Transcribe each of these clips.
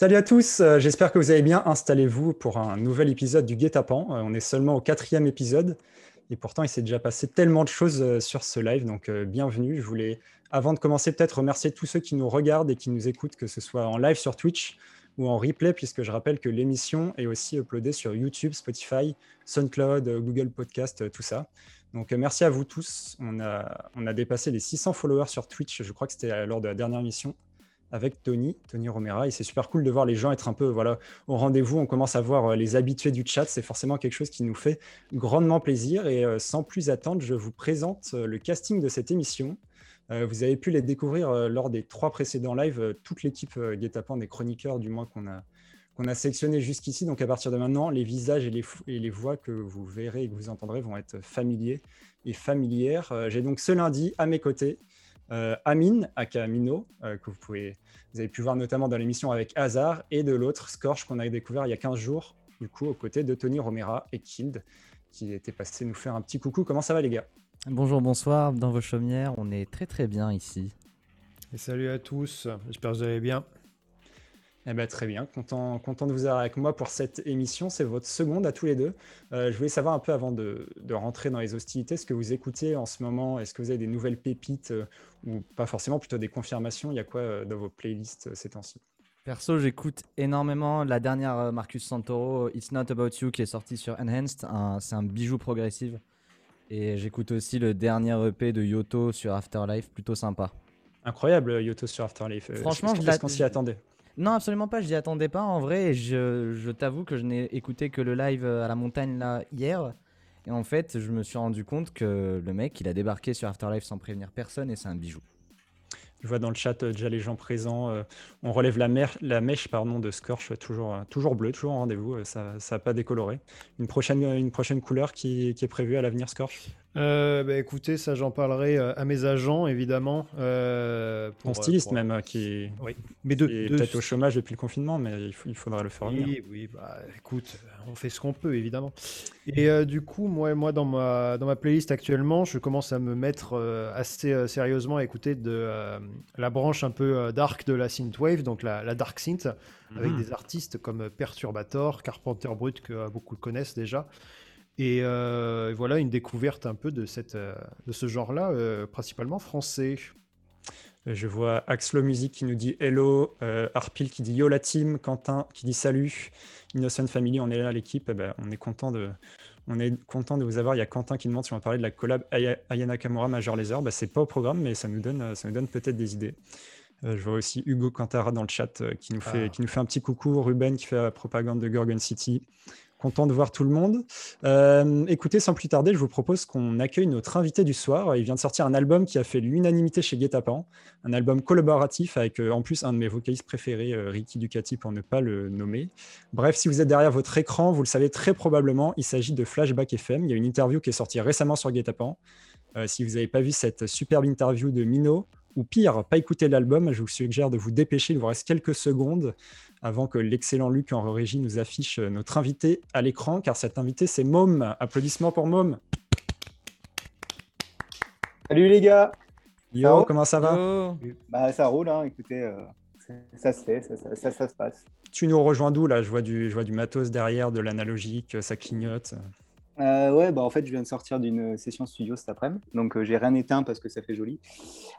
Salut à tous, euh, j'espère que vous allez bien. Installez-vous pour un nouvel épisode du Guet-apens. Euh, on est seulement au quatrième épisode et pourtant il s'est déjà passé tellement de choses euh, sur ce live, donc bienvenue. Je voulais, avant de commencer, peut-être remercier tous ceux qui nous regardent et qui nous écoutent, que ce soit en live sur Twitch ou en replay, puisque je rappelle que l'émission est aussi uploadée sur YouTube, Spotify, SoundCloud, Google Podcast, tout ça. Donc merci à vous tous. On a, on a dépassé les 600 followers sur Twitch, je crois que c'était lors de la dernière émission avec Tony, Tony Romera. Et c'est super cool de voir les gens être un peu voilà, au rendez-vous. On commence à voir euh, les habitués du chat. C'est forcément quelque chose qui nous fait grandement plaisir. Et euh, sans plus attendre, je vous présente euh, le casting de cette émission. vous avez pu les découvrir lors des trois précédents lives. toute l'équipe Guetapan des chroniqueurs, du moins qu'on a, qu'on a sélectionné jusqu'ici. Donc à partir de maintenant, les visages et les, les voix que vous verrez et que vous entendrez vont être familiers et familières. J'ai donc ce lundi à mes côtés euh, Amine, aka Amino, euh, que vous, pouvez, vous avez pu voir notamment dans l'émission avec Hazard, et de l'autre, Scorch, qu'on a découvert il y a 15 jours, du coup, aux côtés de Tony Romera et Kild, qui était passé nous faire un petit coucou. Comment ça va, les gars? Bonjour, bonsoir, dans vos chaumières, on est très très bien ici. Et salut à tous, j'espère que vous allez bien. Eh ben, très bien, content, content de vous avoir avec moi pour cette émission. C'est votre seconde à tous les deux. Euh, je voulais savoir un peu avant de, rentrer dans les hostilités, ce que vous écoutez en ce moment. Est-ce que vous avez des nouvelles pépites euh, ou pas forcément, plutôt des confirmations? Il y a quoi euh, dans vos playlists ces temps-ci? Perso, j'écoute énormément la dernière Marcus Santoro, It's Not About You, qui est sortie sur Enhanced. C'est un bijou progressif. Et j'écoute aussi le dernier EP de Yoto sur Afterlife, plutôt sympa. Incroyable, Yoto sur Afterlife. Franchement, je qu'on s'y attendait? Non, absolument pas, je n'y attendais pas en vrai. Je, t'avoue que je n'ai écouté que le live à la montagne là hier. Et en fait, je me suis rendu compte que le mec, il a débarqué sur Afterlife sans prévenir personne et c'est un bijou. Je vois dans le chat euh, déjà les gens présents. Euh, on relève la, la mèche de Scorch, toujours, euh, toujours bleu, toujours en rendez-vous. ça n'a pas décoloré. Une prochaine, une prochaine couleur qui, qui est prévue à l'avenir, Scorch? Euh, bah, écoutez, ça j'en parlerai euh, à mes agents évidemment. Euh, pour, styliste même qui, oui. mais de, est peut-être au chômage depuis le confinement, mais il, il faudra le faire. Oui, oui, bah, écoute, on fait ce qu'on peut évidemment. Et du coup, moi, moi dans ma dans ma playlist actuellement, je commence à me mettre assez sérieusement à écouter de la branche un peu dark de la synthwave, donc la, la dark synth, avec mhm. des artistes comme Perturbator, Carpenter Brut que beaucoup connaissent déjà. Et euh, voilà une découverte un peu de, cette, euh, de ce genre-là, euh, principalement français. Je vois Axlo Music qui nous dit hello, Arpil qui dit yo la team, Quentin qui dit salut, Innocent Family, on est là l'équipe, eh ben, on est content de, on est content de vous avoir. Il y a Quentin qui demande si on va parler de la collab Ayana Kamura Major Laser. Bah, c'est pas au programme, mais ça nous donne, ça nous donne peut-être des idées. je vois aussi Hugo Cantara dans le chat qui, nous fait, ah. qui nous fait un petit coucou. Ruben qui fait la propagande de Gorgon City. Content de voir tout le monde. Euh, écoutez, sans plus tarder, je vous propose qu'on accueille notre invité du soir. Il vient de sortir un album qui a fait l'unanimité chez Guetapan, un album collaboratif avec euh, en plus un de mes vocalistes préférés, euh, Ricky Ducati, pour ne pas le nommer. Bref, si vous êtes derrière votre écran, vous le savez très probablement, il s'agit de Flashback FM. Il y a une interview qui est sortie récemment sur Guetapan. si vous n'avez pas vu cette superbe interview de Mino, ou pire, pas écouter l'album, je vous suggère de vous dépêcher, il vous reste quelques secondes avant que l'excellent Luc en régie nous affiche euh, notre invité à l'écran, car cet invité, c'est Mom. Applaudissements pour Mom. Salut les gars. Yo, comment ça va? Bah, Ça roule, hein. écoutez, euh, ça se fait, ça, se passe. Tu nous rejoins d'où là? Je vois, du, je vois du matos derrière, de l'analogique, ça clignote. Euh, ouais, bah en fait, je viens de sortir d'une session studio cet après-midi, donc euh, j'ai rien éteint parce que ça fait joli.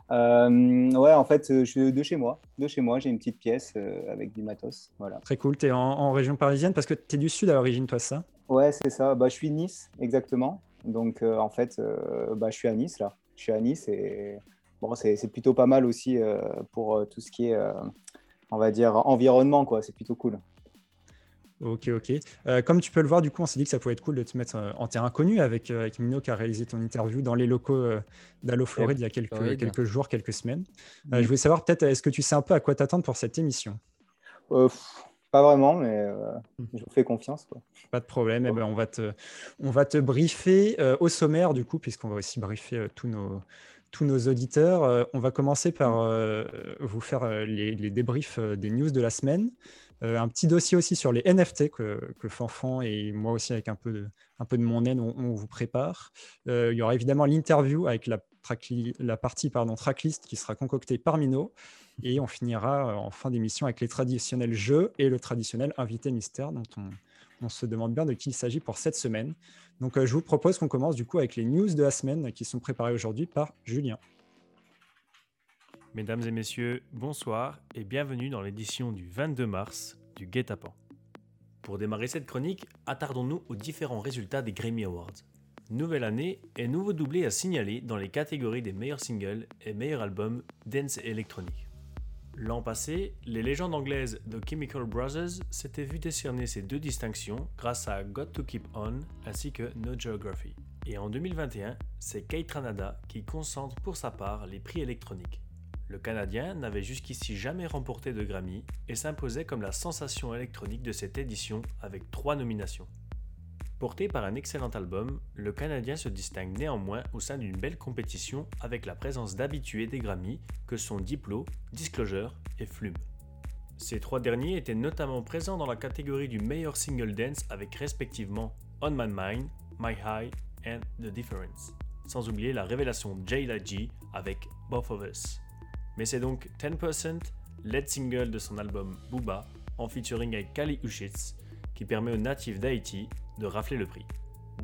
Euh, ouais, en fait, je suis de chez moi. De chez moi, j'ai une petite pièce avec du matos. Voilà. Très cool. Tu es en, région parisienne parce que tu es du sud à l'origine, toi, ça? Ouais, c'est ça. Bah, je suis de Nice, exactement. Donc, en fait, bah, je suis à Nice, là. Je suis à Nice et bon, c'est plutôt pas mal aussi pour tout ce qui est, on va dire, environnement, quoi. C'est plutôt cool. Ok, ok. Euh, comme tu peux le voir, du coup, on s'est dit que ça pouvait être cool de te mettre euh, en terrain connu avec, euh, avec Mino qui a réalisé ton interview dans les locaux d'Allo Floride il y a quelques, quelques jours, quelques semaines. je voulais savoir peut-être, est-ce que tu sais un peu à quoi t'attendre pour cette émission? Pas vraiment, mais hmm. je vous fais confiance. Pas de problème. Eh ben, on, va te, on va te briefer au sommaire, du coup, puisqu'on va aussi briefer tous nos tous nos auditeurs. on va commencer par vous faire les, les débriefs des news de la semaine. Euh, un petit dossier aussi sur les NFT que, que, Fanfan et moi aussi avec un peu de, un peu de mon aide, on, vous prépare. Euh, il y aura évidemment l'interview avec la la partie pardon, tracklist qui sera concoctée par Mino. Et on finira en fin d'émission avec les traditionnels jeux et le traditionnel invité mystère dont on, on se demande bien de qui il s'agit pour cette semaine. Donc je vous propose qu'on commence du coup avec les news de la semaine qui sont préparées aujourd'hui par Julien. Mesdames et messieurs, bonsoir et bienvenue dans l'édition du 22 mars du Guet-apens. Pour démarrer cette chronique, attardons-nous aux différents résultats des Grammy Awards. Nouvelle année et nouveau doublé à signaler dans les catégories des meilleurs singles et meilleurs albums dance et électronique. L'an passé, les légendes anglaises The Chemical Brothers s'étaient vu décerner ces deux distinctions grâce à Got to Keep On ainsi que No Geography. Et en 2021, c'est Kate Ranada qui concentre pour sa part les prix électroniques. Le Canadien n'avait jusqu'ici jamais remporté de Grammy et s'imposait comme la sensation électronique de cette édition avec trois nominations. Porté par un excellent album, le Canadien se distingue néanmoins au sein d'une belle compétition avec la présence d'habitués des Grammy que sont Diplo, Disclosure et Flume. Ces trois derniers étaient notamment présents dans la catégorie du meilleur single dance avec respectivement On My Mind, My High and The Difference, sans oublier la révélation Jayla G avec Both of Us. Mais c'est donc 10%, lead single de son album Booba, en featuring avec Kali Uchitz, qui permet aux natifs d'Haïti de rafler le prix.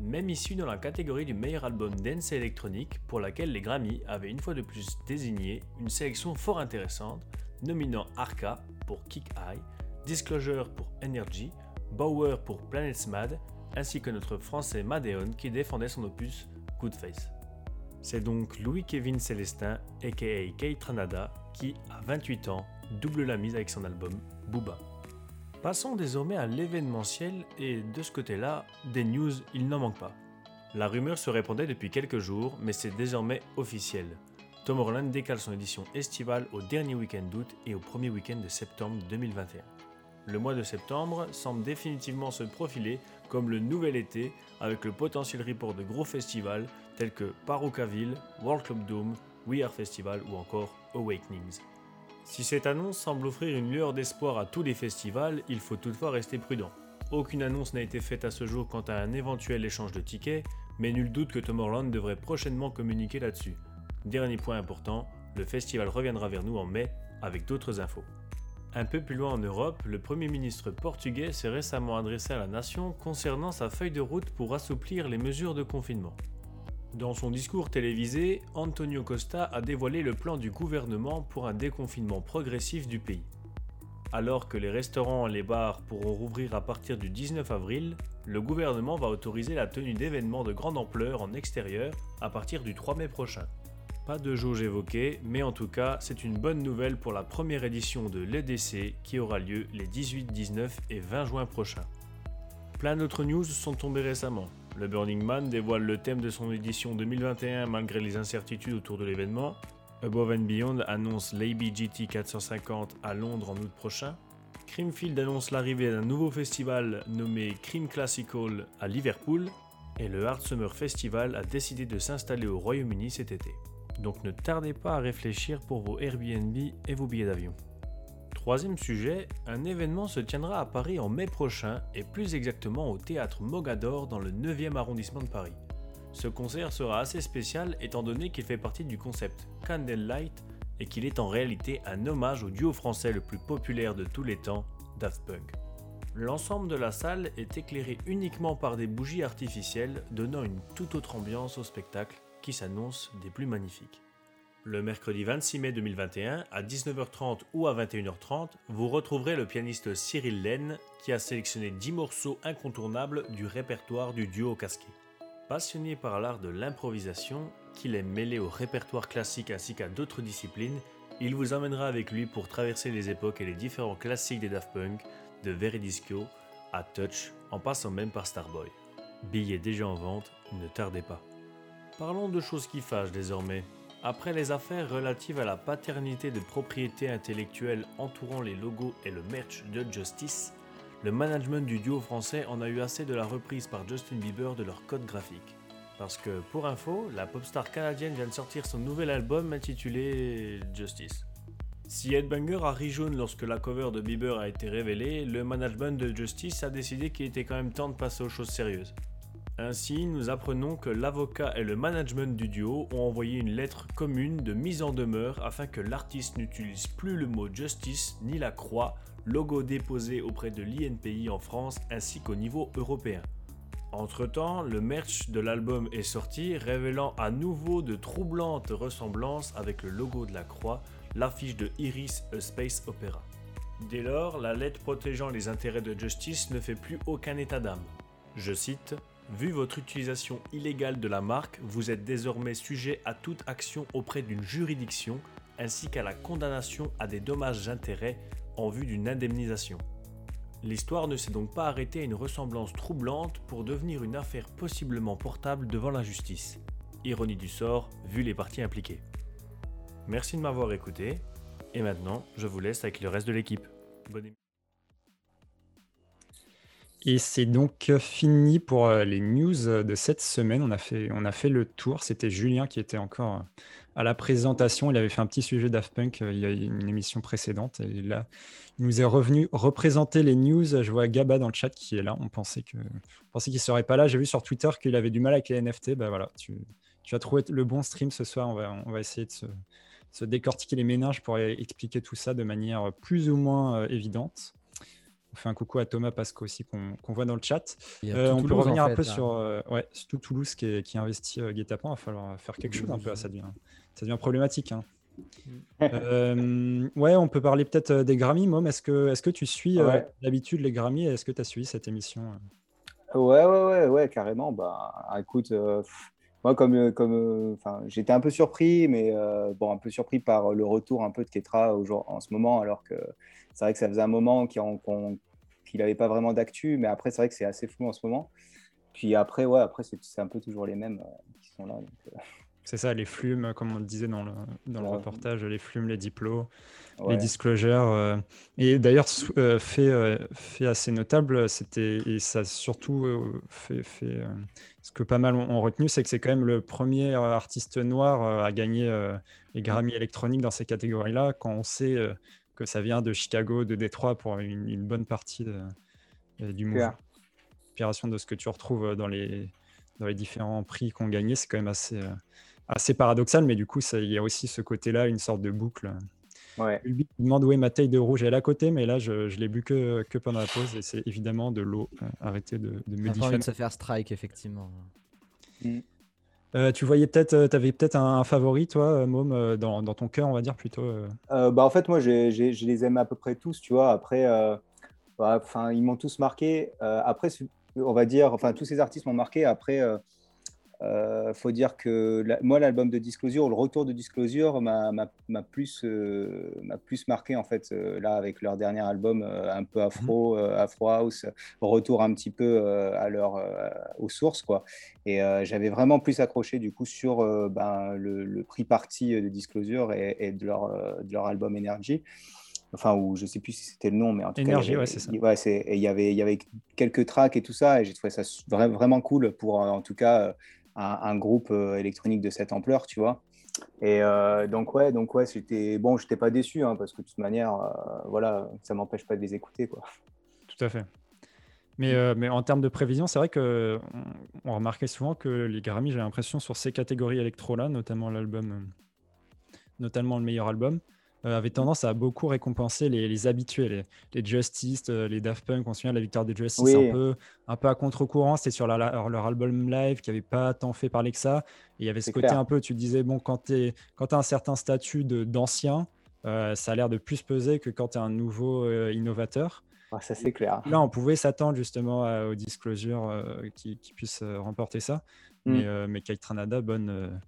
Même issu dans la catégorie du meilleur album dance électronique, pour laquelle les Grammy avaient une fois de plus désigné une sélection fort intéressante, nominant Arca pour Kick Eye, Disclosure pour Energy, Bauer pour Planets Mad, ainsi que notre français Madeon qui défendait son opus Good Face. C'est donc Louis-Kevin Célestin, aka Kate Tranada, qui, à 28 ans, double la mise avec son album Booba. Passons désormais à l'événementiel et de ce côté-là, des news, il n'en manque pas. La rumeur se répandait depuis quelques jours, mais c'est désormais officiel. Tom Holland décale son édition estivale au dernier week-end d'août et au premier week-end de septembre 2021. Le mois de septembre semble définitivement se profiler comme le nouvel été avec le potentiel report de gros festivals tels que Paroucaville, World Club Dome, We Are Festival ou encore Awakenings. Si cette annonce semble offrir une lueur d'espoir à tous les festivals, il faut toutefois rester prudent. Aucune annonce n'a été faite à ce jour quant à un éventuel échange de tickets, mais nul doute que Tomorrowland devrait prochainement communiquer là-dessus. Dernier point important, le festival reviendra vers nous en mai avec d'autres infos. Un peu plus loin en Europe, le Premier ministre portugais s'est récemment adressé à la nation concernant sa feuille de route pour assouplir les mesures de confinement. Dans son discours télévisé, Antonio Costa a dévoilé le plan du gouvernement pour un déconfinement progressif du pays. Alors que les restaurants et les bars pourront rouvrir à partir du 19 avril, le gouvernement va autoriser la tenue d'événements de grande ampleur en extérieur à partir du 3 mai prochain. Pas de jauge évoquée, mais en tout cas, c'est une bonne nouvelle pour la première édition de l'EDC qui aura lieu les 18, 19 et 20 juin prochains. Plein d'autres news sont tombées récemment. Le Burning Man dévoile le thème de son édition 2021 malgré les incertitudes autour de l'événement. Above and Beyond annonce l'ABGT 450 à Londres en août prochain. Creamfield annonce l'arrivée d'un nouveau festival nommé Cream Classical à Liverpool. Et le Hard Summer Festival a décidé de s'installer au Royaume-Uni cet été. Donc ne tardez pas à réfléchir pour vos Airbnb et vos billets d'avion. Troisième sujet, un événement se tiendra à Paris en mai prochain et plus exactement au théâtre Mogador dans le 9e arrondissement de Paris. Ce concert sera assez spécial étant donné qu'il fait partie du concept Candlelight et qu'il est en réalité un hommage au duo français le plus populaire de tous les temps, Daft Punk. L'ensemble de la salle est éclairé uniquement par des bougies artificielles donnant une toute autre ambiance au spectacle qui s'annonce des plus magnifiques. Le mercredi 26 mai 2021, à 19h30 ou à 21h30, vous retrouverez le pianiste Cyril Laine qui a sélectionné 10 morceaux incontournables du répertoire du duo casqué. Passionné par l'art de l'improvisation, qu'il aime mêler au répertoire classique ainsi qu'à d'autres disciplines, il vous emmènera avec lui pour traverser les époques et les différents classiques des Daft Punk, de Veridisco à Touch, en passant même par Starboy. Billets déjà en vente, ne tardez pas. Parlons de choses qui fâchent désormais, après les affaires relatives à la paternité de propriété intellectuelle entourant les logos et le merch de Justice, le management du duo français en a eu assez de la reprise par Justin Bieber de leur code graphique. Parce que, pour info, la pop star canadienne vient de sortir son nouvel album intitulé Justice. Si Headbanger a ri jaune lorsque la cover de Bieber a été révélée, le management de Justice a décidé qu'il était quand même temps de passer aux choses sérieuses. Ainsi, nous apprenons que l'avocat et le management du duo ont envoyé une lettre commune de mise en demeure afin que l'artiste n'utilise plus le mot justice ni la croix, logo déposé auprès de l'INPI en France ainsi qu'au niveau européen. Entre-temps, le merch de l'album est sorti, révélant à nouveau de troublantes ressemblances avec le logo de la croix, l'affiche de Iris A Space Opera. Dès lors, la lettre protégeant les intérêts de Justice ne fait plus aucun état d'âme. Je cite Vu votre utilisation illégale de la marque, vous êtes désormais sujet à toute action auprès d'une juridiction ainsi qu'à la condamnation à des dommages d'intérêt en vue d'une indemnisation. L'histoire ne s'est donc pas arrêtée à une ressemblance troublante pour devenir une affaire possiblement portable devant la justice. Ironie du sort, vu les parties impliquées. Merci de m'avoir écouté, et maintenant je vous laisse avec le reste de l'équipe. Bonne. Et c'est donc euh, fini pour euh, les news euh, de cette semaine. On a fait, on a fait le tour. C'était Julien qui était encore à la présentation. Il avait fait un petit sujet Daft Punk il y a une émission précédente. Et là, il nous est revenu représenter les news. Je vois Gaba dans le chat qui est là. On pensait que, on pensait qu'il serait pas là. J'ai vu sur Twitter qu'il avait du mal avec les NFT. Ben voilà, tu, tu as trouvé le bon stream ce soir. On va, on va essayer de se, se décortiquer les méninges pour expliquer tout ça de manière plus ou moins évidente. On fait un coucou à Thomas Pasco aussi qu'on voit dans le chat. Euh, on peut revenir un peu sur euh, ouais, tout Toulouse qui, qui investit euh, Guetapan. Il va falloir faire quelque chose un peu. Ça devient, ça devient problématique. Hein. ouais, on peut parler peut-être des Grammy. Mom, est-ce que, est que tu suis d'habitude les Grammy Est-ce que tu as suivi cette émission Ouais, ouais, ouais, ouais, carrément. Bah, écoute, moi, comme, comme, enfin, j'étais un peu surpris, mais bon, un peu surpris par le retour un peu de Ketra en ce moment, alors que c'est vrai que ça faisait un moment qu'il n'avait pas vraiment d'actu, mais après, c'est vrai que c'est assez flou en ce moment. Puis après, ouais, après, c'est un peu toujours les mêmes euh, qui sont là. Euh. C'est ça, les flumes, comme on le disait dans le, dans le reportage, les flumes, les diplômes, les disclosures. Euh. et d'ailleurs, fait, fait assez notable, c'était, et ça surtout fait, fait ce que pas mal ont, retenu, c'est que c'est quand même le premier artiste noir à gagner les Grammy électroniques dans ces catégories-là, quand on sait que ça vient de Chicago, de Détroit pour une, bonne partie du mouvement. L'inspiration de ce que tu retrouves dans les, dans les différents prix qu'on gagnait, c'est quand même assez, euh, assez paradoxal, mais du coup, il y a aussi ce côté-là, une sorte de boucle. Ouais. Il me demande où est ma taille de rouge, elle est à côté, mais là, je, je l'ai bu que, que, pendant la pause, et c'est évidemment de l'eau. Euh, arrêtez de, de me dire. de se faire strike, effectivement. Mm. Euh, tu voyais peut-être, euh, avais peut-être un, favori, toi, euh, Môme, dans, ton cœur, on va dire plutôt. bah, en fait, moi, je les aime à peu près tous, tu vois. Après, bah, enfin, ils m'ont tous marqué. après, on va dire, enfin, tous ces artistes m'ont marqué. Après, euh, faut dire que moi, l'album de Disclosure, le retour de Disclosure m'a plus, euh, plus marqué en fait euh, là avec leur dernier album euh, un peu afro, mhm. afro house, retour un petit peu à leur, aux sources quoi. Et j'avais vraiment plus accroché du coup sur ben, le, prix parti de Disclosure et, de, leur, de leur album Energy enfin ou je sais plus si c'était le nom mais en tout cas ouais, c'est ça ouais, il y avait il y avait quelques tracks et tout ça et j'ai trouvé ça vraiment cool pour en tout cas un, groupe euh, électronique de cette ampleur, tu vois. Et euh, donc ouais, donc ouais, j'étais bon, j'étais pas déçu hein, parce que de toute manière, euh, voilà, ça m'empêche pas de les écouter quoi. Tout à fait. Mais, mais en termes de prévision, c'est vrai que on, remarquait souvent que les Grammy, j'ai l'impression sur ces catégories électro là, notamment l'album, notamment le meilleur album, avait tendance à beaucoup récompenser les, habitués, les, Justice, euh, les Daft Punk. On se souvient de la victoire des Justice un, peu, un peu à contre-courant. C'était sur leur, album live qui n'avait pas tant fait parler que ça. Et il y avait ce côté un peu, tu disais, bon, quand tu as un certain statut d'ancien, euh, ça a l'air de plus peser que quand tu es un nouveau innovateur. Ah, ça, c'est clair. Là, on pouvait s'attendre justement aux disclosures qui, qui, puissent remporter ça. Mm. Mais, mais Kate Tranada, bonne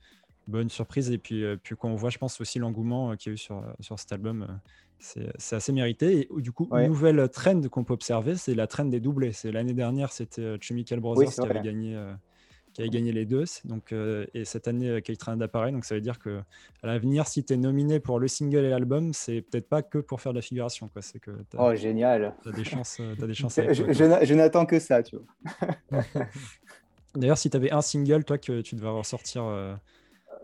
bonne surprise. Et puis, euh, puis quand on voit, je pense aussi l'engouement euh, qu'il y a eu sur, euh, sur cet album, c'est assez mérité. Et du coup, une nouvelle trend qu'on peut observer, c'est la trend des doublés. C'est l'année dernière, c'était Chemical Brothers qui avait gagné. qui avait gagné les deux. Donc, et cette année, Kate d'appareil. Donc, ça veut dire que à l'avenir, si tu es nominé pour le single et l'album, c'est peut-être pas que pour faire de la figuration. Quoi. C'est que oh, génial. Tu as des chances. As des chances je, je n'attends que ça, tu vois. D'ailleurs, si tu avais un single, toi, que tu devais ressortir euh,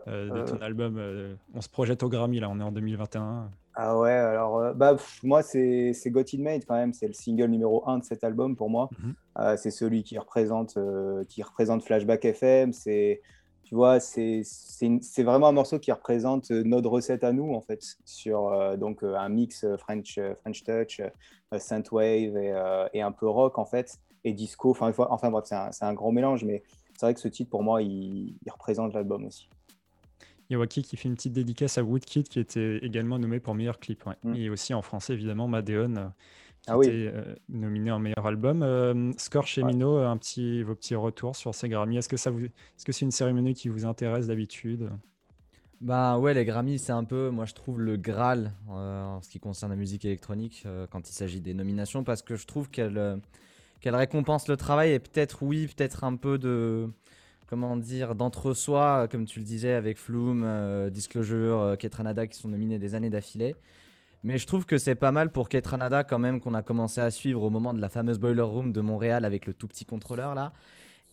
de ton euh. album. Euh, on se projette au Grammy, là, on est en 2021. Ah ouais, alors euh, bah, moi c'est Got It Made quand même, c'est le single numéro 1 de cet album pour moi. Mhm. c'est celui qui représente, qui représente Flashback FM, c'est tu vois, c'est vraiment un morceau qui représente notre recette à nous, en fait, sur donc, un mix French, French Touch, Synthwave et, et, un peu rock, en fait, et disco. Enfin, enfin bref, c'est un, un, grand mélange, mais c'est vrai que ce titre, pour moi, il, représente l'album aussi. Yawaki qui fait une petite dédicace à Woodkid qui était également nommé pour meilleur clip. Mm. Et aussi en français, évidemment, Madeon qui ah était euh, nominé en meilleur album. Euh, Score chez Mino, un petit, vos petits retours sur ces Grammy. Est-ce que ça vous, est-ce que c'est une cérémonie qui vous intéresse d'habitude? Bah ouais, les Grammy, c'est un peu, moi je trouve, le Graal euh, en ce qui concerne la musique électronique quand il s'agit des nominations parce que je trouve qu'elle qu'elle récompense le travail et peut-être, oui, peut-être un peu de, comment dire, d'entre-soi, comme tu le disais, avec Flume, Disclosure, Ketranada qui sont nominés des années d'affilée. Mais je trouve que c'est pas mal pour Ketranada quand même qu'on a commencé à suivre au moment de la fameuse Boiler Room de Montréal avec le tout petit contrôleur là.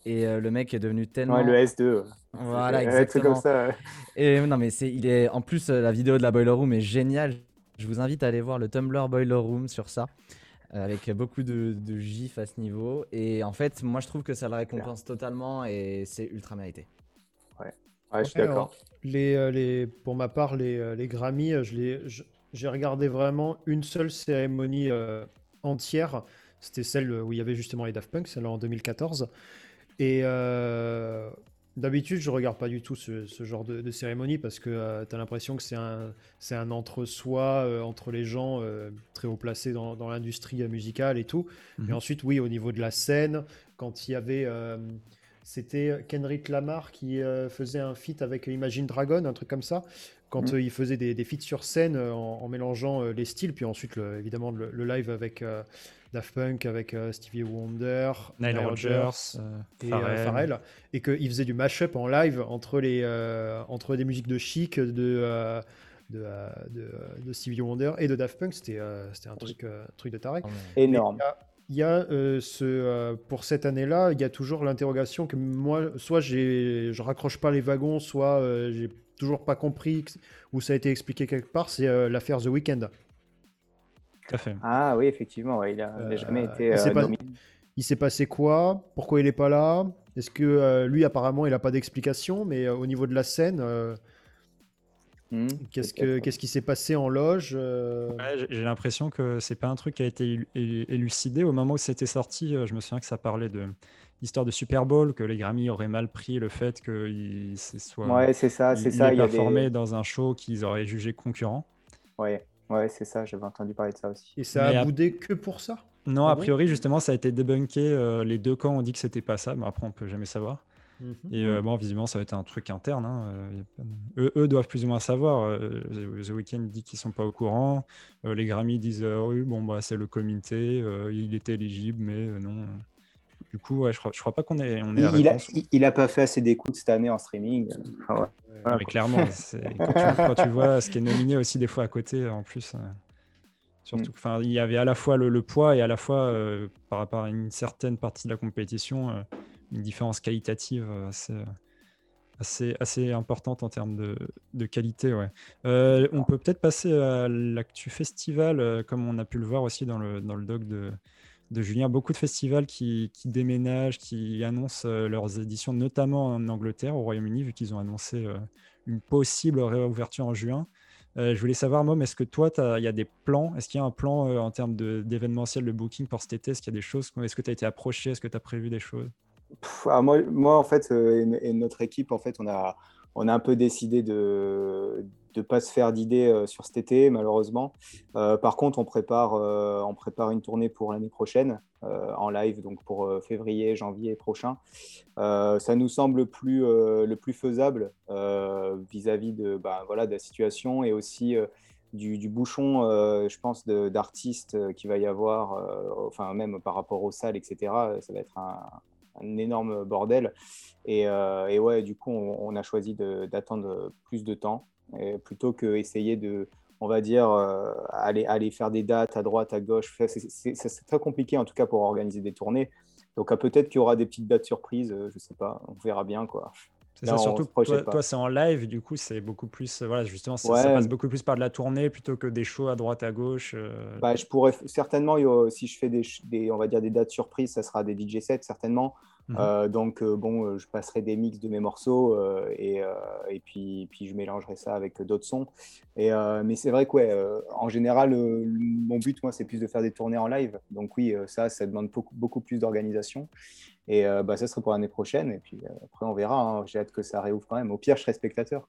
Et euh, le mec est devenu tellement. Ouais, le S2. Voilà, exactement. Comme ça, Et non, mais c'est, il est. En plus, euh, la vidéo de la Boiler Room est géniale. Je vous invite à aller voir le Tumblr Boiler Room sur ça, euh, avec beaucoup de, de gifs à ce niveau. Et en fait, moi, je trouve que ça le récompense totalement et c'est ultra mérité. Ouais, ouais je suis d'accord. Les, les, pour ma part, les, les Grammy, je les, j'ai regardé vraiment une seule cérémonie euh, entière. C'était celle où il y avait justement les Daft Punk, celle en 2014. Et euh, d'habitude, je regarde pas du tout ce, genre de, cérémonie parce que euh, tu as l'impression que c'est un, c'est un entre-soi entre les gens très haut placés dans, l'industrie musicale et tout. Mais mhm. ensuite, oui, au niveau de la scène, quand il y avait. c'était Kendrick Lamar qui faisait un feat avec Imagine Dragon, un truc comme ça quand euh, il faisait des, des feats sur scène euh, en, mélangeant euh, les styles, puis ensuite évidemment le, live avec Daft Punk, avec Stevie Wonder, Nile Rodgers, et Pharrell, et qu'il faisait du mashup en live entre, les, entre des musiques de chic, de, de, de, Stevie Wonder et de Daft Punk. C'était un truc, truc de taré. Énorme. Il y a, ce, pour cette année-là, il y a toujours l'interrogation que moi, soit je raccroche pas les wagons, soit j'ai toujours pas compris où ça a été expliqué quelque part, c'est euh, l'affaire The Weeknd. Tout à fait. Ah oui, effectivement, il n'a euh, jamais été il s'est, euh, il s'est passé quoi? Pourquoi il n'est pas là? Est-ce que lui, apparemment, il n'a pas d'explication, mais au niveau de la scène, hmm, qu'est-ce, que, qu'est-ce qui s'est passé en loge J'ai l'impression que c'est pas un truc qui a été élucidé. Au moment où c'était sorti, je me souviens que ça parlait de histoire de Super Bowl, que les Grammy auraient mal pris le fait qu'ils soient ouais, c'est ça, c'est ça. performés dans un show qu'ils auraient jugé concurrent. Ouais, ouais, c'est ça, j'avais entendu parler de ça aussi. Et ça a boudé que pour ça Non, ah a priori, justement, ça a été débunké. Euh, les deux camps ont dit que c'était pas ça, mais après, on peut jamais savoir. Mhm. Et euh, bon, visiblement, ça va être un truc interne. Hein, euh, eux, doivent plus ou moins savoir. The Weeknd dit qu'ils sont pas au courant. les Grammy disent oui, bon, bah, c'est le comité. il était éligible, mais non. Du coup, je, crois, je crois pas qu'on est, on est il, a, il, a, pas fait assez d'écoute cette année en streaming. mais clairement, quand tu, vois ce qui est nominé aussi des fois à côté, en plus, euh, surtout, mm. enfin, il y avait à la fois le, poids et à la fois euh, par rapport à une certaine partie de la compétition, euh, une différence qualitative assez, assez, assez importante en termes de, de qualité. Ouais. on peut peut-être passer à l'actu festival, comme on a pu le voir aussi dans le, dans le doc de de Julien. Beaucoup de festivals qui, déménagent, qui annoncent euh, leurs éditions, notamment en Angleterre, au Royaume-Uni, vu qu'ils ont annoncé euh, une possible réouverture en juin. Euh, je voulais savoir, Mom, est-ce que toi, il y a des plans? Est-ce qu'il y a un plan en termes d'événementiel de, booking pour cet été? Est-ce qu'il y a des choses? Est-ce que tu as été approché? Est-ce que tu as prévu des choses? Ah, moi, en fait, et, notre équipe, en fait, on a, on a un peu décidé de ne pas se faire d'idées euh, sur cet été, malheureusement. Euh, par contre, on prépare, euh, on prépare une tournée pour l'année prochaine, en live, donc pour février, janvier prochain. ça nous semble plus, le plus faisable vis-à-vis de, bah, voilà, de la situation et aussi du, bouchon, je pense, d'artistes qu'il va y avoir, enfin même par rapport aux salles, etc. Ça va être un, énorme bordel. Et, et, ouais, du coup, on, a choisi d'attendre plus de temps plutôt que essayer de, on va dire, euh, aller, aller faire des dates à droite, à gauche. C'est très compliqué en tout cas pour organiser des tournées. Donc peut-être qu'il y aura des petites dates surprises, euh, je sais pas, on verra bien quoi. C'est ça, surtout toi, toi c'est en live, du coup, c'est beaucoup plus. Voilà, justement, ça, passe beaucoup plus par de la tournée plutôt que des shows à droite, à gauche. Bah, je pourrais certainement, si je fais des, des, on va dire des dates surprises, ça sera des DJ sets, certainement. Mhm. Euh, donc, euh, bon, euh, je passerai des mix de mes morceaux et, et puis, puis je mélangerai ça avec d'autres sons. Et, mais c'est vrai que, ouais, en général, mon but, moi, c'est plus de faire des tournées en live. Donc, oui, ça, ça demande beaucoup, beaucoup plus d'organisation. Et bah, ça serait pour l'année prochaine. Et puis après, on verra. Hein. J'ai hâte que ça réouvre quand même. Au pire, je serai spectateur.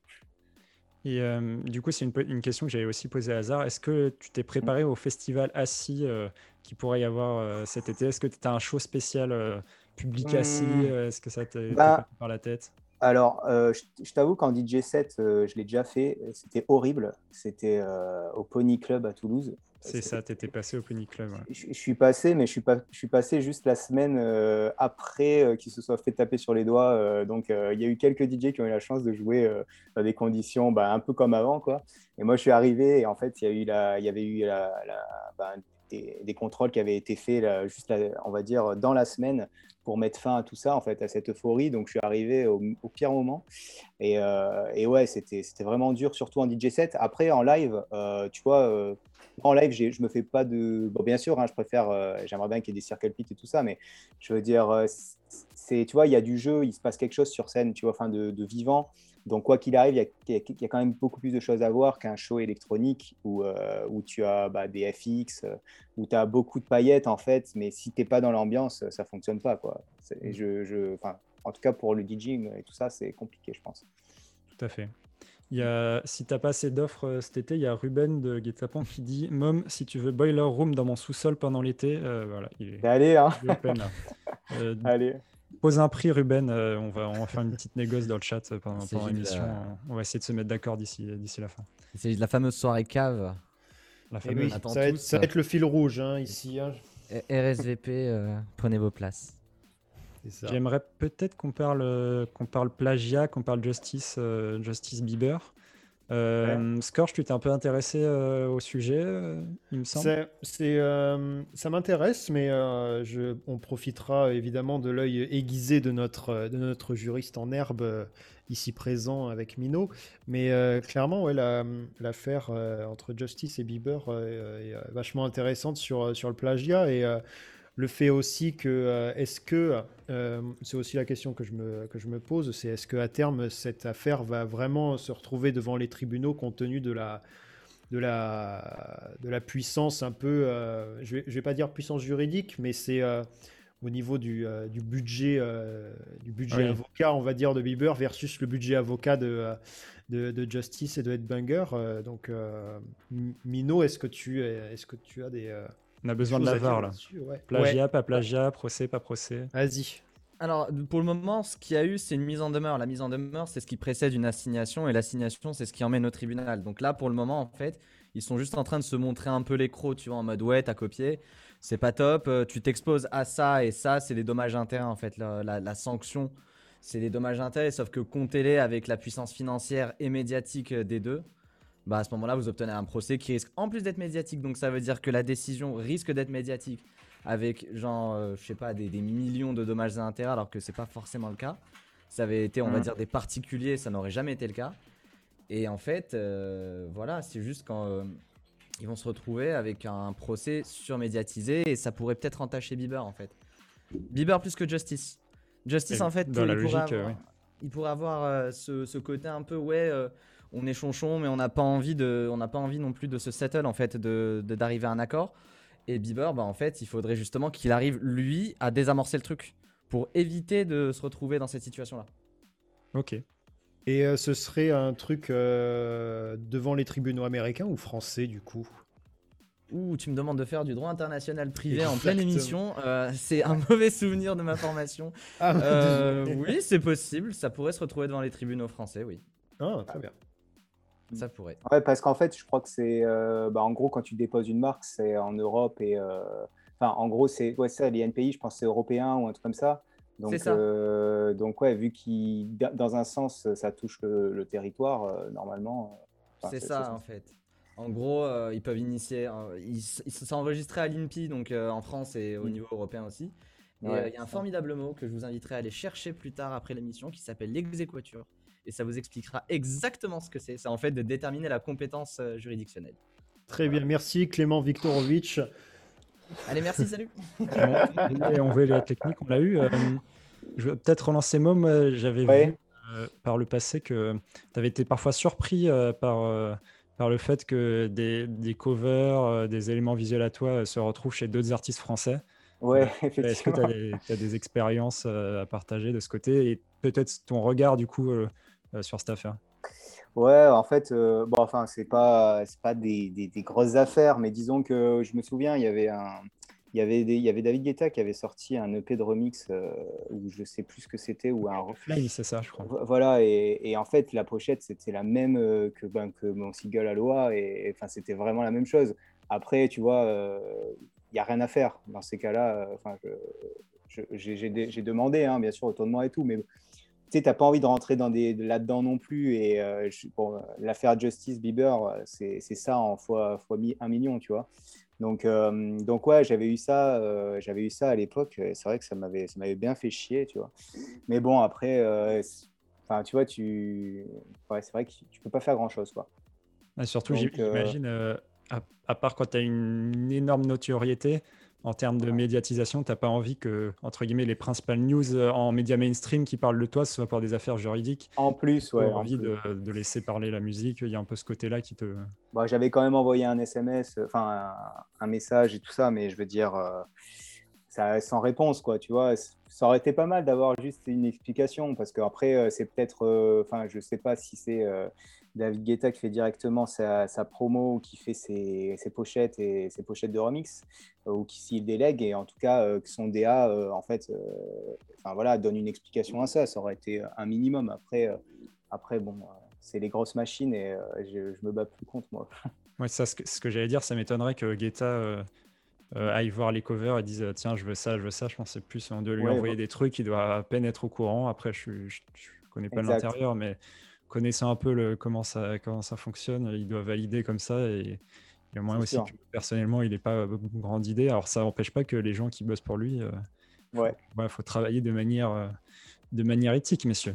Et du coup, c'est une, une, question que j'avais aussi posée à hasard. Est-ce que tu t'es préparé au festival Assis qui pourrait y avoir cet été? Est-ce que tu as un show spécial public assis mmh. euh, Est-ce que ça t'a bah, par la tête? alors, euh, je, t'avoue qu'en DJ 7, euh, je l'ai déjà fait. C'était horrible. C'était au Pony Club à Toulouse. C'est ça, tu étais passé au Pony Club. Je, suis passé, mais je suis, pas, je suis passé juste la semaine après qu'il se soit fait taper sur les doigts. donc, il y a eu quelques DJ qui ont eu la chance de jouer dans des conditions bah, un peu comme avant. Quoi. Et moi, je suis arrivé et en fait, il y, a eu la, il y avait eu la, bah, des, contrôles qui avaient été faits juste, on va dire, dans la semaine pour mettre fin à tout ça, en fait, à cette euphorie. Donc, je suis arrivé au, pire moment. Et, euh, ouais, c'était vraiment dur, surtout en DJ set. Après, en live, euh, tu vois, euh, en live, je me fais pas de. Bon, bien sûr, hein, je préfère, j'aimerais bien qu'il y ait des circle pits et tout ça, mais je veux dire, c'est, tu vois, il y a du jeu, il se passe quelque chose sur scène, tu vois, enfin, de vivant. Donc, quoi qu'il arrive, il y, a quand même beaucoup plus de choses à voir qu'un show électronique où, euh, où tu as bah, des FX, euh, où tu as beaucoup de paillettes, en fait, mais si tu n'es pas dans l'ambiance, ça ne fonctionne pas. Quoi. Je, je, en tout cas, pour le DJing et tout ça, c'est compliqué, je pense. Tout à fait. Il y a, si tu n'as pas assez d'offres euh, cet été, il y a Ruben de Guetapan qui dit Mom, si tu veux Boiler Room dans mon sous-sol pendant l'été, voilà. Il est, Allez, hein. Allez. Pose un prix, Ruben. Euh, on, va, on va faire une petite négoce dans le chat euh, pendant, l'émission. Euh, on va essayer de se mettre d'accord d'ici la fin. C'est la fameuse soirée cave. La eh ça, va être, le fil rouge hein, ici. Hein. RSVP, prenez vos places. J'aimerais peut-être qu'on parle, qu'on parle plagiat, qu'on parle justice, justice Bieber. Euh, Scorch, tu t'es un peu intéressé euh, au sujet, euh, il me semble. C'est, euh, ça m'intéresse, mais je, on profitera évidemment de l'œil aiguisé de notre, de notre juriste en herbe ici présent avec Mino. Mais clairement, ouais, l'affaire entre Justice et Bieber est vachement intéressante sur, sur le plagiat. Et le fait aussi que, euh, est-ce que, euh, c'est aussi la question que je me, que je me pose, c'est est-ce qu'à terme, cette affaire va vraiment se retrouver devant les tribunaux compte tenu de la, de la, de la puissance un peu, euh, je ne vais, vais, pas dire puissance juridique, mais c'est au niveau du, du budget, du budget avocat, on va dire, de Bieber versus le budget avocat de, de, de Justice et de Headbanger. donc, Mino, est-ce que, tu, est-ce que tu as des on a besoin de la VAR là. Plagiat, pas plagiat, procès, pas procès. Vas-y. Alors, pour le moment, ce qu'il y a eu, c'est une mise en demeure. La mise en demeure, c'est ce qui précède une assignation, et l'assignation, c'est ce qui emmène au tribunal. Donc là, pour le moment, en fait, ils sont juste en train de se montrer un peu les crocs, tu vois, en mode ouais, t'as copié, c'est pas top, euh, tu t'exposes à ça, et ça, c'est les dommages internes, en fait. La, sanction, c'est les dommages internes, sauf que comptez-les avec la puissance financière et médiatique des deux bah à ce moment-là, vous obtenez un procès qui risque en plus d'être médiatique. Donc ça veut dire que la décision risque d'être médiatique avec genre, euh, je sais pas, des, millions de dommages et intérêts alors que c'est pas forcément le cas. Ça avait été, on va mm. dire, des particuliers, ça n'aurait jamais été le cas. Et en fait, euh, voilà, c'est juste quand euh, ils vont se retrouver avec un procès surmédiatisé et ça pourrait peut-être entacher Bieber en fait. Bieber plus que Justice. Justice en fait, dans la logique, il pourrait avoir ce, ce, côté un peu ouais on est chonchon, mais on n'a pas envie de, on n'a pas envie non plus de se settle en fait, de d'arriver à un accord. Et Bieber, bah en fait, il faudrait justement qu'il arrive lui à désamorcer le truc pour éviter de se retrouver dans cette situation-là. Ok. Et euh, ce serait un truc euh, devant les tribunaux américains ou français du coup? Ouh, tu me demandes de faire du droit international privé en pleine émission. Euh, c'est un mauvais souvenir de ma formation. Ah, oui, c'est possible. Ça pourrait se retrouver devant les tribunaux français, oui. Ah, très bien. Ça pourrait. Ouais, parce qu'en fait, je crois que c'est. Euh, bah, en gros, quand tu déposes une marque, c'est en Europe et. Euh, enfin, en gros, c'est ouais, ça, les NPI, je pense c'est européen ou un truc comme ça. Donc, ça. Euh, donc ouais, vu qu'il, dans un sens, ça touche le, territoire, normalement. c'est ça, en fait. En gros, ils peuvent initier. ils, sont enregistrés à l'INPI, donc en France et au mm. niveau européen aussi. Il y a un formidable mot que je vous inviterai à aller chercher plus tard après l'émission qui s'appelle l'exéquature. Et ça vous expliquera exactement ce que c'est. C'est en fait de déterminer la compétence euh, juridictionnelle. Très bien, merci Clément Viktorovitch. Allez, merci, salut. et on veut la technique, on l'a eu. Euh, je vais peut-être relancer Mom. J'avais vu par le passé que tu avais été parfois surpris par par le fait que des, des covers, des éléments visuels à toi se retrouvent chez d'autres artistes français. Ouais, effectivement. Est-ce que tu as, des expériences euh, à partager de ce côté? Et peut-être ton regard du coup euh, euh, sur cette affaire Ouais, en fait, bon, enfin, c'est pas, c'est pas des, des, grosses affaires, mais disons que je me souviens, il y avait un, il y avait, il y avait David Guetta qui avait sorti un EP de remix où je sais plus ce que c'était ou un reflet, c'est ça, je crois. Voilà, et, et, en fait, la pochette c'était la même que, ben, que mon single Aloha, et enfin, c'était vraiment la même chose. Après, tu vois, il n'y a rien à faire. Dans ces cas-là, euh, enfin, j'ai demandé, hein, bien sûr, autour de moi et tout, mais tu sais, tu n'as pas envie de rentrer dans des, là-dedans non plus. Et euh, l'affaire Justice Bieber, c'est ça en fois, fois un million, tu vois. Donc, euh, donc ouais, j'avais eu ça, j'avais eu ça à l'époque. C'est vrai que ça m'avait, ça m'avait bien fait chier, tu vois. Mais bon, après, enfin, tu vois, tu, ouais, c'est vrai que tu peux pas faire grand chose, quoi. surtout, j'imagine à, part quand tu as une, énorme notoriété en termes de médiatisation, tu n'as pas envie que, entre guillemets, les principales news euh, en médias mainstream qui parlent de toi, ce soit pour des affaires juridiques? En plus, ouais. envie De, laisser parler la musique. Il y a un peu ce côté-là qui te. Bah, J'avais quand même envoyé un SMS, enfin un, message et tout ça, mais je veux dire, euh, ça, sans réponse, quoi, tu vois. Ça aurait été pas mal d'avoir juste une explication, parce qu'après, euh, c'est peut-être, enfin, je sais pas si c'est David Guetta qui fait directement sa, promo, qui fait ses, pochettes et ses pochettes de remix, euh, ou qui s'il délègue, et en tout cas euh, que son DA, euh, en fait, enfin voilà, donne une explication à ça. Ça aurait été un minimum. Après, après bon, c'est les grosses machines et je, je, me bats plus contre moi. Ouais, ça, ce que, j'allais dire, ça m'étonnerait que Guetta aille voir les covers et dise tiens, je veux ça, je veux ça. Je pense c'est plus on doit lui envoyer des trucs, il doit à peine être au courant. Après, je ne connais pas l'intérieur, mais connaissant un peu le, comment, ça, comment ça fonctionne, il doit valider comme ça. Et il y a moins aussi que personnellement, il n'est pas beaucoup grande idée. Alors, ça n'empêche pas que les gens qui bossent pour lui, il euh, ouais. faut, travailler de manière, euh, de manière éthique, messieurs.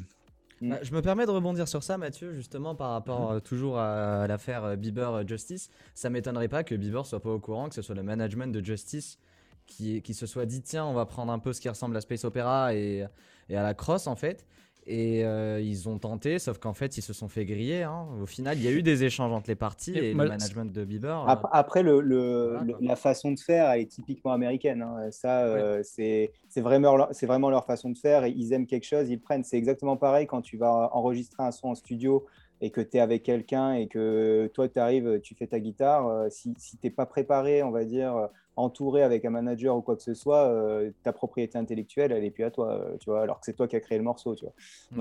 Bah, je me permets de rebondir sur ça, Mathieu, justement par rapport mmh. euh, toujours à, l'affaire Bieber Justice. Ça m'étonnerait pas que Bieber soit pas au courant, que ce soit le management de Justice qui, qui se soit dit tiens, on va prendre un peu ce qui ressemble à Space Opera et, et à la Cross en fait, et euh, ils ont tenté, sauf qu'en fait, ils se sont fait griller. Hein. Au final, il y a eu des échanges entre les parties et, le management de Bieber. Euh, après, le, la façon de faire, elle est typiquement américaine. Hein. Ça, euh, c'est vraiment, vraiment leur façon de faire. Et ils aiment quelque chose, ils prennent. C'est exactement pareil quand tu vas enregistrer un son en studio et que tu es avec quelqu'un et que toi, tu arrives, tu fais ta guitare. si si tu n'es pas préparé, on va dire, entouré avec un manager ou quoi que ce soit, euh, ta propriété intellectuelle, elle est plus à toi, euh, tu vois, alors que c'est toi qui as créé le morceau, tu vois.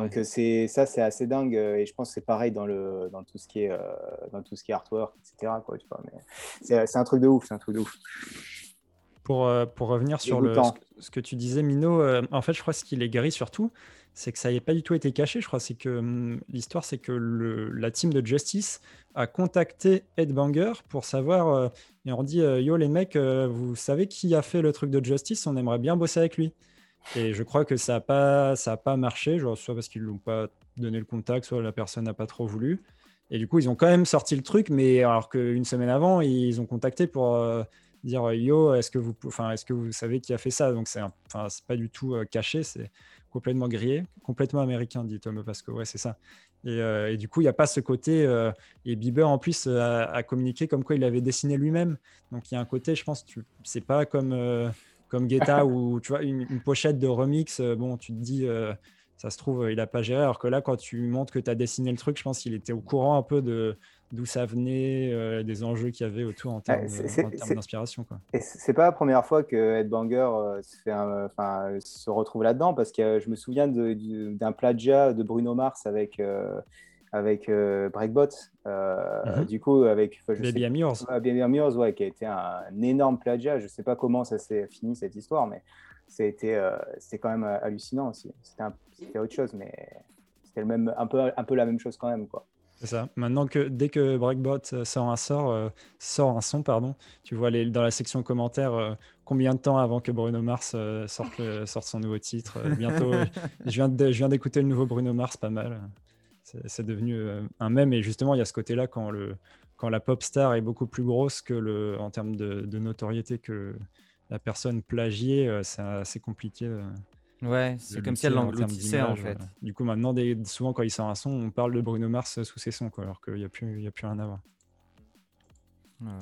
Donc euh, c'est ça, c'est assez dingue et je pense que c'est pareil dans le dans tout ce qui est dans tout ce qui est artwork, etc. Quoi, tu vois. Mais c'est un truc de ouf, c'est un truc de ouf. Pour, pour revenir sur le, ce, que tu disais, Mino, en fait, je crois que ce qui est gris surtout, c'est que ça n'avait pas du tout été caché. Je crois que hum, l'histoire, c'est que la team de Justice a contacté Ed Banger pour savoir. Euh, et on dit euh, Yo, les mecs, euh, vous savez qui a fait le truc de Justice? On aimerait bien bosser avec lui. Et je crois que ça n'a pas, pas marché, genre, soit parce qu'ils ne l'ont pas donné le contact, soit la personne n'a pas trop voulu. Et du coup, ils ont quand même sorti le truc, mais alors qu'une semaine avant, ils ont contacté pour dire Yo, est-ce que, vous, est-ce que vous savez qui a fait ça? Donc, c'est pas du tout caché, complètement grillé, complètement américain, dit Thomas, parce que ouais, c'est ça. Et, euh, du coup, il n'y a pas ce côté. Euh, et Bieber, en plus, a, communiqué comme quoi il avait dessiné lui-même. Donc, il y a un côté, je pense, c'est pas comme, euh, comme Guetta où tu vois une, une, pochette de remix. bon, tu te dis, ça se trouve, il n'a pas géré. Alors que là, quand tu montres que tu as dessiné le truc, je pense qu'il était au courant un peu de, d'où ça venait, euh, des enjeux qu'il y avait autour en termes, d'inspiration. Et c'est pas la première fois que Ed Banger euh, se, se retrouve là-dedans, parce que je me souviens d'un plagiat de Bruno Mars avec, euh, avec Breakbot, mhm. du coup, avec Baby I'm Yours. Baby Yours, ouais, qui a été un, énorme plagiat. Je sais pas comment ça s'est fini cette histoire, mais c'était quand même hallucinant aussi. C'était autre chose, mais c'était même un peu, un peu la même chose quand même. Quoi. C'est ça. Maintenant que dès que Breakbot euh, sort un sort, euh, sort un son, pardon, tu vois les, dans la section commentaires euh, combien de temps avant que Bruno Mars euh, sorte, le- sorte son nouveau titre. bientôt, je viens de- je viens d'écouter le nouveau Bruno Mars, pas mal. C'est devenu un mème et justement il y a ce côté-là quand le quand la pop star est beaucoup plus grosse que le en termes de, de notoriété que la personne plagiée, c'est assez compliqué. Ouais, c'est comme si elle l'engloutissait en fait. voilà. Du coup, maintenant, des- souvent quand il sort un son, on parle de Bruno Mars sous ses sons, quoi, alors qu'il n'y a, plus- il y a plus rien à voir. Ouais, ouais.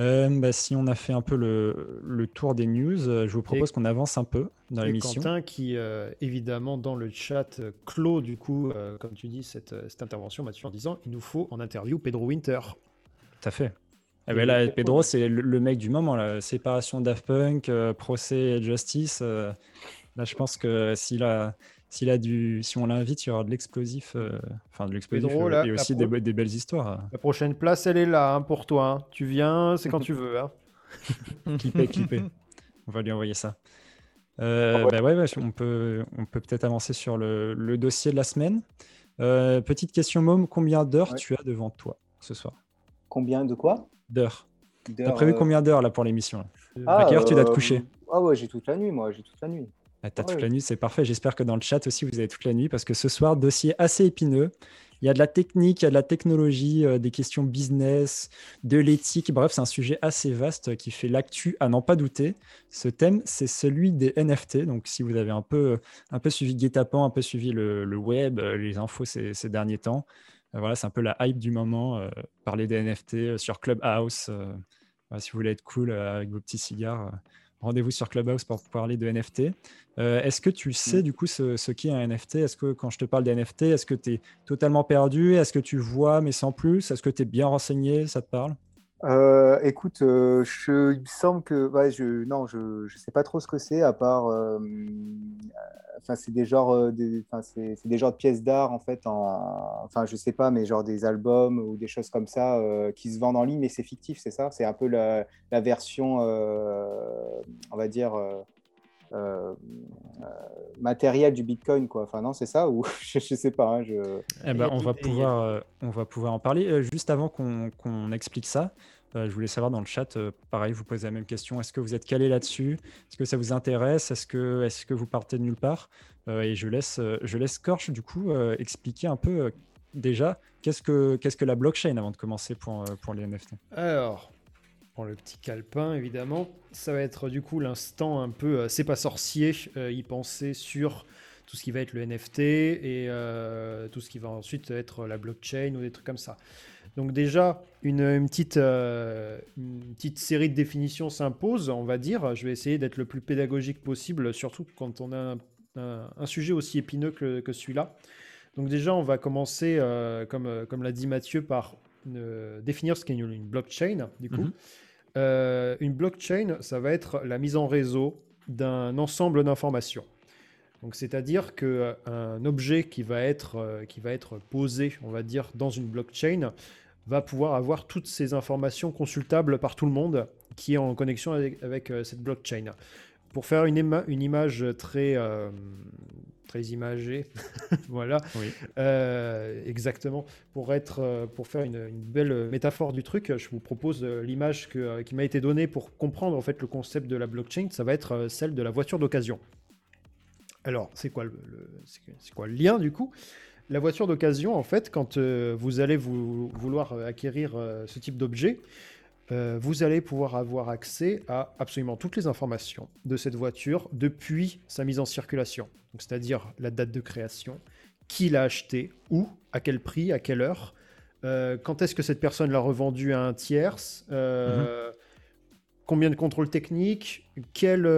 Euh, bah, si on a fait un peu le, le tour des news, euh, je vous propose qu'on avance un peu dans l'émission. Quentin qui, euh, évidemment, dans le chat, clôt, du coup, euh, comme tu dis, cette, cette intervention, Mathieu, en disant il nous faut en interview Pedro Winter. Tout à fait. Eh ben là, Pedro, c'est le, le mec du moment. La séparation Daft Punk, euh, procès et Justice. Là, je pense que s'il a, s'il a du, si on l'invite, il y aura de l'explosif, euh, enfin de l'explosif Pedro, euh, là, et aussi pro- des, be- des belles histoires. La prochaine place, elle est là hein, pour toi. hein. Tu viens, c'est quand tu veux. hein. Clipper, clipper. On va lui envoyer ça. Euh, Ouais. bah ouais, ouais, on peut, on peut peut-être avancer sur le, le dossier de la semaine. Euh, petite question, Mom, combien d'heures Ouais. tu as devant toi ce soir? Combien de quoi? D'heures. T'as prévu euh, combien d'heures là pour l'émission? Là Ah, À quelle heure tu dois te coucher Ah ouais, j'ai toute la nuit, moi, j'ai toute la nuit. Ah, T'as toute ouais. la nuit, c'est parfait. J'espère que dans le chat aussi, vous avez toute la nuit parce que ce soir, dossier assez épineux. Il y a de la technique, il y a de la technologie, euh, des questions business, de l'éthique. Bref, c'est un sujet assez vaste qui fait l'actu à n'en pas douter. Ce thème, c'est celui des NFT. Donc, si vous avez un peu, un peu suivi Guet-apens, un peu suivi le, le web, euh, les infos ces, ces derniers temps, euh, voilà, c'est un peu la hype du moment. euh, parler des NFT sur Clubhouse. si vous voulez être cool avec vos petits cigares, rendez-vous sur Clubhouse pour parler de NFT. Euh, est-ce que tu sais du coup ce, ce qu'est un NFT Est-ce que quand je te parle des NFT, est-ce que tu es totalement perdu? Est-ce que tu vois mais sans plus? Est-ce que tu es bien renseigné? Ça te parle? Euh, écoute, euh, je, il me semble que ouais, je non, je je sais pas trop ce que c'est à part euh, enfin c'est des genres euh, des des genres de pièces d'art en fait en enfin je sais pas mais genre des albums ou des choses comme ça euh, qui se vendent en ligne mais c'est fictif, c'est ça? C'est un peu la, la version on va dire euh, euh, matérielle du Bitcoin quoi. Enfin non, c'est ça ou je, je sais pas hein, je Eh ben, on, va pouvoir, euh, on va pouvoir en parler. Euh, juste avant qu'on qu'on explique ça, euh, je voulais savoir dans le chat, euh, pareil, vous posez la même question. Est-ce que vous êtes calé là-dessus? Est-ce que ça vous intéresse? Est-ce que, est que vous partez de nulle part? Euh, Et je laisse, euh, je laisse Korch, du coup, euh, expliquer un peu euh, déjà qu'est-ce que, qu'est-ce que la blockchain avant de commencer pour, euh, pour les NFT. Alors, le petit calepin, évidemment, ça va être du coup l'instant un peu euh, c'est pas sorcier, euh, y penser sur tout ce qui va être le NFT et euh, tout ce qui va ensuite être la blockchain ou des trucs comme ça. Donc déjà, une, petite, une petite série de définitions s'impose, on va dire. Je vais essayer d'être le plus pédagogique possible, surtout quand on a un, sujet aussi épineux que, celui-là. Donc déjà, on va commencer, comme, comme l'a dit Mathieu, par euh, définir ce qu'est une, une blockchain, du coup. Mhm. Euh, une blockchain, ça va être la mise en réseau d'un ensemble d'informations. Donc, c'est-à-dire que euh, un objet qui va être euh, qui va être posé, on va dire, dans une blockchain, va pouvoir avoir toutes ces informations consultables par tout le monde qui est en connexion avec, avec, cette blockchain. Pour faire une, ima- une image très euh, très imagée, voilà, Oui. euh, exactement. Pour, être, euh, pour faire une, une belle métaphore du truc, je vous propose euh, l'image que, qui m'a été donnée pour comprendre en fait le concept de la blockchain. Ça va être celle de la voiture d'occasion. Alors, c'est quoi le, le- c'est c'est quoi le lien du coup? La voiture d'occasion, en fait, quand euh, vous allez vous, vouloir acquérir euh, ce type d'objet, euh, vous allez pouvoir avoir accès à absolument toutes les informations de cette voiture depuis sa mise en circulation. C'est-à-dire la date de création, qui l'a acheté, où, à quel prix, à quelle heure, euh, quand est-ce que cette personne l'a revendu à un tierce, euh, combien de contrôles techniques, quels,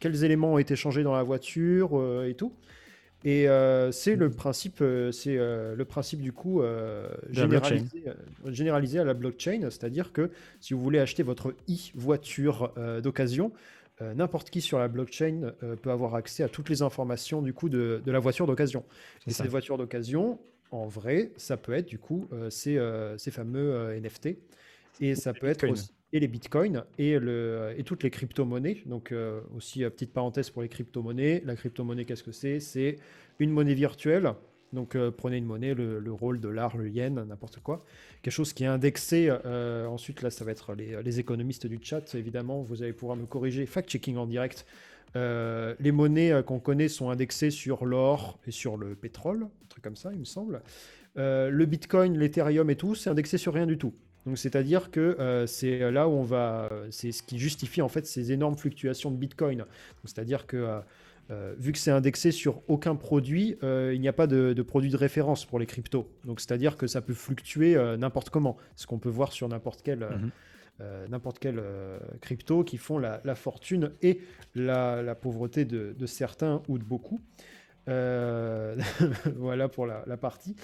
quels éléments ont été changés dans la voiture et tout. Et euh, c'est le principe, euh, c'est euh, le principe du coup euh, généralisé, généralisé à la blockchain, c'est-à-dire que si vous voulez acheter votre e-voiture d'occasion, n'importe qui sur la blockchain peut avoir accès à toutes les informations du coup de, de la voiture d'occasion. Et ça. cette voiture d'occasion, en vrai, ça peut être du coup ces, ces fameux NFT. Et ça peut être aussi et les bitcoins et, le, et toutes les crypto-monnaies. Donc euh, aussi, euh, petite parenthèse pour les crypto-monnaies. La crypto-monnaie, qu'est-ce que c'est? C'est une monnaie virtuelle Donc prenez une monnaie, le, le rôle, dollar, le yen, n'importe quoi. Quelque chose qui est indexé. ensuite, là, ça va être les, les, économistes du chat, évidemment. Vous allez pouvoir me corriger. Fact-checking en direct. les monnaies qu'on connaît sont indexées sur l'or et sur le pétrole, un truc comme ça, il me semble. le bitcoin, l'ethereum et tout, c'est indexé sur rien du tout. Donc c'est-à-dire que euh, c'est là où on va, c'est ce qui justifie en fait ces énormes fluctuations de Bitcoin. C'est-à-dire que euh, euh, vu que c'est indexé sur aucun produit, il n'y a pas de, produit de référence pour les cryptos. Donc c'est-à-dire que ça peut fluctuer n'importe comment, ce qu'on peut voir sur n'importe quel, mhm. n'importe quel crypto qui font la, fortune et la, pauvreté de, certains ou de beaucoup. voilà pour la, partie.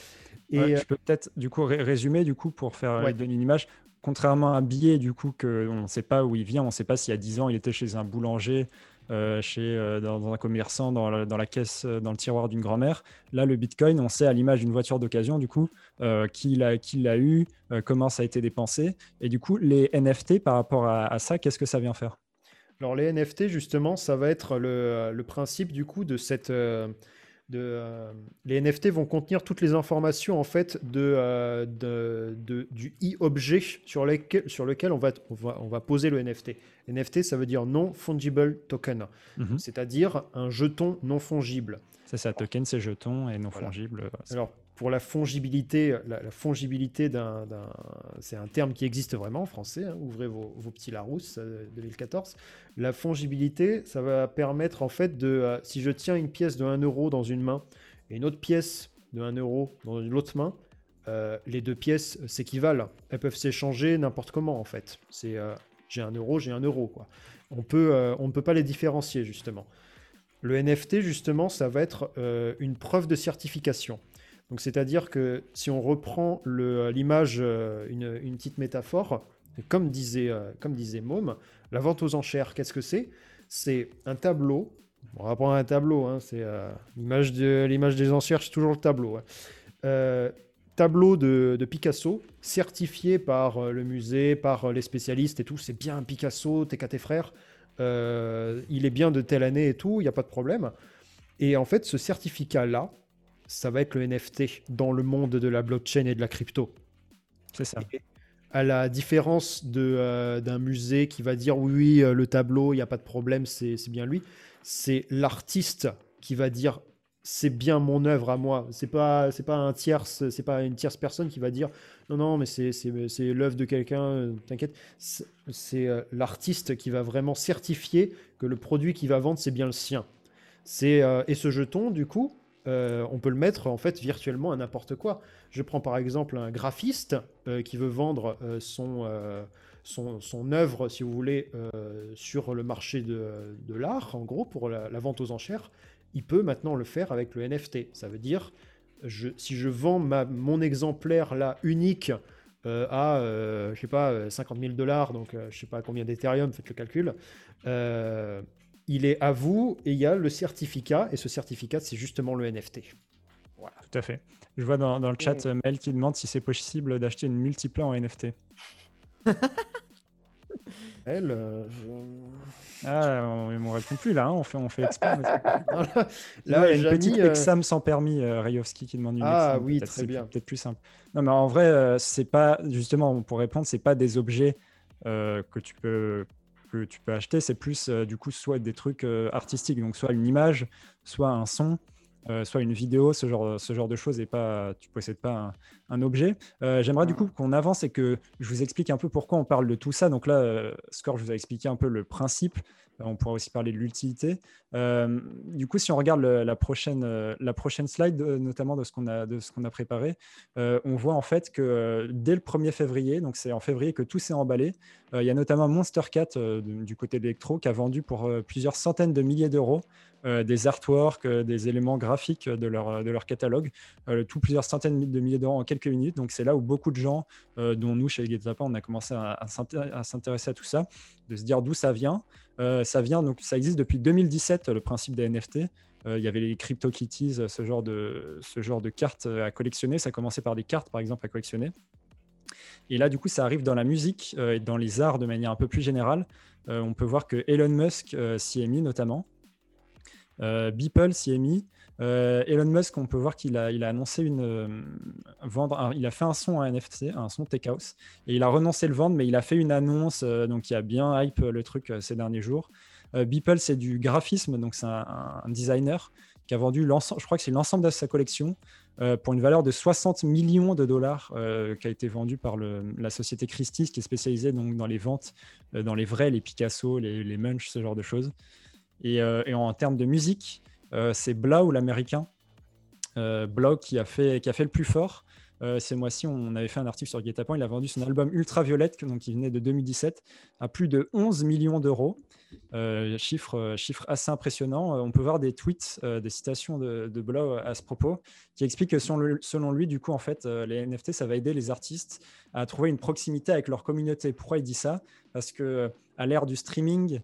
Et euh, je peux peut-être du coup résumer du coup pour faire donner une image. Contrairement à un billet du coup que on ne sait pas où il vient, on ne sait pas s'il y a 10 ans il était chez un boulanger, euh, chez euh, dans, un commerçant, dans la, dans la, caisse, dans le tiroir d'une grand-mère. Là, le Bitcoin, on sait à l'image d'une voiture d'occasion, du coup, qui l'a qui l'a eu, comment ça a été dépensé. Et du coup, les NFT, par rapport à, à ça, qu'est-ce que ça vient faire? Alors, les NFT, justement, ça va être le, le principe, du coup, de cette de, euh, les NFT vont contenir toutes les informations en fait de, euh, de, du e-objet sur, sur lequel on va, on va, on, va, poser le NFT. NFT, ça veut dire non fungible token, mhm. c'est-à-dire un jeton non fongible. C'est ça, token, c'est jeton et non fongible. Alors, pour la fongibilité, la, fongibilité d'un, c'est un terme qui existe vraiment en français. Hein. ouvrez vos, petits Larousse 2014. Euh, la fongibilité, ça va permettre en fait de, euh, si je tiens une pièce de 1 euro dans une main et une autre pièce de 1 euro dans une autre main, euh, les deux pièces s'équivalent. Elles peuvent s'échanger n'importe comment en fait. C'est j'ai un euro, j'ai un euro quoi. On peut, on ne peut pas les différencier justement. Le NFT justement, ça va être une preuve de certification. Donc c'est-à-dire que si on reprend l'image, euh, une, petite métaphore, comme disait, euh, comme disait Môme, la vente aux enchères, qu'est-ce que c'est? C'est un tableau. On va prendre un tableau, hein, c'est euh, l'image des enchères, c'est toujours le tableau. Hein. tableau de, Picasso, certifié par le musée, par les spécialistes et tout. C'est bien Picasso, t'es qu'à tes frères. il est bien de telle année et tout, il n'y a pas de problème. Et en fait, ce certificat-là, ça va être le NFT dans le monde de la blockchain et de la crypto. C'est ça. à la différence euh, d'un musée qui va dire oui, euh, le tableau, il n'y a pas de problème, c'est bien lui. C'est l'artiste qui va dire c'est bien mon œuvre à moi. C'est pas c'est pas un tierce, c'est pas une tierce personne qui va dire non non mais c'est l'œuvre de quelqu'un. Euh, t'inquiète. C'est l'artiste qui va vraiment certifier que le produit qu'il va vendre c'est bien le sien. C'est et ce jeton du coup euh, on peut le mettre en fait virtuellement à n'importe quoi. Je prends par exemple un graphiste euh, qui veut vendre euh, son, son, œuvre, si vous voulez, sur le marché de, l'art, en gros, pour la, vente aux enchères. Il peut maintenant le faire avec le NFT. Ça veut dire, si je vends mon exemplaire là unique à, je sais pas, 50 000 dollars, donc je sais pas combien d'Ethereum, faites le calcul il est à vous et il y a le certificat. Et ce certificat, c'est justement le NFT. Voilà. Tout à fait. Je vois dans, le chat Mel qui demande si c'est possible d'acheter une multiple en NFT. Elle, euh, Ah, on ne répond plus là, hein. on fait, on fait exprès. là, il y a une petite euh, exam sans permis, euh, Rayovski qui demande une Ah oui, très bien. Peut-être plus simple. Non, mais en vrai, c'est pas, justement, pour répondre, c'est pas des objets que tu peux que tu peux acheter, c'est plus euh, du coup soit des trucs euh, artistiques, donc soit une image, soit un son, euh, soit une vidéo, ce genre, ce genre de choses, et pas, tu possèdes pas un, objet. J'aimerais du coup qu'on avance et que je vous explique un peu pourquoi on parle de tout ça. Donc là, Score, je vous ai expliqué un peu le principe. On pourra aussi parler de l'utilité. du coup, si on regarde la, prochaine, la prochaine slide, notamment de ce qu'on a, de ce qu'on a préparé, on voit en fait que dès le 1er février, donc c'est en février que tout s'est emballé, il y a notamment Monster Cat du côté d'Electro qui a vendu pour plusieurs centaines de milliers d'euros euh, des artworks, euh, des éléments graphiques de leur, de leur catalogue, euh, tout plusieurs centaines de milliers d'euros en quelques minutes. Donc c'est là où beaucoup de gens, dont nous chez GetZappa, on a commencé à, à s'intéresser à tout ça, de se dire d'où ça vient. ça vient, donc ça existe depuis 2017, le principe des NFT. il y avait les CryptoKitties, ce genre de, ce genre de cartes à collectionner. Ça commençait par des cartes, par exemple, à collectionner. Et là, du coup, ça arrive dans la musique et dans les arts de manière un peu plus générale. on peut voir que Elon Musk s'y est mis notamment. Euh, Beeple s'y est mis. Elon Musk, on peut voir qu'il a, il a annoncé une vendre, il a fait un son à NFT, un son Tech House, et il a renoncé le vendre, mais il a fait une annonce, donc il a bien hype le truc ces derniers jours. Beeple, c'est du graphisme, donc c'est un, designer qui a vendu l'ensemble, je crois que c'est l'ensemble de sa collection euh, pour une valeur de 60 millions de dollars euh, qui a été vendu par la société Christie's qui est spécialisée donc, dans les ventes, euh, dans les vrais, les Picasso, les, les Munch, ce genre de choses. Et, en termes de musique, c'est Blau, l'américain, Blau qui a, fait, qui a fait le plus fort. ces mois-ci, on avait fait un article sur Guetapan. Il a vendu son album Ultraviolette, donc qui venait de 2017, à plus de 11 millions d'euros. Euh, chiffre, euh, chiffre, assez impressionnant. Euh, on peut voir des tweets, des citations de, de Blau à ce propos, qui expliquent que selon, lui, du coup, en fait, les NFT, ça va aider les artistes à trouver une proximité avec leur communauté. Pourquoi il dit ça? Parce que à l'ère du streaming,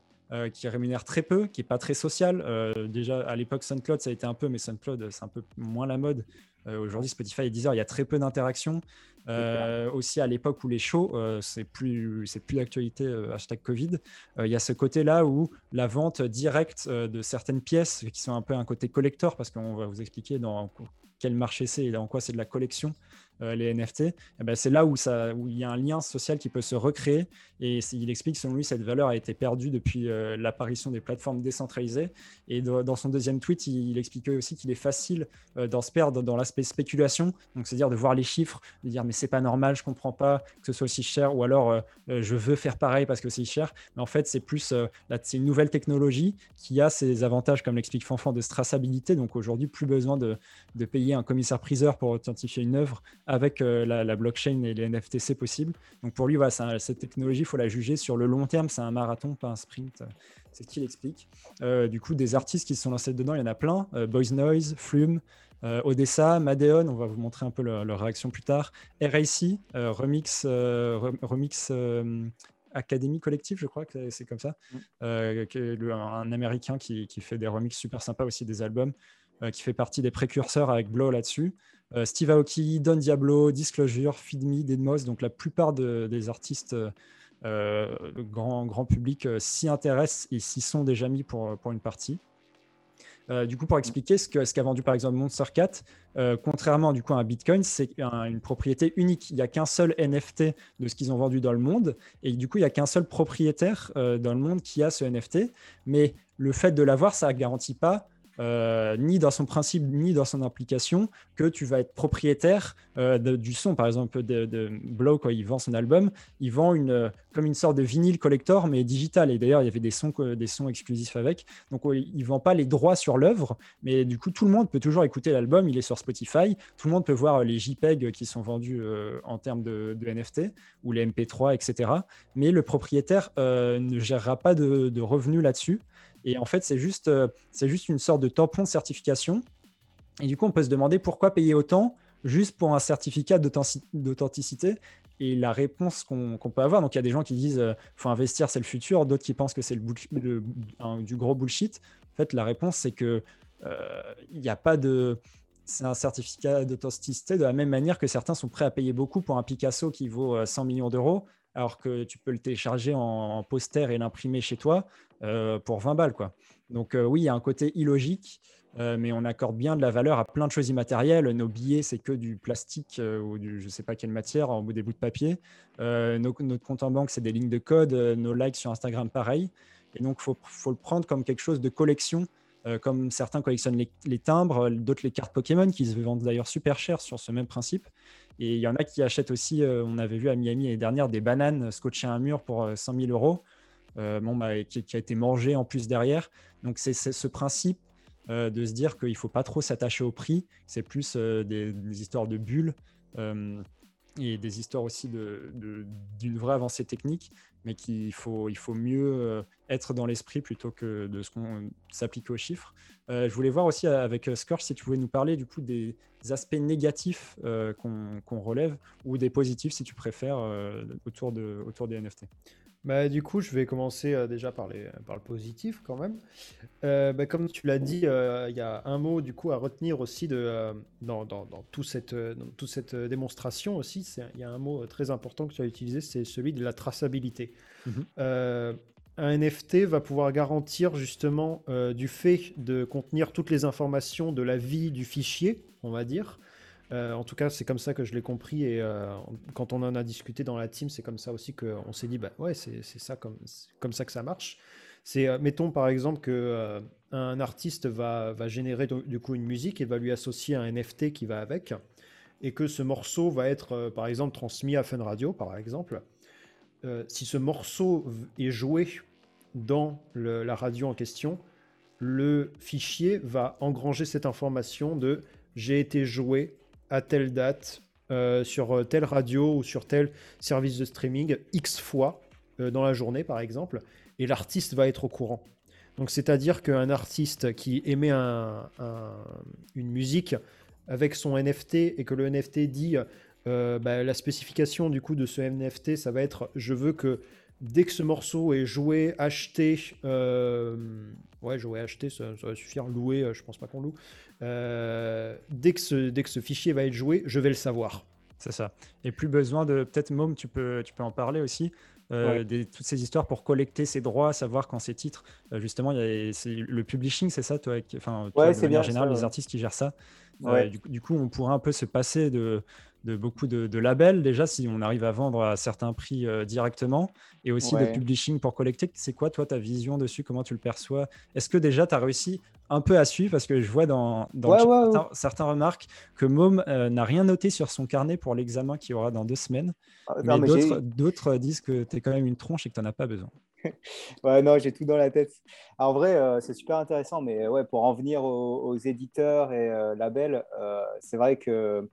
qui rémunère très peu, qui est pas très social. déjà à l'époque SoundCloud ça a été un peu, mais SoundCloud c'est un peu moins la mode. Aujourd'hui Spotify et Deezer, il y a très peu d'interactions. Euh, aussi à l'époque où les shows, euh, c'est plus c'est plus d'actualité euh, hashtag Covid. Il y a ce côté-là où la vente directe de certaines pièces qui sont un peu un côté collector parce qu'on va vous expliquer dans quel marché c'est et en quoi c'est de la collection. Euh, les NFT, eh ben, c'est là où, il y a un lien social qui peut se recréer. Et il explique, selon lui, cette valeur a été perdue depuis euh, l'apparition des plateformes décentralisées. Et dans son deuxième tweet, il, expliquait aussi qu'il est facile euh, d'en se perdre dans l'aspect spéculation. Donc, c'est-à-dire de voir les chiffres, de dire mais c'est pas normal, je comprends pas que ce soit aussi cher, ou alors je veux faire pareil parce que c'est cher. Mais en fait, c'est plus une nouvelle technologie qui a ses avantages, comme l'explique Fanfan, de traçabilité. Donc aujourd'hui, plus besoin de, de payer un commissaire-priseur pour authentifier une œuvre avec euh, la, blockchain et les NFT, c'est possible. Donc pour lui, voilà, cette technologie, il faut la juger sur le long terme. C'est un marathon, pas un sprint. C'est ce qu'il explique. Euh, du coup, des artistes qui se sont lancés dedans, il y en a plein. Euh, Boys Noise, Flume, Odessa, Madeon, on va vous montrer un peu leur, réaction plus tard. RAC, Remix, Remix Academy Collective, je crois que c'est comme ça. Mm. un Américain qui, qui, fait des remixes super sympas aussi des albums, qui fait partie des précurseurs avec Blow là-dessus. Euh, Steve Aoki, Don Diablo, Disclosure, Feedme, Deadmos, donc la plupart des artistes euh, grand, grand public euh, s'y intéressent et s'y sont déjà mis pour, pour une partie. du coup, pour expliquer ce qu'a vendu par exemple Monster Cat, contrairement du coup à Bitcoin, c'est une propriété unique. Il n'y a qu'un seul NFT de ce qu'ils ont vendu dans le monde, et du coup, il n'y a qu'un seul propriétaire dans le monde qui a ce NFT. Mais le fait de l'avoir, ça ne garantit pas euh, ni dans son principe, ni dans son implication, que tu vas être propriétaire euh, du son. Par exemple, de, de Blow, quand il vend son album, il vend une, comme une sorte de vinyle collector, mais digital. Et d'ailleurs, il y avait des sons, exclusifs avec. Donc, il ne vend pas les droits sur l'œuvre, mais du coup, tout le monde peut toujours écouter l'album. Il est sur Spotify. Tout le monde peut voir les JPEG qui sont vendus euh, en termes de, NFT ou les MP3, etc. Mais le propriétaire ne gérera pas de revenus là-dessus. Et en fait, c'est juste, euh, juste une sorte de tampon de certification. Et du coup, on peut se demander pourquoi payer autant juste pour un certificat d'authenticité. Et la réponse qu'on peut avoir, donc il y a des gens qui disent euh, faut investir, c'est le futur, d'autres qui pensent que c'est du gros bullshit. En fait, la réponse, c'est que euh, il n'y a pas de. C'est un certificat d'authenticité de la même manière que certains sont prêts à payer beaucoup pour un Picasso qui vaut 100 millions d'euros alors que tu peux le télécharger en, poster et l'imprimer chez toi euh, pour 20 balles. Quoi. Donc euh, oui, il y a un côté illogique, euh, mais on accorde bien de la valeur à plein de choses immatérielles. Nos billets, c'est que du plastique ou du, je ne sais pas quelle matière, en bout des bouts de papier. notre compte en banque, c'est des lignes de code. nos likes sur Instagram, pareil. Et donc, il faut, faut, le prendre comme quelque chose de collection. Comme certains collectionnent les, timbres, d'autres les cartes Pokémon qui se vendent d'ailleurs super cher sur ce même principe. Et il y en a qui achètent aussi, euh, on avait vu à Miami l'année dernière, des bananes scotchées à un mur pour 100 euh, 000 euros, euh, bon, bah, qui, a été mangé en plus derrière. Donc c'est ce principe de se dire qu'il ne faut pas trop s'attacher au prix, c'est plus des, histoires de bulles et des histoires aussi d'une vraie avancée technique, mais qu'il faut, il faut mieux être dans l'esprit plutôt que de ce qu'on s'applique aux chiffres. je voulais voir aussi avec Scorch si tu pouvais nous parler du coup des, aspects négatifs euh, qu'on relève ou des positifs si tu préfères euh, autour, de, autour des NFT bah, du coup, je vais commencer euh, déjà par, les, par le positif quand même. Bah, comme tu l'as dit, il y a un mot du coup à retenir aussi de, dans, dans, dans, tout cette, dans toute cette démonstration aussi. Il y a un mot très important que tu as utilisé, c'est celui de la traçabilité. Mmh un NFT va pouvoir garantir justement du fait de contenir toutes les informations de la vie du fichier, on va dire. En tout cas, c'est comme ça que je l'ai compris et quand on en a discuté dans la team, c'est comme ça aussi qu'on s'est dit, bah ouais, c'est ça comme, comme ça que ça marche. C'est, euh, mettons par exemple que euh, un artiste va, va générer du coup une musique et va lui associer un NFT qui va avec, et que ce morceau va être euh, par exemple transmis à Fun Radio, par exemple. si ce morceau est joué dans la radio en question, le fichier va engranger cette information de j'ai été joué à telle date sur telle radio ou sur tel service de streaming X fois dans la journée par exemple et l'artiste va être au courant. Donc c'est-à-dire qu'un artiste qui émet un, une musique avec son NFT et que le NFT dit euh, bah, la spécification du coup de ce NFT, ça va être je veux que dès que ce morceau est joué, acheté, euh, ouais, joué, acheté, ça, va suffire, louer, euh, je pense pas qu'on loue. dès, que ce, dès que ce fichier va être joué, je vais le savoir. C'est ça. Et plus besoin de. Peut-être, Mom, tu peux, tu peux en parler aussi. Euh, toutes ces histoires pour collecter ses droits, savoir quand ces titres, euh, justement, y le publishing, c'est ça, toi, enfin, ouais, c'est bien général, les artistes qui gèrent ça. Euh, du, coup, on pourrait un peu se passer de, de beaucoup de, labels déjà si on arrive à vendre à certains prix directement et aussi de publishing pour collecter. C'est quoi toi ta vision dessus? Comment tu le perçois? Est-ce que déjà tu as réussi un peu à suivre? Parce que je vois dans, certains, remarques que Mom n'a rien noté sur son carnet pour l'examen qui aura dans deux semaines. Ah, mais, d'autres disent que tu es quand même une tronche et que tu n'en as pas besoin. ouais, non, j'ai tout dans la tête. en vrai, euh, c'est super intéressant, mais ouais, pour en venir aux, éditeurs et euh, labels, euh, c'est vrai que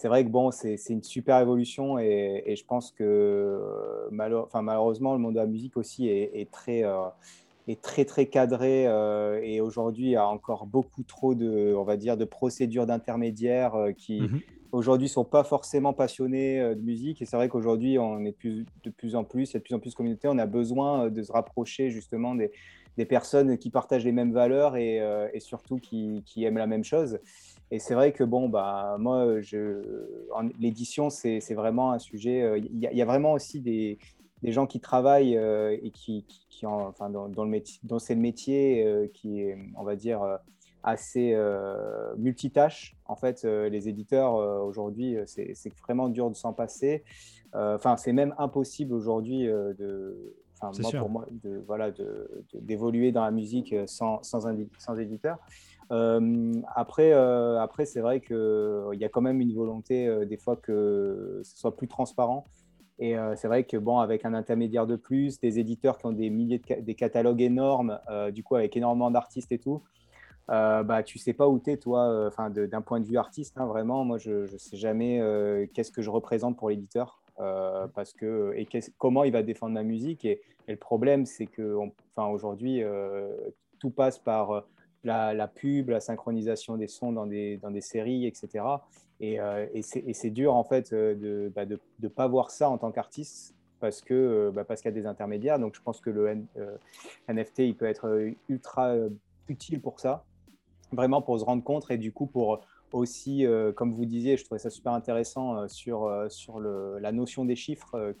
c'est vrai que bon, c'est une super évolution et, je pense que enfin, malheureusement, le monde de la musique aussi est, très est très très cadré et aujourd'hui il y a encore beaucoup trop de on va dire de procédures d'intermédiaires qui mmh aujourd'hui sont pas forcément passionnés euh, de musique. Et c'est vrai qu'aujourd'hui, on est de plus en plus, il y a de plus en plus de communautés. On a besoin euh, de se rapprocher justement des, personnes qui partagent les mêmes valeurs et, euh, surtout qui, aiment la même chose. Et c'est vrai que bon, bah, moi, l'édition, c'est vraiment un sujet. Il y, a vraiment aussi des, gens qui travaillent et qui, qui, enfin, dans, le métier, dans c'est le métier qui est, on va dire, assez euh, multitâche. En fait, euh, les éditeurs euh, aujourd'hui, c'est vraiment dur de s'en passer. Enfin, c'est même impossible aujourd'hui de, enfin, moi, pour moi, de, voilà, d'évoluer dans la musique sans, sans, sans éditeur. Après, après c'est vrai qu'il y a quand même une volonté des fois que ce soit plus transparent. Et c'est vrai que bon, avec un intermédiaire de plus, des éditeurs qui ont des milliers de des catalogues énormes, du coup avec énormément d'artistes et tout, euh, bah, tu sais pas où tu es, toi, euh, enfin, d'un point de vue artiste, hein, vraiment. Moi, je ne sais jamais euh, qu'est-ce que je représente pour l'éditeur. parce que et comment il va défendre ma musique et, le problème c'est que enfin aujourd'hui tout passe par la, pub, la synchronisation des sons dans des, dans des séries, etc. Et, et c'est dur en fait de ne bah, de, pas voir ça en tant qu'artiste parce que bah, parce qu'il y a des intermédiaires. Donc je pense que le NFT il peut être ultra utile pour ça vraiment pour se rendre compte et du coup pour aussi, euh, comme vous disiez, je trouvais ça super intéressant euh, sur, euh, sur le, la notion des chiffres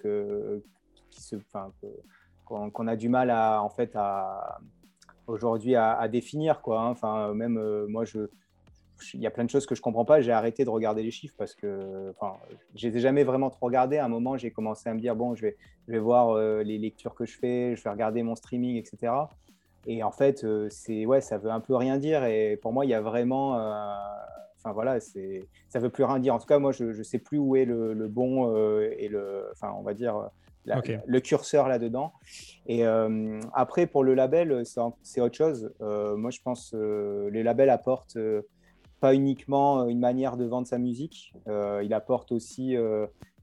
qu'on, a du mal à, en fait, à, aujourd'hui à, définir. Quoi, hein. Enfin, même moi, je, il y a plein de choses que je comprends pas. J'ai arrêté de regarder les chiffres parce que, enfin, je les ai jamais vraiment trop regardés. À un moment, j'ai commencé à me dire bon, je vais, je vais voir les lectures que je fais, je vais regarder mon streaming, etc. Et en fait, euh, c'est ouais, ça veut un peu rien dire. Et pour moi, il y a vraiment, euh, voilà, c'est, ça veut plus rien dire. En tout cas, moi, je ne sais plus où est le, bon euh, et le, enfin, on va dire. Le curseur là-dedans. Et après, pour le label, c'est autre chose. moi, je pense que les labels apportent pas uniquement une manière de vendre sa musique, il apporte aussi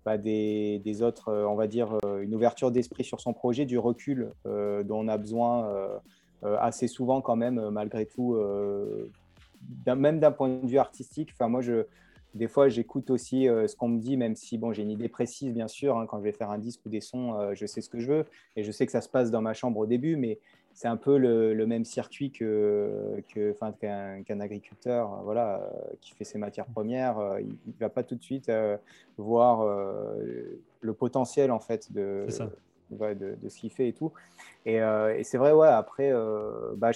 bah, des, des, autres, on va dire, une ouverture d'esprit sur son projet, du recul dont on a besoin euh, assez souvent quand même, euh, malgré tout, euh, même d'un point de vue artistique. Enfin, moi, je, des fois, j'écoute aussi ce qu'on me dit, même si bon, j'ai une idée précise, bien sûr. Hein, quand je vais faire un disque ou des sons, je sais ce que je veux et je sais que ça se passe dans ma chambre au début, mais c'est un peu le, même circuit que, qu'un, agriculteur voilà, qui fait ses matières premières. il ne va pas tout de suite voir le potentiel en fait de, de, de, ce qu'il fait et tout. Et, et c'est vrai, ouais, après, bah,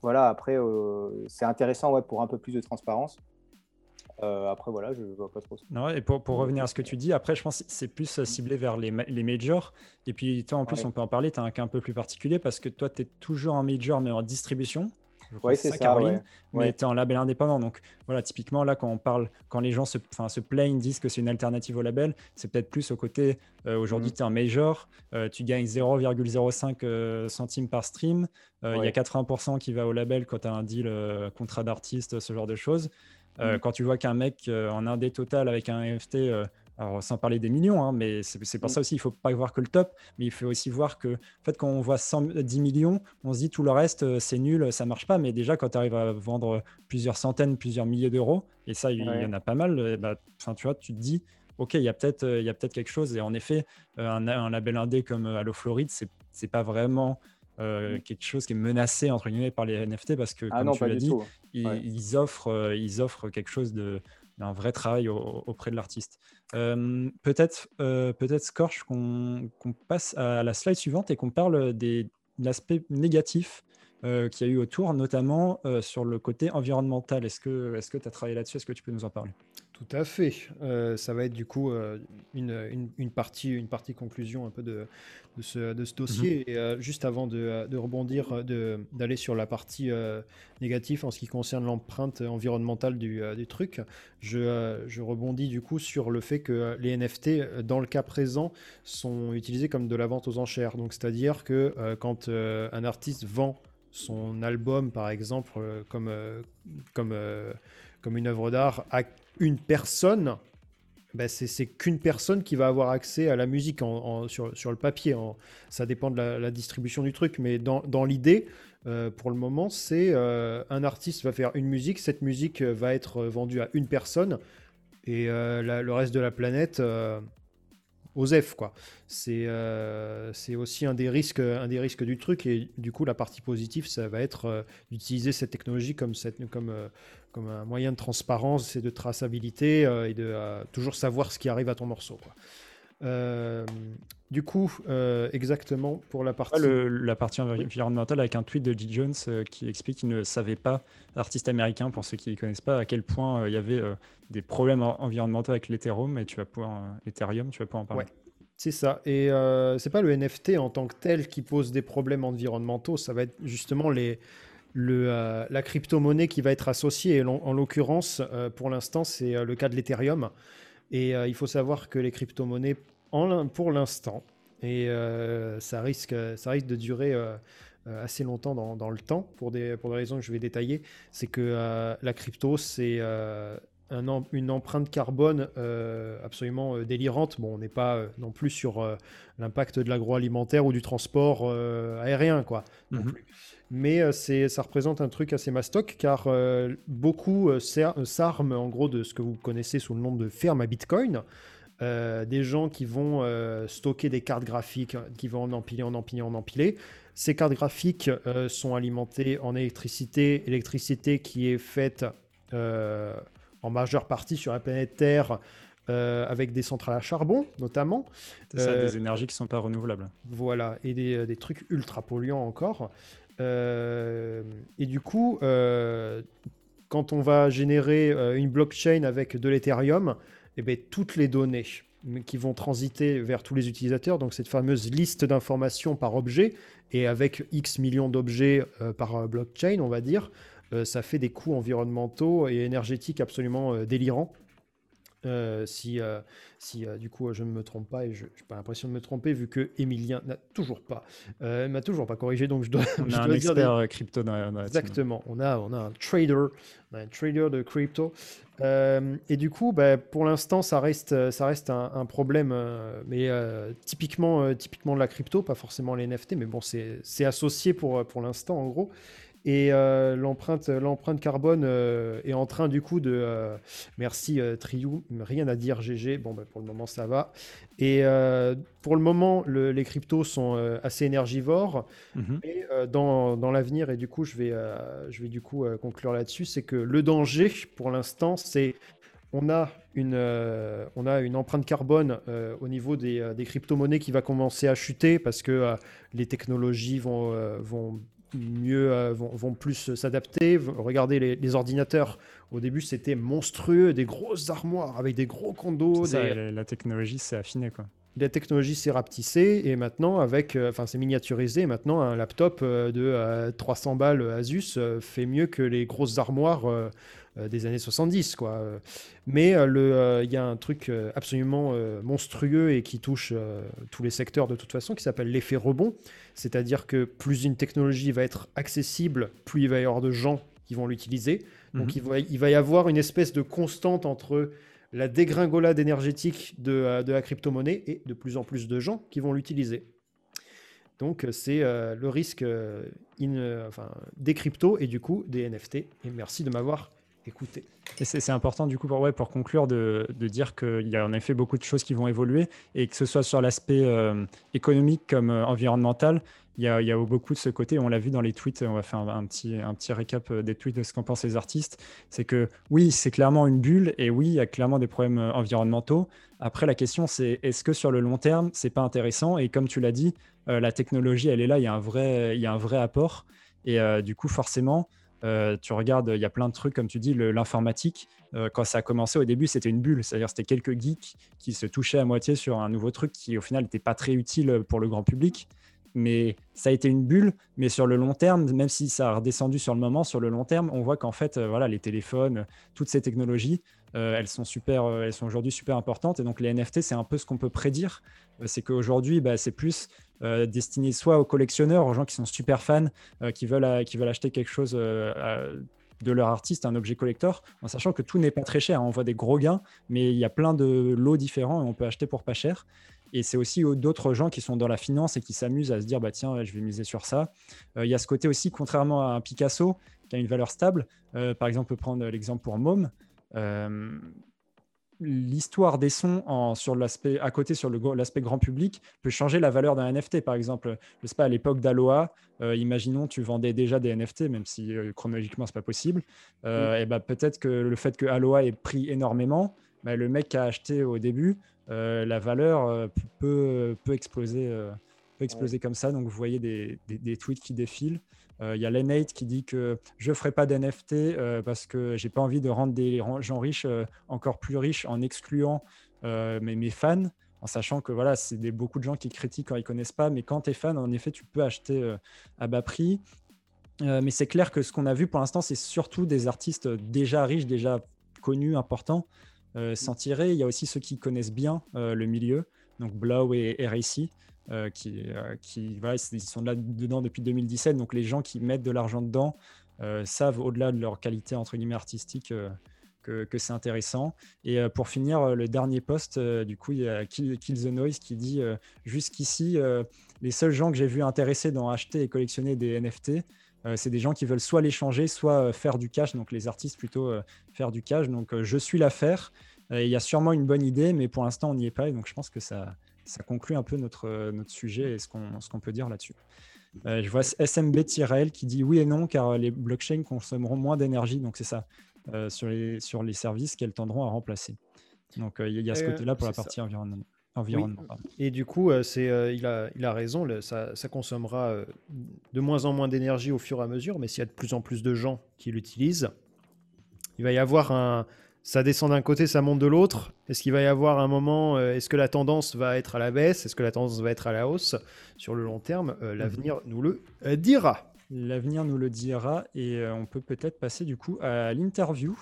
voilà, après c'est intéressant ouais, pour un peu plus de transparence. Euh, après, voilà, je vois pas trop. Non, et pour, pour, revenir à ce que tu dis, après, je pense que c'est plus euh, ciblé vers les, les majors. Et puis, toi, en plus, on peut en parler, tu as un cas un peu plus particulier parce que toi, tu es toujours en major, mais en distribution. Oui, c'est ça, Caroline, mais tu es en label indépendant. Donc, voilà, typiquement, là, quand on parle, quand les gens se, se plaignent, disent que c'est une alternative au label, c'est peut-être plus au côté, euh, aujourd'hui, mm. tu es en major, tu gagnes 0,05 centimes par stream. Il y a 80% qui va au label quand tu as un deal contrat d'artiste, ce genre de choses. Euh, mm. Quand tu vois qu'un mec euh, en indé total avec un NFT, euh, alors sans parler des millions, hein, mais c'est pour mm. ça aussi, il faut pas voir que le top, mais il faut aussi voir que, en fait, quand on voit 110 millions, on se dit tout le reste, c'est nul, ça marche pas. Mais déjà, quand tu arrives à vendre plusieurs centaines, plusieurs milliers d'euros, et ça, il y en a pas mal, bah, tu vois, tu te dis, ok, il y a peut-être peut quelque chose. Et en effet, un, un, label indé comme Allo Floride, c'est pas vraiment euh, quelque chose qui est menacé entre guillemets par les NFT parce que, ah comme tu l'as dit, ils, offrent, euh, ils offrent quelque chose de d'un vrai travail auprès de l'artiste. Euh, peut-être, peut-être Scorch, qu'on passe à la slide suivante et qu'on parle des, de l'aspect négatif qu'il y a eu autour, notamment sur le côté environnemental. Est-ce que tu est as travaillé là-dessus? Est-ce que tu peux nous en parler? Tout à fait. Euh, ça va être du coup euh, une, une, partie, une partie conclusion un peu de, de, ce, de ce, dossier. Mhm. Et euh, juste avant de, de rebondir, d'aller sur la partie négative en ce qui concerne l'empreinte environnementale du, du truc, je, je, rebondis du coup sur le fait que les NFT, dans le cas présent, sont utilisés comme de la vente aux enchères. Donc c'est-à-dire que quand un artiste vend son album, par exemple, comme, comme, comme une œuvre d'art à une personne, ben c'est qu'une personne qui va avoir accès à la musique sur, le papier. Ça dépend de la, distribution du truc, mais dans, dans l'idée, euh, pour le moment, c'est euh, un artiste va faire une musique, cette musique va être vendue à une personne, et euh, le reste de la planète F quoi. C'est c'est aussi un des risques un des risques du truc et du coup la partie positive ça va être d'utiliser cette technologie comme cette comme comme un moyen de transparence et de traçabilité euh, et de euh, toujours savoir ce qui arrive à ton morceau. Euh, du coup, exactement pour la partie. la partie environnementale avec un tweet de G. Jones qui explique qu'il ne savait pas, artiste américain, pour ceux qui ne connaissent pas, à quel point il y avait des problèmes environnementaux avec l'Ethereum et tu vas pouvoir, Ethereum, tu vas pouvoir en parler. C'est ça. Et euh, c'est pas le NFT en tant que tel qui pose des problèmes environnementaux, ça va être justement les, le, euh, la crypto-monnaie qui va être associée. en, l'occurrence, euh, pour l'instant, c'est euh, le cas de l'Ethereum. Et il faut savoir que les crypto-monnaies, pour l'instant, et ça, risque, ça risque de durer assez longtemps dans, dans, le temps, pour des, pour des raisons que je vais détailler, c'est que la crypto, c'est un, une empreinte carbone absolument délirante. Bon, on n'est pas non plus sur l'impact de l'agroalimentaire ou du transport aérien, quoi. Non mhm. plus mais euh, ça représente un truc assez mastoc car euh, beaucoup euh, s'arment en gros de ce que vous connaissez sous le nom de ferme à Bitcoin. des gens qui vont stocker des cartes graphiques, qui vont en empiler, en empiler, en empiler. Ces cartes graphiques sont alimentées en électricité, électricité qui est faite en majeure partie sur la planète Terre avec des centrales à charbon notamment. C'est ça, des énergies qui ne sont pas renouvelables. Voilà, et des, des trucs ultra polluants encore. Euh, et du coup, euh, quand on va générer euh, une blockchain avec de l'Ethereum, eh bien, toutes les données qui vont transiter vers tous les utilisateurs, donc cette fameuse liste d'informations par objet, et avec X millions d'objets par blockchain, on va dire, ça fait des coûts environnementaux et énergétiques absolument délirants. Euh, si euh, si euh, du coup je ne me trompe pas et je n'ai pas l'impression de me tromper vu que Emilien n'a toujours pas m'a toujours pas corrigé donc je dois on a un expert crypto dans, exactement. On a on a un trader un trader de crypto. Et du coup bah, pour l'instant ça reste ça reste un, problème mais typiquement typiquement de la crypto pas forcément les NFT mais bon c'est associé pour pour l'instant en gros et euh, l'empreinte, l'empreinte carbone euh, est en train du coup de... Euh, merci Triou, rien à dire GG, bon bah, pour le moment ça va. Et pour le moment, les cryptos sont assez énergivores. Mhm. Et dans, dans l'avenir, et du coup je vais, je vais du coup conclure là-dessus, c'est que le danger pour l'instant c'est on a une, euh, on a une empreinte carbone euh, au niveau des, euh, des crypto-monnaies qui va commencer à chuter parce que les technologies vont, vont mieux, vont, vont, plus s'adapter. Regardez les, les, ordinateurs. Au début, c'était monstrueux, des grosses armoires avec des gros condos. Des... la technologie s'est affinée, quoi. La technologie s'est rapetissée et maintenant, avec, enfin, c'est miniaturisé. maintenant, un laptop de 300 balles Asus fait mieux que les grosses armoires euh, des années 70. Quoi. Mais euh, euh, il y a un truc absolument monstrueux et qui touche tous les secteurs de toute façon, qui s'appelle l'effet rebond. C'est-à-dire que plus une technologie va être accessible, plus il va y avoir de gens qui vont l'utiliser. Donc mhm. il, va, il va y avoir une espèce de constante entre la dégringolade énergétique de, de la crypto-monnaie et de plus en plus de gens qui vont l'utiliser. Donc c'est le risque in, enfin, des cryptos et du coup des NFT. Et merci de m'avoir écoutez. Et c'est important du coup pour, conclure de, dire qu'il y a en effet beaucoup de choses qui vont évoluer et que ce soit sur l'aspect euh, économique comme euh, environnemental, il y, a, beaucoup de ce côté. On l'a vu dans les tweets, on va faire un, petit, récap euh, des tweets de ce qu'en pensent les artistes. C'est que oui, c'est clairement une bulle et oui, il y a clairement des problèmes environnementaux. Après, la question c'est est-ce que sur le long terme, c'est pas intéressant? Et comme tu l'as dit, la technologie, elle est là, il y a un vrai apport. Et du coup, forcément, euh, tu regardes, il y a plein de trucs, comme tu dis, l'informatique. Euh, quand ça a commencé au début, c'était une bulle. C'est-à-dire, c'était quelques geeks qui se touchaient à moitié sur un nouveau truc qui, au final, n'était pas très utile pour le grand public. Mais ça a été une bulle. Mais sur le long terme, même si ça a redescendu sur le moment, sur le long terme, on voit qu'en fait, euh, voilà, les téléphones, toutes ces technologies, elles sont super, elles sont aujourd'hui super importantes. Et donc, les NFT, c'est un peu ce qu'on peut prédire. c'est qu'aujourd'hui, bah, c'est plus euh, destiné soit aux collectionneurs, aux gens qui sont super fans, euh, qui, veulent, euh, acheter quelque chose de leur artiste, un objet collector, en sachant que tout n'est pas très cher. On voit des gros gains, mais il y a plein de lots différents et on peut acheter pour pas cher. Et c'est aussi d'autres gens qui sont dans la finance et qui s'amusent à se dire bah tiens, je vais miser sur ça. Il y a ce côté aussi, contrairement à un Picasso qui a une valeur stable. par exemple, on peut prendre l'exemple pour Mom l'histoire des sons en, sur l'aspect à côté sur l'aspect grand public peut changer la valeur d'un NFT par exemple. Je sais pas à l'époque d'Aloha euh, imaginons tu vendais déjà des NFT même si chronologiquement, chronologiquement c'est pas possible. Euh, et bah, peut-être que le fait que Aloha ait pris énormément bah, le mec qui a acheté au début euh, la valeur peut, peut exploser peut exploser comme ça. Donc vous voyez des, des tweets qui défilent. euh, il y a Lenate qui dit que je ne ferai pas d'NFT euh, parce que j'ai pas envie de rendre des gens riches euh, encore plus riches en excluant mes, fans, en sachant que voilà, c'est beaucoup de gens qui critiquent quand ils connaissent pas, mais quand tu es fan, en effet, tu peux acheter à bas prix. mais c'est clair que ce qu'on a vu pour l'instant, c'est surtout des artistes déjà riches, déjà connus, importants, s'en tirer. Il y a aussi ceux qui connaissent bien le milieu, donc Blow et RAC, euh, qui, euh, qui sont là dedans depuis 2017. Donc les gens qui mettent de l'argent dedans euh, savent, au-delà de leur qualité entre guillemets artistique, que, que c'est intéressant. Et pour finir, le dernier post, du coup, il y a Kill, the Noise qui dit jusqu'ici, les seuls gens que j'ai vu intéressés dans acheter et collectionner des NFT, c'est des gens qui veulent soit l'échanger, soit faire du cash, donc les artistes plutôt faire du cash. Donc je suis l'affaire. Il y a sûrement une bonne idée, mais pour l'instant on n'y est pas. Et donc je pense que ça, ça conclut un peu notre, euh, notre sujet et ce qu'on peut dire là-dessus. Euh, je vois SMB-L qui dit oui et non, car les blockchains consommeront moins d'énergie, donc c'est ça, euh, sur, les, sur les services qu'elles tendront à remplacer. Donc il y, a ce côté-là pour la partie environnement. environnement Et du coup, c'est, il, a, il a raison, ça, ça, consommera de moins en moins d'énergie au fur et à mesure, mais s'il y a de plus en plus de gens qui l'utilisent, il va y avoir un, ça descend d'un côté, ça monte de l'autre. Est-ce qu'il va y avoir un moment, euh, est-ce que la tendance va être à la baisse? Est-ce que la tendance va être à la hausse? Sur le long terme, euh, l'avenir nous le euh, dira. L'avenir nous le dira et on peut peut-être passer du coup à l'interview.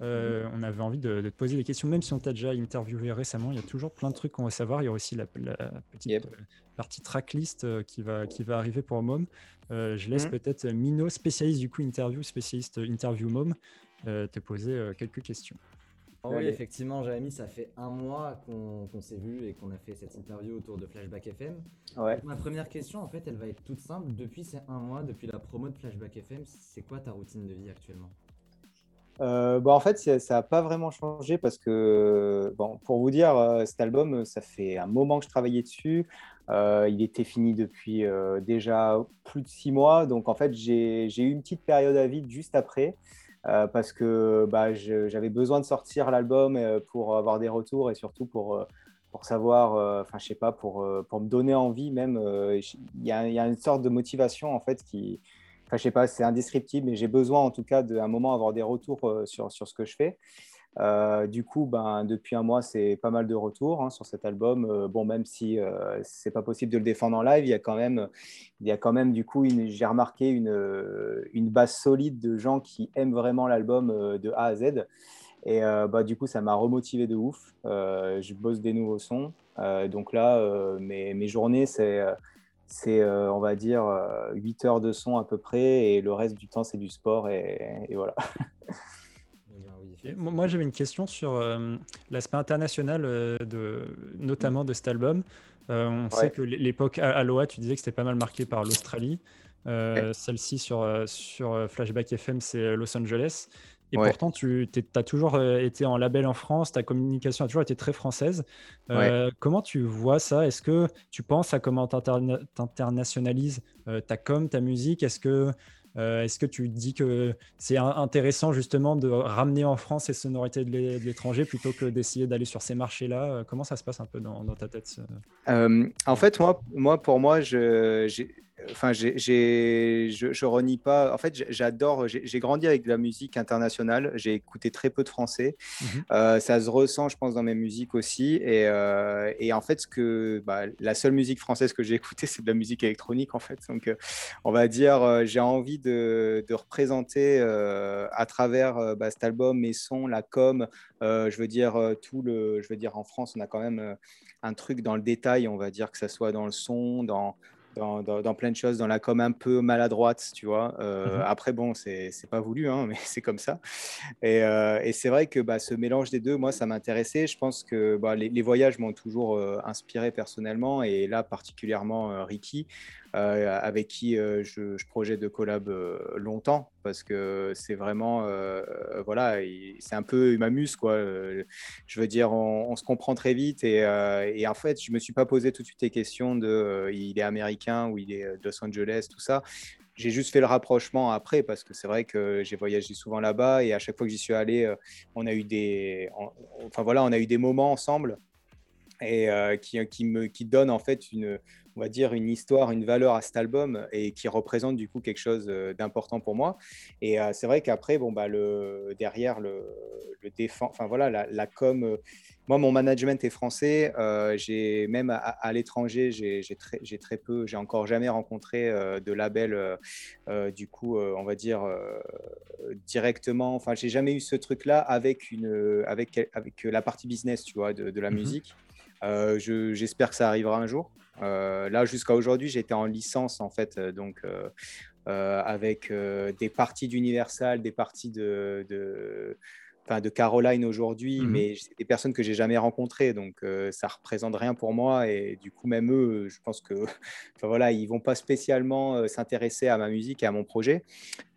Mhm. On avait envie de, te poser des questions, même si on t'a déjà interviewé récemment. Il y a toujours plein de trucs qu'on va savoir. Il y a aussi la, petite partie tracklist qui, va, qui va arriver pour Mom. je laisse mhm. peut-être Mino, spécialiste du coup interview, spécialiste interview Mom, te poser euh, quelques questions. Oh oui, effectivement, Jérémy, ça fait un mois qu'on s'est vu et qu'on a fait cette interview autour de Flashback FM. Ouais. Ma première question, en fait, elle va être toute simple. Depuis ces un mois, depuis la promo de Flashback FM, c'est quoi ta routine de vie actuellement? Euh, bah en fait, ça n'a pas vraiment changé parce que, bon, pour vous dire, cet album, ça fait un moment que je travaillais dessus. il était fini depuis déjà plus de six mois. Donc, en fait, j'ai eu une petite période à vide juste après. Parce que bah, j'avais besoin de sortir l'album pour avoir des retours et surtout pour, pour savoir, enfin, je sais pas, pour, pour me donner envie même. Il y, a, y, a une sorte de motivation en fait qui, enfin, je sais pas, c'est indescriptible, mais j'ai besoin en tout cas d'un moment avoir des retours sur, sur ce que je fais. Euh, du coup, ben, depuis un mois, c'est pas mal de retours hein, sur cet album. Euh, bon, même si euh, c'est pas possible de le défendre en live, il y a quand même, il y a quand même du coup, j'ai remarqué une, base solide de gens qui aiment vraiment l'album de A à Z. Et bah, du coup, ça m'a remotivé de ouf. je bosse des nouveaux sons. donc là, mes, journées, c'est, c'est on va dire, 8 heures de son à peu près. Et le reste du temps, c'est du sport. et voilà. Moi, j'avais une question sur euh, l'aspect international, euh, de, notamment de cet album. Euh, on sait que l'époque Aloha, tu disais que c'était pas mal marqué par l'Australie. Celle-ci sur, sur Flashback FM, c'est Los Angeles. Et pourtant, tu as toujours été en label en France, ta communication a toujours été très française. Comment tu vois ça? Est-ce que tu penses à comment tu internationalises ta com, ta musique? Est-ce que euh, est-ce que tu dis que c'est intéressant justement de ramener en France ces sonorités de l'étranger plutôt que d'essayer d'aller sur ces marchés-là? Euh, Comment ça se passe un peu dans, ta tête euh, En fait, moi, moi pour moi, je, enfin, je, je renie pas. En fait, j'adore. J'ai grandi avec de la musique internationale. J'ai écouté très peu de français. Mmh euh, ça se ressent, je pense, dans mes musiques aussi. Et, euh, et en fait, ce que bah, la seule musique française que j'ai écoutée, c'est de la musique électronique, en fait. Donc, euh, on va dire, j'ai envie de, de représenter à travers bah, cet album mes sons, la com. je veux dire tout le. Je veux dire, en France, on a quand même un truc dans le détail. On va dire que ça soit dans le son, dans dans, plein de choses, dans la com un peu maladroite, tu vois. Euh, mhm. Après, bon, c'est pas voulu, hein, mais c'est comme ça. Et, euh, et c'est vrai que bah, ce mélange des deux, moi, ça m'intéressait. Je pense que bah, les, voyages m'ont toujours euh, inspiré personnellement, et là, particulièrement Ricky. Euh, avec qui euh, je, projette de collab euh, longtemps parce que c'est vraiment, voilà, c'est un peu, il m'amuse quoi. je veux dire, on, se comprend très vite et, en fait, je me suis pas posé tout de suite les questions de il est américain ou il est de Los Angeles, tout ça j'ai juste fait le rapprochement après parce que c'est vrai que j'ai voyagé souvent là-bas et à chaque fois que j'y suis allé, on a eu des, enfin voilà, on a eu des moments ensemble et qui, me qui donne en fait une on va dire, une histoire, une valeur à cet album et qui représente du coup quelque chose euh, d'important pour moi. Et euh, c'est vrai qu'après, bon, bah, le, derrière, le, le défend, enfin voilà, la, com. Euh, moi, mon management est français. j'ai même à, l'étranger, j'ai très, très, peu, j'ai encore jamais rencontré de label, du coup, on va dire directement. Enfin, j'ai jamais eu ce truc-là avec une, avec, avec la partie business, tu vois, de, la mmh musique. J'espère que ça arrivera un jour. Euh, là, jusqu'à aujourd'hui, j'étais en licence, en fait, euh, donc euh, avec des parties d'Universal, des parties de, de de Caroline aujourd'hui, mmh mais c'est des personnes que j'ai jamais rencontrées, donc ça représente rien pour moi. Et du coup, même eux, je pense que, enfin voilà, ils vont pas spécialement s'intéresser à ma musique et à mon projet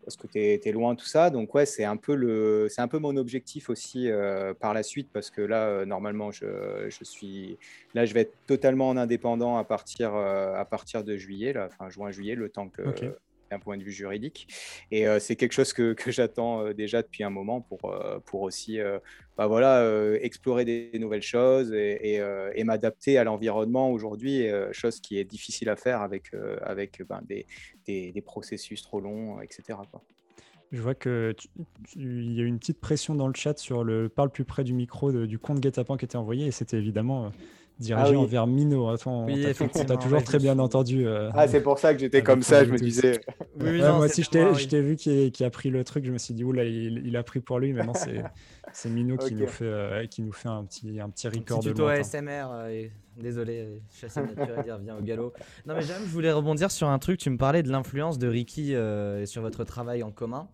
parce que tu es, loin tout ça. Donc ouais, c'est un peu le, c'est un peu mon objectif aussi euh, par la suite parce que là, euh, normalement, je, je, suis, là, je vais être totalement en indépendant à partir, euh, à partir de juillet, là, enfin juin juillet, le temps que d'un point de vue juridique. Et euh, c'est quelque chose que, que j'attends euh, déjà depuis un moment pour, euh, pour aussi bah voilà, explorer des, nouvelles choses et, m'adapter à l'environnement aujourd'hui, chose qui est difficile à faire avec, avec ben, des, des, processus trop longs, etc. Je vois qu'il y a une petite pression dans le chat sur le parle plus près du micro du compte Guetapan qui était envoyé et c'était évidemment dirigé ah envers Mino. Attends, oui, on t'a toujours très bien entendu. Euh, ah, c'est pour ça que j'étais comme ça, je me disais. moi aussi, je t'ai vu qui, a pris le truc, je me suis dit, oula, il, il a pris pour lui, mais non, c'est Mino qui, nous fait, euh, qui nous fait un petit, un petit record un petit tuto ASMR, euh, désolé, je suis assez naturel, il revient au galop. Non, mais j'aime, je voulais rebondir sur un truc, tu me parlais de l'influence de Ricky sur votre travail en commun.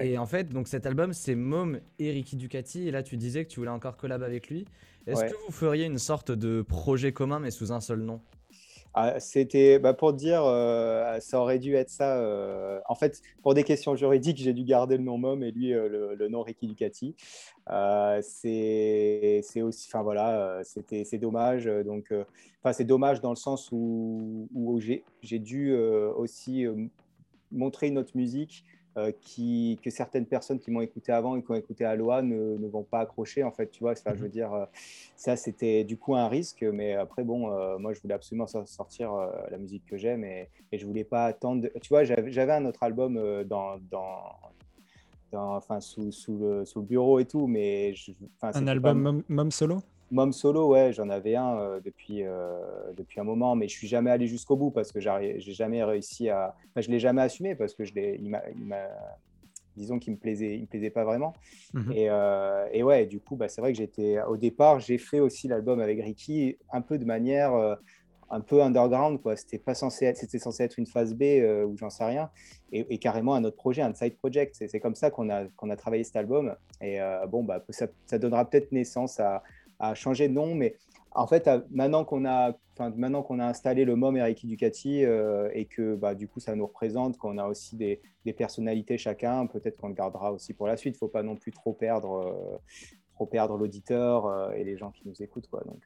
Et en fait, donc cet album, c'est Mom et Ricky Ducati. Et là, tu disais que tu voulais encore collab avec lui. Est-ce que vous feriez une sorte de projet commun, mais sous un seul nom? Ah, C'était bah, pour dire, euh, ça aurait dû être ça. Euh, en fait, pour des questions juridiques, j'ai dû garder le nom Mom et lui euh, le, nom Ricky Ducati. c'est aussi, enfin voilà, c'était c'est dommage. Donc, enfin c'est dommage dans le sens où, où j'ai dû aussi montrer notre musique euh, qui, que certaines personnes qui m'ont écouté avant et qui ont écouté Aloha ne, ne vont pas accrocher, en fait, tu vois. Ça, je veux Mhm. dire, euh, ça, c'était du coup un risque, mais après, bon, euh, moi, je voulais absolument sor- sortir la musique que j'aime et, et je voulais pas attendre. de- Tu vois, j'avais un autre album dans, dans, dans- enfin, sous, sous, le, sous le bureau et tout, mais je, Un pas- album Mom, Mom solo? Mom solo, ouais, j'en avais un euh, depuis, euh, depuis un moment, mais je suis jamais allé jusqu'au bout parce que j'ai jamais réussi à. Enfin, je l'ai jamais assumé parce que je l'ai, disons qu'il me plaisait, il me plaisait pas vraiment. Mhm. Et, euh, et ouais, du coup, bah, c'est vrai que j'étais au départ, j'ai fait aussi l'album avec Ricky un peu de manière un peu underground, quoi. C'était pas censé être, c'était censé être une phase B euh, ou j'en sais rien, et, et carrément un autre projet, un side project. C'est, c'est comme ça qu'on a qu'on a travaillé cet album. Et euh, bon, bah, ça, ça donnera peut-être naissance à, à changer de nom, mais en fait, maintenant qu'on a, enfin, maintenant qu'on a installé le MOM et Ricky Ducati euh, et que bah, du coup ça nous représente, qu'on a aussi des, des personnalités chacun, peut-être qu'on le gardera aussi pour la suite. Il faut pas non plus trop perdre, euh, trop perdre l'auditeur euh, et les gens qui nous écoutent, quoi. Donc,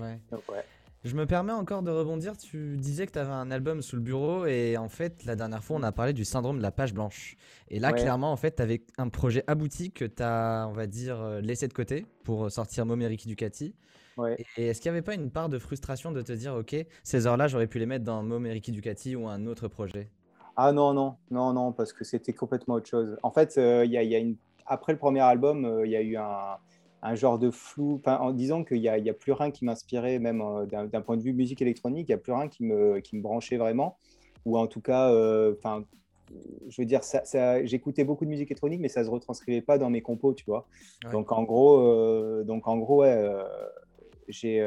Ouais. donc, ouais. Je me permets encore de rebondir. Tu disais que tu avais un album sous le bureau et en fait, la dernière fois, on a parlé du syndrome de la page blanche. Et là, Ouais. clairement, en fait, tu avais un projet abouti que tu as, on va dire, euh, laissé de côté pour sortir Momeriki Ducati. Ouais. Et est-ce qu'il n'y avait pas une part de frustration de te dire, ok, ces heures-là, j'aurais pu les mettre dans Momeriki Ducati ou un autre projet? Ah non, non, non, non, parce que c'était complètement autre chose. En fait, euh, il y a, il y a une... après le premier album, euh, il y a eu un, un genre de flou, en disant qu'il n'y a, a plus rien qui m'inspirait, même euh, d'un point de vue musique électronique, il n'y a plus rien qui me, qui me branchait vraiment. Ou en tout cas, euh, je veux dire, ça, ça- j'écoutais beaucoup de musique électronique, mais ça ne se retranscrivait pas dans mes compos, tu vois. Ouais. Donc en gros, euh, donc en gros, ouais, j'ai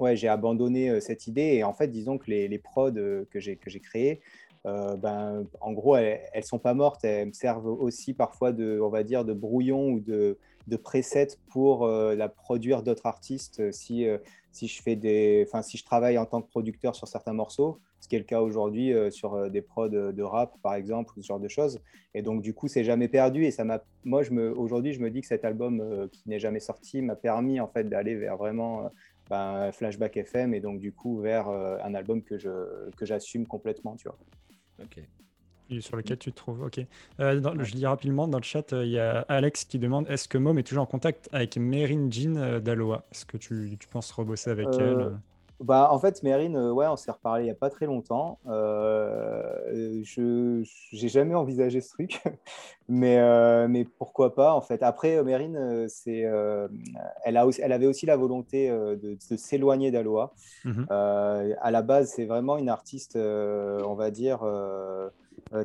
ouais, j'ai abandonné cette idée et en fait, disons que les, les prods que j'ai que j'ai créés, euh, ben, en gros, elles, elles sont pas mortes, elles me servent aussi parfois de, on va dire, de brouillon ou de, de preset pour euh, la produire d'autres artistes euh, si, euh, si je fais des, si je travaille en tant que producteur sur certains morceaux, ce qui est le cas aujourd'hui sur des prods de, rap par exemple ce genre de choses. Et donc du coup, c'est jamais perdu et ça m'a, moi, je me, aujourd'hui, je me dis que cet album qui n'est jamais sorti m'a permis en fait d'aller vers vraiment ben, Flashback FM et donc du coup vers un album que je que j'assume complètement, tu vois. Ok. Et sur lequel tu te trouves. Ok. Euh, dans- je lis rapidement dans le chat, euh, il y a Alex qui demande est-ce que Mom est toujours en contact avec Merin Jean euh, d'Aloha? Est-ce que tu, tu penses rebosser avec Euh, elle euh? Bah, en fait, Mérine, euh, ouais, on s'est reparlé il n'y a pas très longtemps. Euh, je j'ai jamais envisagé ce truc, mais, euh, mais pourquoi pas, en fait. Après, Mérine, c'est, euh, elle, a aussi, elle avait aussi la volonté de, de s'éloigner d'Aloha. Mhm. Euh, à la base, c'est vraiment une artiste, on va dire,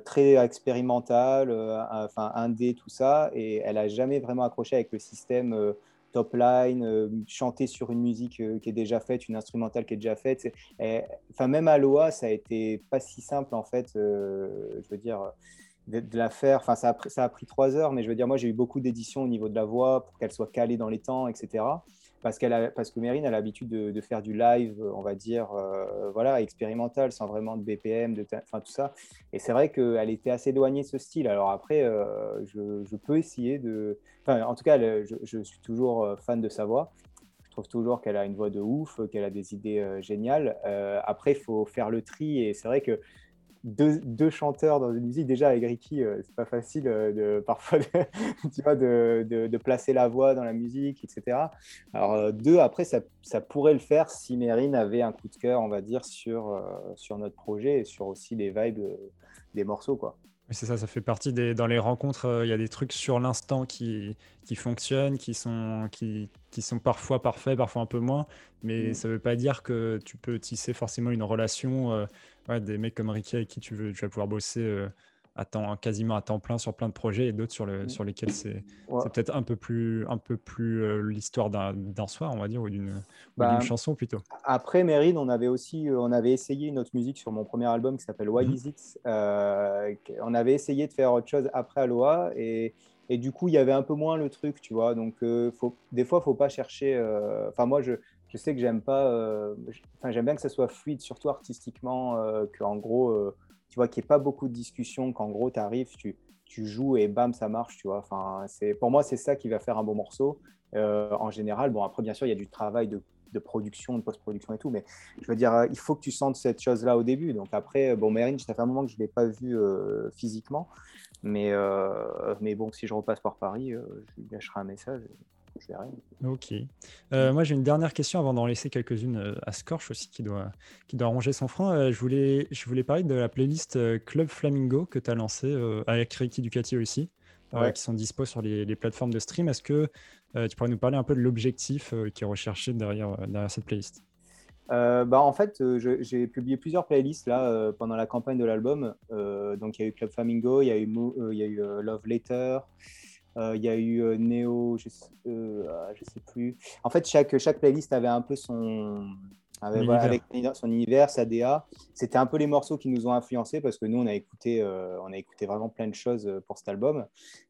très expérimentale, enfin indé, tout ça, et elle a jamais vraiment accroché avec le système top line, euh, chanter sur une musique euh, qui est déjà faite, une instrumentale qui est déjà faite. Et- Enfin, même à Loa, ça a été pas si simple en fait. euh, je veux dire. De, la faire, enfin ça a, ça a pris trois heures, mais je veux dire, moi j'ai eu beaucoup d'éditions au niveau de la voix pour qu'elle soit calée dans les temps, etc parce, qu'elle a, parce que Mérine a l'habitude de, faire du live, on va dire, euh, voilà, expérimental, sans vraiment de BPM, de, tout ça. Et c'est vrai qu'elle était assez éloignée de ce style. Alors après, euh, je, peux essayer de... En tout cas, je, suis toujours euh, fan de sa voix. Je trouve toujours qu'elle a une voix de ouf, qu'elle a des idées euh, géniales. Euh, après, il faut faire le tri. Et c'est vrai que deux, deux chanteurs dans une musique, déjà avec Ricky, euh, c'est pas facile euh, de, parfois de, tu vois, de, de- de placer la voix dans la musique, etc. Alors, euh, deux, après, ça, ça pourrait le faire si Mérine avait un coup de cœur, on va dire, sur, euh, sur notre projet et sur aussi les vibes des morceaux, quoi. C'est ça, ça fait partie des. Dans les rencontres, il y a des trucs sur l'instant qui, qui fonctionnent, qui sont, qui, qui sont parfois parfaits, parfois un peu moins. Mais Mm. ça veut pas dire que tu peux tisser forcément une relation. Ouais, des mecs comme Ricky avec qui tu, veux, tu vas pouvoir bosser euh, à temps, quasiment à temps plein sur plein de projets et d'autres sur, le, Mm. sur lesquels c'est Ouais. c'est peut-être un peu plus, un peu plus euh, l'histoire d'un d'un soir, on va dire, ou d'une Bah, d'une chanson plutôt. Après Mérine, on avait aussi euh, on avait essayé une autre musique sur mon premier album qui s'appelle Why Mhm. Is It. Euh, on avait essayé de faire autre chose après Aloha et, et du coup il y avait un peu moins le truc, tu vois. Donc euh, faut, des fois faut pas chercher. euh, Enfin moi je, je sais que j'aime pas. euh, Enfin j'aime bien que ça soit fluide, surtout artistiquement, euh, qu'en gros euh, tu vois qu'il n'y ait pas beaucoup de discussions, qu'en gros tu arrives, tu, joues et bam ça marche, tu vois. Enfin c'est pour moi c'est ça qui va faire un bon morceau. En général, bon après bien sûr il y a du travail de de production, de post-production et tout. Mais je veux dire, il faut que tu sentes cette chose-là au début. Donc après, bon, Marine, ça fait un moment que je ne l'ai pas vu physiquement. Mais, mais bon, si je repasse par Paris, je lui lâcherai un message. Je verrai. Ok. moi, j'ai une dernière question avant d'en laisser quelques-unes à Scorch aussi, qui doit, qui doit ranger son frein. je, voulais, je voulais parler de la playlist Club Flamingo que tu as lancée avec Ricky Ducati aussi. qui sont dispo sur les, les plateformes de stream. Est-ce que euh, tu pourrais nous parler un peu de l'objectif euh, qui est recherché derrière, euh, derrière cette playlist? Bah, en fait, j'ai publié plusieurs playlists là pendant la campagne de l'album. donc, il y a eu Club Flamingo, il y a eu, il y a eu Love Letter, il y a eu Neo, je ne ah, sais plus. En fait, chaque, chaque playlist avait un peu son, avec, son univers, sa DA. C'était un peu les morceaux qui nous ont influencés parce que nous, on a écouté, euh, on a écouté vraiment plein de choses euh, pour cet album.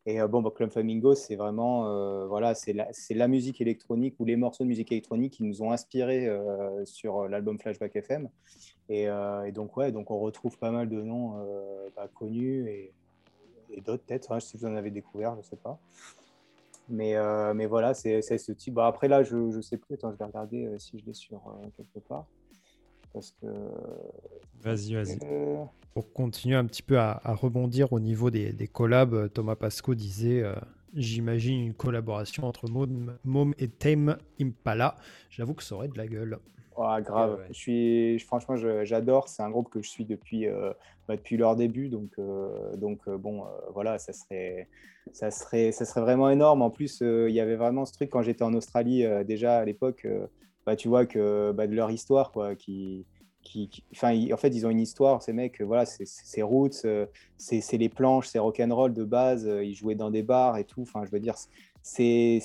Et euh, bon, bah, Club Flamingo, c'est vraiment, voilà, c'est la, la, musique électronique ou les morceaux de musique électronique qui nous ont inspirés sur l'album Flashback FM. Et, donc, ouais, donc on retrouve pas mal de noms bah, connus et, d'autres peut-être, si vous en avez découvert, je sais pas. Mais, euh, mais voilà, c'est ce type. Bon, après, là, je ne sais plus. Attends, je vais regarder euh, si je l'ai sur euh, quelque part. Parce que. Vas-y, vas-y. Pour continuer un petit peu à, rebondir au niveau des, des collabs, Thomas Pasco disait J'imagine une collaboration entre Mom, et Tame Impala. J'avoue que ça aurait de la gueule. Oh, grave. Je suis, franchement, j'adore. C'est un groupe que je suis depuis, bah, depuis leur début. Donc, donc bon, voilà, ça serait, ça, serait, ça serait vraiment énorme. En plus, il y avait vraiment ce truc quand j'étais en Australie, déjà à l'époque, bah, tu vois que bah, de leur histoire, quoi, qui. Qui, en fait, ils ont une histoire, ces mecs, voilà, c'est roots, c'est les planches, c'est rock'n'roll de base, ils jouaient dans des bars et tout. Enfin, je veux dire, c'est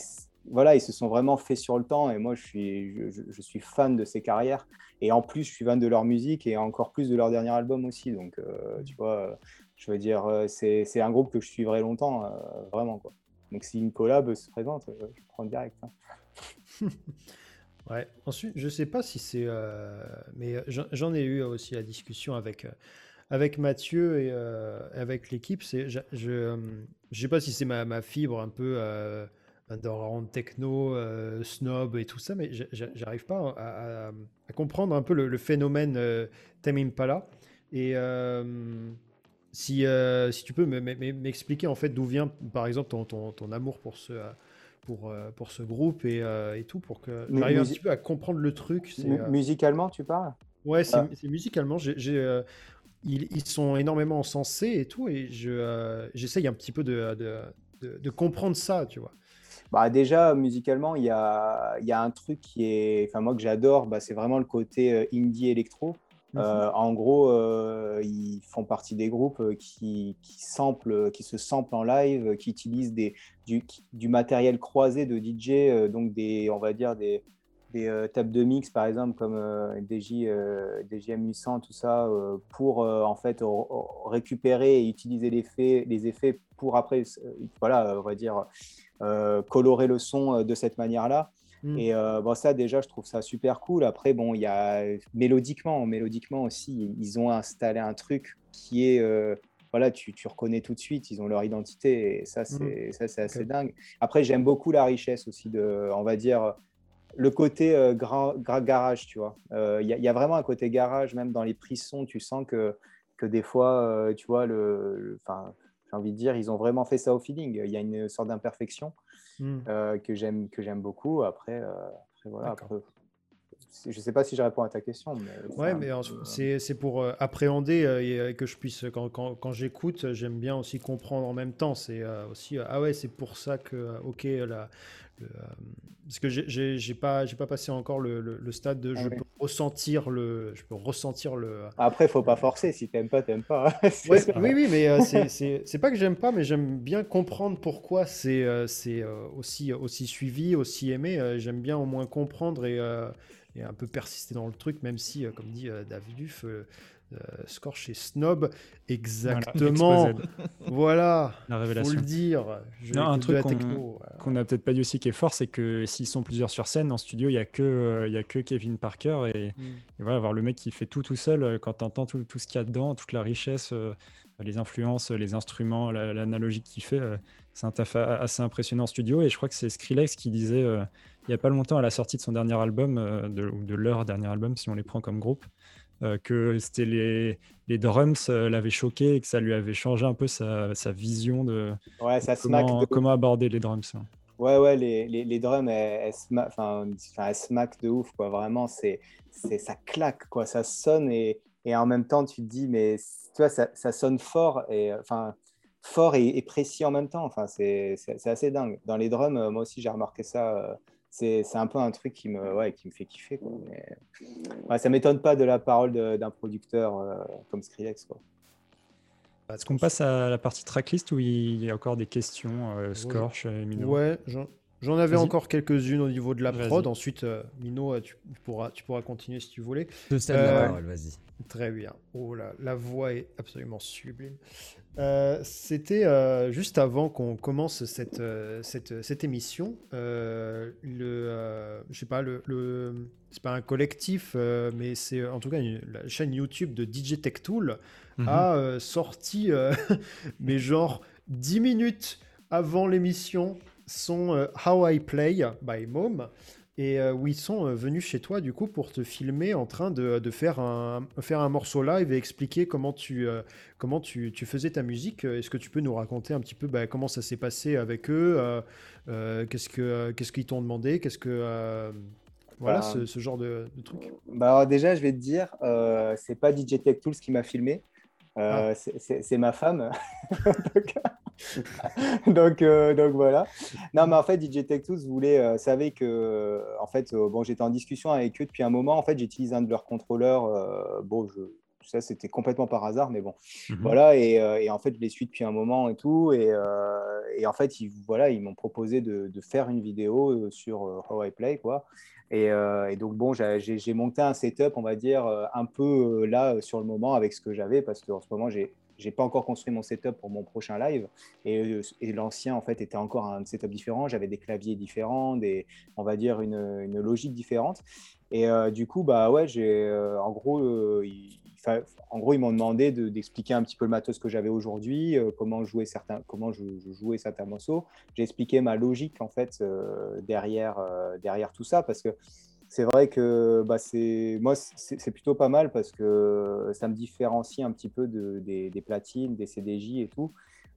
voilà, ils se sont vraiment faits sur le temps et moi je suis, je, suis fan de ces carrières et en plus je suis fan de leur musique et encore plus de leur dernier album aussi. Donc euh, tu vois, je veux dire, euh, c'est un groupe que je suivrai longtemps, euh, vraiment quoi. Donc si une collab se présente, je prends direct. Hein. ouais, ensuite je sais pas si c'est. mais j'en ai eu aussi la discussion avec avec Mathieu et avec l'équipe, je ne sais pas si c'est ma, ma, fibre un peu dans techno, euh, snob et tout ça, mais j'arrive pas à, comprendre un peu le, phénomène euh, Tame Impala. Et euh, si, euh, si tu peux m'expliquer en fait d'où vient, par exemple, ton, ton, ton, amour pour ce, pour, pour ce groupe et, et tout, pour que j'arrive un petit peu à comprendre le truc. Musicalement, tu parles? Ouais, c'est ah. musicalement. J'ai ils, ils, sont énormément encensés et tout, et j'essaye un petit peu de, de, de, de comprendre ça, tu vois. Bah, déjà, musicalement, il y a, y a, un truc qui est, enfin moi que j'adore, bah, c'est vraiment le côté euh, indie électro. Mhm. Euh, en gros, euh, ils font partie des groupes qui, qui, samplent, qui se samplent en live, qui utilisent des, du, du matériel croisé de DJ, donc des, on va dire des, des tables de mix par exemple comme DJ, DJM 800, tout ça, pour en fait récupérer et utiliser les effets, les effets pour après, voilà, on va dire euh, colorer le son euh, de cette manière-là. Mm. Et euh, bon, ça, déjà, je trouve ça super cool. Après, bon, il y a mélodiquement, mélodiquement aussi, ils ont installé un truc qui est voilà, tu, tu, reconnais tout de suite, ils ont leur identité et ça, mm. c'est c'est assez dingue. Après, j'aime beaucoup la richesse aussi de, on va dire, le côté garage, tu vois. Il y, y, a vraiment un côté garage, même dans les prissons, tu sens que, que des fois, tu vois, le, envie de dire, ils ont vraiment fait ça au feeling. Il y a une sorte d'imperfection hmm. euh, que j'aime que j'aime beaucoup. Après, euh, voilà. je ne sais pas si je réponds à ta question. Mais ouais, mais c'est pour euh, appréhender et que je puisse, quand, quand, quand j'écoute, j'aime bien aussi comprendre en même temps. C'est aussi, ah ouais, c'est pour ça que, ok, la, euh, parce que j'ai pas, j'ai pas passé encore le, le, stade de je peux ressentir le, je peux ressentir le. Après, faut pas forcer. Si t'aimes pas, t'aimes pas. oui, oui, mais euh, c'est pas que j'aime pas, mais j'aime bien comprendre pourquoi c'est euh, c'est aussi aussi suivi, aussi aimé. j'aime bien au moins comprendre et, et, un peu persister dans le truc, même si, comme dit David Duff, euh, score chez Snob, exactement. Voilà, la révélation. Faut le dire. un truc qu'on n'a peut-être pas dit aussi qui est fort, c'est que s'ils sont plusieurs sur scène en studio, il y a que euh, il y a que Kevin Parker et, mm. voilà, voir le mec qui fait tout tout seul euh, quand tu entends tout, tout ce qu'il y a dedans, toute la richesse, les influences, les instruments, l'analogie qu'il fait, c'est un taf assez impressionnant en studio et je crois que c'est Skrillex qui disait il n'y a pas longtemps à la sortie de son dernier album, de, ou de leur dernier album, si on les prend comme groupe, que c'était les, les drums l'avaient choqué et que ça lui avait changé un peu sa, sa vision de, ouais, ça comment, de... comment, aborder les drums. Ouais, ouais, les, les, les drums, elles, smack de ouf, quoi. Vraiment, c'est, ça claque, quoi. Ça sonne et, et, en même temps, tu te dis, mais tu vois, ça, ça sonne fort et, enfin, fort et, précis en même temps. Enfin, c'est, assez dingue. Dans les drums, moi aussi, j'ai remarqué ça. C'est, un peu un truc qui me, ouais, qui me fait kiffer, quoi. Mais, ouais, ça m'étonne pas de la parole d'un producteur euh, comme Skrillex, quoi. Est-ce qu'on passe à la partie tracklist où il y a encore des questions, euh, Scorch, et Mino? Ouais, j'en avais encore quelques-unes au niveau de la prod. Ensuite, euh, Mino, tu pourras, tu pourras continuer si tu voulais. Je sais la parole, vas-y. Très bien. Oh là, la voix est absolument sublime. Euh, c'était euh, juste avant qu'on commence cette, euh, cette, cette, émission. le, je sais pas, le, le c'est pas un collectif, mais c'est en tout cas la chaîne YouTube de DJ Tech Tool mhm. a sorti, mais genre 10 minutes avant l'émission, son How I Play by Mom et euh, où ils sont euh, venus chez toi du coup pour te filmer en train de, de, faire, un, faire un morceau live et expliquer comment tu, euh, comment tu, tu, faisais ta musique. Est-ce que tu peux nous raconter un petit peu bah, comment ça s'est passé avec eux Qu'est-ce qu'ils qu'est-ce qu'ils t'ont demandé Qu'est-ce que voilà bah, ce, ce, genre de, de truc? bah Déjà, je vais te dire, c'est pas DJ Tech Tools qui m'a filmé. Ah. C'est ma femme. donc, euh, donc voilà. Non, mais en fait, DJ Tech Tools voulait, euh, savait que, euh, en fait, bon, j'étais en discussion avec eux depuis un moment. En fait, j'utilise un de leurs contrôleurs. bon, je, ça, c'était complètement par hasard, mais bon, mhm. voilà. Et, et, en fait, je les suis depuis un moment et tout. Et, et en fait, ils, voilà, ils m'ont proposé de, de, faire une vidéo sur How I Play, quoi. Et, et donc, bon, j'ai monté un setup, on va dire, un peu là sur le moment avec ce que j'avais, parce qu'en ce moment, j'ai j'ai pas encore construit mon setup pour mon prochain live. Et, l'ancien en fait était encore un setup différent. J'avais des claviers différents des on va dire une, logique différente. Et euh, du coup bah ouais j'ai euh, en gros euh, il, en gros ils m'ont demandé d'expliquer un petit peu le matos que j'avais aujourd'hui comment jouer certains comment je, jouais certains morceaux j'ai expliqué ma logique en fait derrière derrière tout ça parce que c'est vrai que bah, moi, c'est plutôt pas mal parce que ça me différencie un petit peu de, des, platines, des CDJ et tout.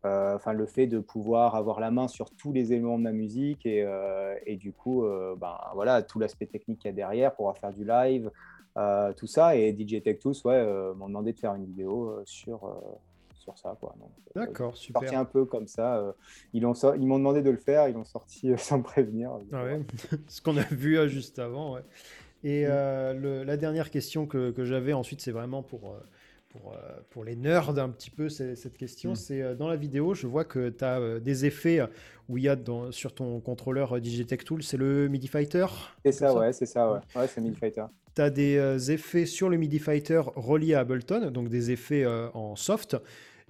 Euh, enfin, le fait de pouvoir avoir la main sur tous les éléments de ma musique et, euh, du coup, euh, ben, voilà, tout l'aspect technique qu'il y a derrière, pouvoir faire du live, tout ça. Et DJ Tech Tools ouais, m'ont demandé de faire une vidéo sur, ça. Quoi. Euh, D'accord, super. Sorti un peu comme ça. Euh, ils, ils m'ont demandé de le faire, ils l'ont sorti euh, sans me prévenir. Ah Ce qu'on a vu juste avant. Ouais. Et mm. la dernière question que, que j'avais ensuite, c'est vraiment pour, pour, pour, les nerds un petit peu cette question. Mm. C'est dans la vidéo, je vois que tu as des effets où il y a dans, sur ton contrôleur Digitech Tool, c'est le MIDI Fighter? C'est ça, ouais, c'est ça, ouais. ouais c'est MIDI Fighter. Tu as des effets sur le MIDI Fighter reliés à Ableton, donc des effets en soft.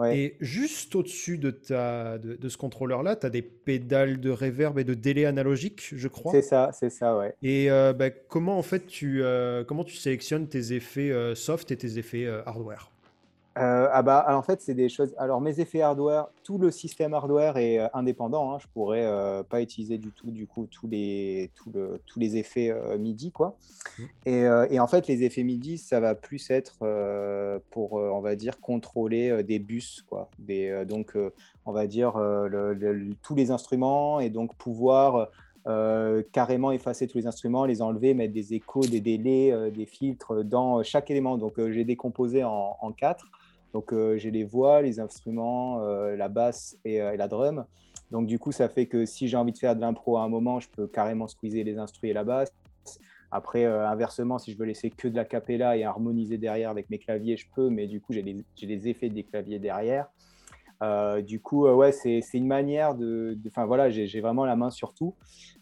Et juste au-dessus de, ta, de, ce contrôleur-là, tu as des pédales de reverb et de délai analogique, je crois. C'est ça, c'est ça, ouais. Et euh, bah, comment en fait tu, euh, comment tu sélectionnes tes effets euh, soft et tes effets hardware? Euh, ah bah, alors en fait, c'est des choses. Alors mes effets hardware, tout le système hardware est euh, indépendant. Hein. Je pourrais euh, pas utiliser du tout, du coup, tous les, tout le, tous les effets MIDI, quoi. Mmh. Et, et, en fait, les effets MIDI, ça va plus être pour, on va dire, contrôler des bus, quoi. Des, donc, on va dire le, tous les instruments et donc pouvoir carrément effacer tous les instruments, les enlever, mettre des échos, des délais, des filtres dans chaque élément. Donc, j'ai décomposé en, en quatre. Donc euh, j'ai les voix, les instruments, euh, la basse euh, et, la drum. Donc du coup, ça fait que si j'ai envie de faire de l'impro à un moment, je peux carrément squeezer les instruments et la basse. Après, inversement, si je veux laisser que de la capella et harmoniser derrière avec mes claviers, je peux, mais du coup, j'ai les, effets des claviers derrière. du coup, ouais, c'est une manière de. Enfin, voilà, j'ai vraiment la main sur tout.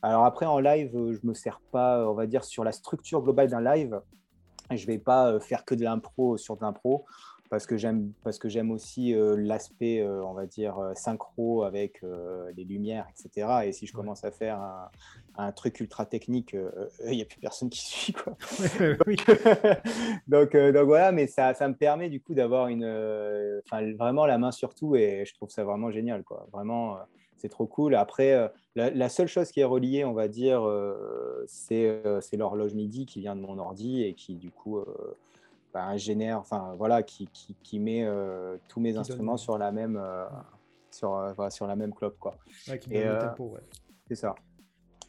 Alors, après, en live, je me sers pas, on va dire, sur la structure globale d'un live. Je vais pas faire que de l'impro sur de l'impro parce que j'aime parce que j'aime aussi euh, l'aspect euh, on va dire euh, synchro avec les lumières etc et si je commence à faire un, truc ultra technique il n'y a plus personne qui suit quoi. Donc donc voilà mais ça, ça me permet du coup d'avoir une enfin vraiment la main sur tout et je trouve ça vraiment génial quoi. Vraiment c'est trop cool. Après, la, la seule chose qui est reliée, on va dire, c'est l'horloge MIDI qui vient de mon ordi et qui, du coup, bah, génère, enfin, voilà, qui, qui, qui met euh, tous mes instruments sur la même, euh, sur, euh, voilà, sur la même clope, quoi. Ouais, qui Et, donne le euh, tempo, ouais. C'est ça.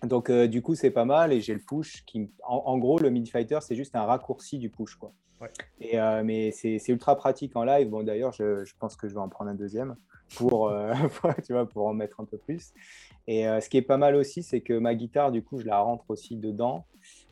Donc, euh, du coup, c'est pas mal. Et j'ai le push. Qui... En, en gros, le MIDI Fighter, c'est juste un raccourci du push. Quoi. Ouais. Et, mais c'est ultra pratique en live. Bon, d'ailleurs, je, je pense que je vais en prendre un deuxième pour, tu vois, pour en mettre un peu plus. Et ce qui est pas mal aussi, c'est que ma guitare, du coup, je la rentre aussi dedans.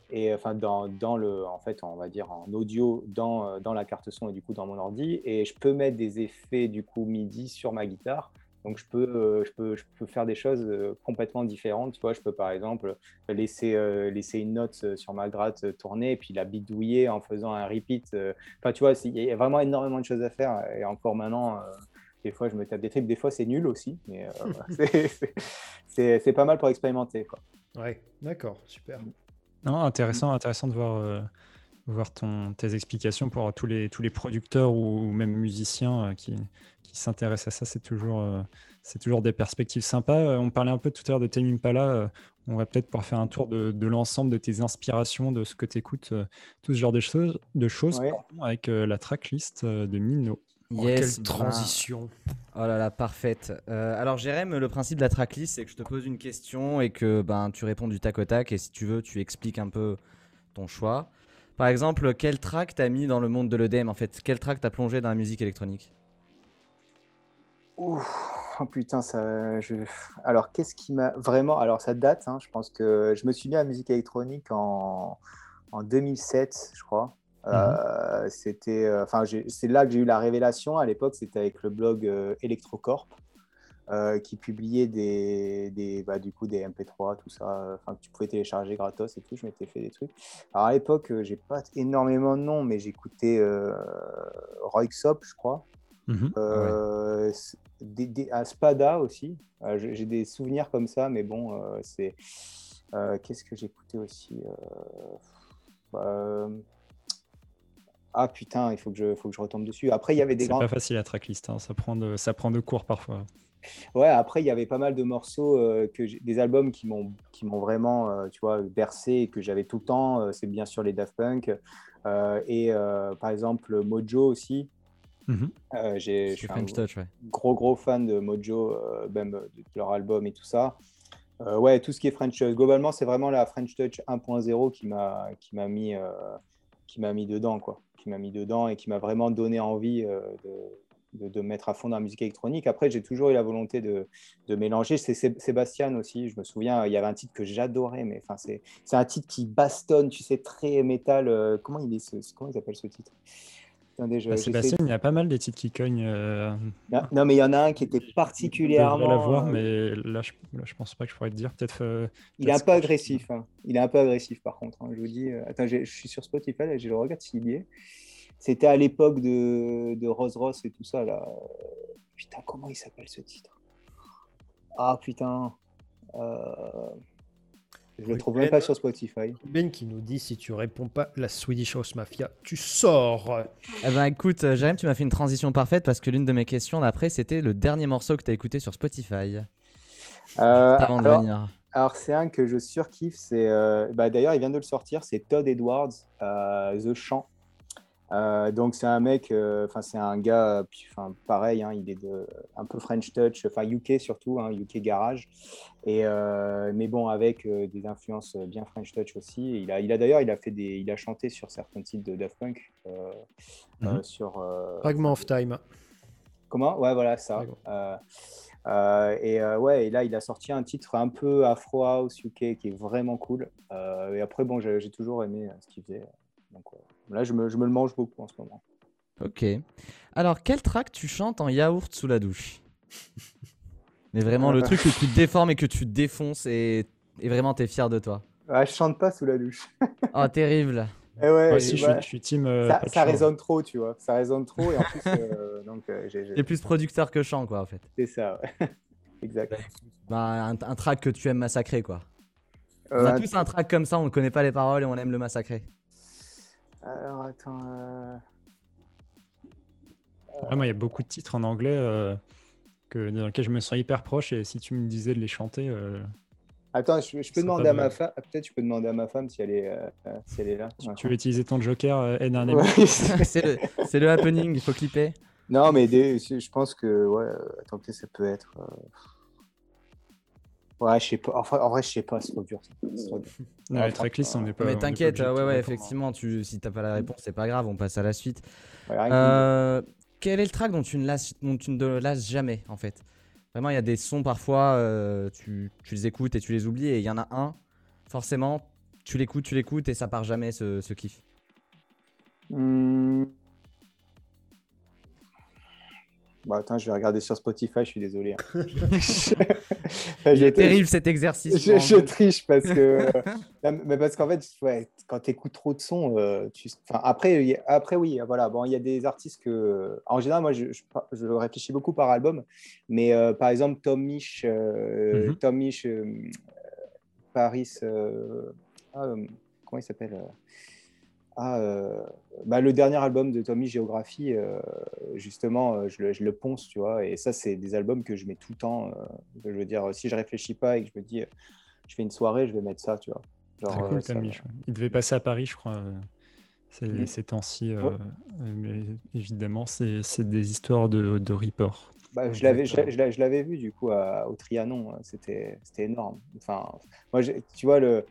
Et enfin, dans, dans le, en fait, on va dire en audio dans, euh, dans la carte son et du coup dans mon ordi. Et je peux mettre des effets, du coup, MIDI sur ma guitare. Donc, je peux, euh, je, peux, je peux faire des choses euh, complètement différentes. Tu vois, je peux par exemple laisser, euh, laisser une note euh, sur ma gratte euh, tourner et puis la bidouiller en faisant un repeat. euh. Enfin, tu vois, il y a vraiment énormément de choses à faire. Et encore maintenant, euh, des fois, je me tape des tripes. Des fois, c'est nul aussi. Mais euh, c'est pas mal pour expérimenter. Quoi. Ouais, d'accord, super. Non, intéressant, intéressant de voir, euh, voir ton, tes explications pour tous les, tous les producteurs ou, ou même musiciens euh, qui, qui s'intéressent à ça. C'est toujours, euh, c'est toujours des perspectives sympas. On parlait un peu tout à l'heure de Tame Impala. on va peut-être pouvoir faire un tour de, de l'ensemble de tes inspirations, de ce que tu écoutes, tout ce genre de choses, de choses Ouais. pardon, avec la tracklist de Mino. Oh, Yes, quelle ben, transition. Oh là là, parfaite. Euh, alors Jérém, le principe de la tracklist, c'est que je te pose une question et que ben, tu réponds du tac au tac et si tu veux, tu expliques un peu ton choix. Par exemple, quel track t'as mis dans le monde de l'EDM en fait? Quel track t'as plongé dans la musique électronique? Ouf, oh putain, ça. Je... Alors, qu'est-ce qui m'a vraiment. Alors, ça date, hein, je pense que je me suis mis à la musique électronique en, en 2007, je crois. Euh, c'était, euh, enfin, c'est là que j'ai eu la révélation. À l'époque, c'était avec le blog euh, Electrocorp euh, qui publiait des, des, bah, du coup, des MP3, tout ça, enfin, que tu pouvais télécharger gratos et tout. Je m'étais fait des trucs. Alors, à l'époque, euh, j'ai pas énormément de noms, mais j'écoutais euh, Roy Xop, je crois. Mhm. S- des, des- à Spada aussi. J'ai des souvenirs comme ça, mais bon, c'est. Qu'est-ce que j'écoutais aussi euh, Ah putain, il faut que, je, faut que je retombe dessus. Après, il y avait des C'est grands. pas facile la tracklist, hein, ça, prend de, ça prend de cours parfois. Ouais, après, il y avait pas mal de morceaux, euh, que des albums qui m'ont vraiment, euh, tu vois, bercé et que j'avais tout le temps. Euh, c'est bien sûr les Daft Punk. et par exemple, Mojo aussi. Mhm. Je suis un- French Touch, ouais. gros gros fan de Mojo, même de leur album et tout ça. Ouais, tout ce qui est French Touch. Globalement, c'est vraiment la French Touch 1.0 qui m'a qui m'a mis qui m'a mis dedans quoi, qui m'a mis dedans et qui m'a vraiment donné envie euh, de, de, de me mettre à fond dans la musique électronique. Après, j'ai toujours eu la volonté de, mélanger. C'est Sé- Sébastien aussi. Je me souviens, il y avait un titre que j'adorais, mais enfin c'est un titre qui bastonne, tu sais, très métal. euh, comment il est ce, comment il s'appelle ce titre? Attendez, je, Bah, Sébastien, il y a pas mal des titres qui cognent. euh, non, non, mais il y en a un qui était Je particulièrement. l'avoir, euh, mais là je, là, je pense pas que je pourrais te dire. Peut-être. euh, Il est un peu agressif. hein. Il est un peu agressif, par contre. hein, Je vous dis. Attends, je suis sur Spotify, là, je le regarde s'il y est. C'était à l'époque de, de Rose Ross et tout ça. Là. Putain, comment il s'appelle ce titre? Ah, putain. Euh, Je le Oui, trouve même pas sur Spotify. Ben qui nous dit si tu réponds pas la Swedish House Mafia, tu sors. Eh ben écoute, euh, Jérém, tu m'as fait une transition parfaite parce que l'une de mes questions d'après, c'était le dernier morceau que t'as écouté sur Spotify. Euh, Avant de venir. alors, c'est un que je surkiffe. C'est, euh, bah, D'ailleurs, il vient de le sortir. C'est Todd Edwards, euh, The Chant. Euh, donc c'est un mec, euh, enfin c'est un gars, euh, puis, enfin pareil, hein, il est de, un peu French touch, enfin UK surtout, hein, UK garage, et euh, mais bon avec euh, des influences bien French touch aussi. Il a, il a d'ailleurs, il a fait des, il a chanté sur certains titres de Daft Punk, euh, Mhm. euh, sur euh, Fragment of Time. Comment? Ouais, voilà, ça. Euh, euh, et euh, ouais, et là, il a sorti un titre un peu Afro House UK qui est vraiment cool. Euh, et après, bon, j'ai j'ai toujours aimé ce qu'il faisait. Donc euh, là, je me, je me le mange beaucoup en ce moment. Ok. Alors, quel track tu chantes en yaourt sous la douche? Mais vraiment, le truc que tu déformes et que tu défonces et, et vraiment t'es fier de toi. Ah, je chante pas sous la douche. Oh, terrible. Et ouais, Moi et aussi, je suis, je suis team. euh, ça, résonne trop, tu vois. Ça résonne trop. Et en plus, euh, donc, euh, j'ai- j'ai- T'es plus producteur que chant, quoi, en fait. c'est ça. ouais. exact. Bah, un, un track que tu aimes massacrer, quoi. On a tous un track comme ça, on ne connaît pas les paroles et on aime le massacrer. Alors, attends. euh, Ouais, moi, il y a beaucoup de titres en anglais. euh, que, dans lesquels je me sens hyper proche et si tu me disais de les chanter. euh, Attends, je, peux demander à ma femme. Peut-être je peux demander à ma femme si elle est, euh, si elle est là. tu- veux utiliser ton joker euh, aide un Ouais. c'est le, happening, il faut clipper. non, mais des- je pense que ouais. Attends, ça peut être. Ouais, je sais pas. Enfin, en vrai, je sais pas. C'est trop dur. trop dur. Non, Ouais, tracklists, on n'est pas. Mais t'inquiète, ouais, ouais, répondre. effectivement, tu, si t'as pas la réponse, c'est pas grave, on passe à la suite. Ouais, Euh, quel est le track dont tu ne lasses, dont tu ne te lasses jamais, en fait? Vraiment, il y a des sons parfois, euh, tu, tu les écoutes et tu les oublies, et il y en a un, forcément, tu l'écoutes, tu l'écoutes, et ça part jamais ce, ce kiff. Hmm. Bah, attends, je vais regarder sur Spotify, je suis désolé. hein. J'ai été- Terrible cet exercice. Je, je triche parce que. Non, mais parce qu'en fait, ouais, quand tu écoutes trop de sons, euh, tu... enfin, après, après, oui, voilà. Bon, il y a des artistes que. En général, moi, je, je, je réfléchis beaucoup par album. Mais euh, par exemple, Tom Misch, euh, Mhm. Tom Misch, euh, Paris. euh, ah, euh, comment il s'appelle euh, ah, euh, bah, le dernier album de Tommy Géographie, euh, justement, euh, je le, je le ponce, tu vois. Et ça, c'est des albums que je mets tout le temps. je veux dire, si je réfléchis pas et que je me dis, je fais une soirée, je vais mettre ça, tu vois. Genre, cool, ça-. Il devait passer à Paris, je crois, ces, Mm. ces temps-ci. euh, Ouais. mais évidemment, c'est des histoires de, de report. Bah, je l'avais, je, l'avais- vu du coup à- au Trianon, euh, c'était, énorme. Enfin, moi, tu vois, le,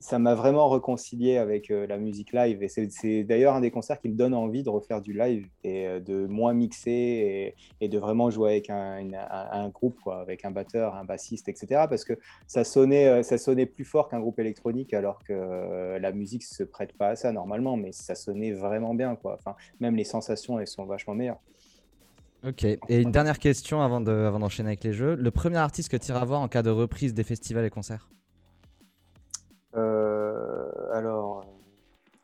ça m'a vraiment réconcilié avec euh, la musique live. Et c'est, d'ailleurs un des concerts qui me donne envie de refaire du live et euh, de moins mixer et, de vraiment jouer avec un, groupe, avec un batteur, un bassiste, etc. Parce que ça sonnait, euh, ça sonnait plus fort qu'un groupe électronique, alors que la musique se prête pas à ça normalement, mais ça sonnait vraiment bien, quoi. Enfin, même les sensations, elles sont vachement meilleures. Ok, et une dernière question avant de- avant d'enchaîner avec les jeux. Le premier artiste que tu iras voir en cas de reprise des festivals et concerts? Alors.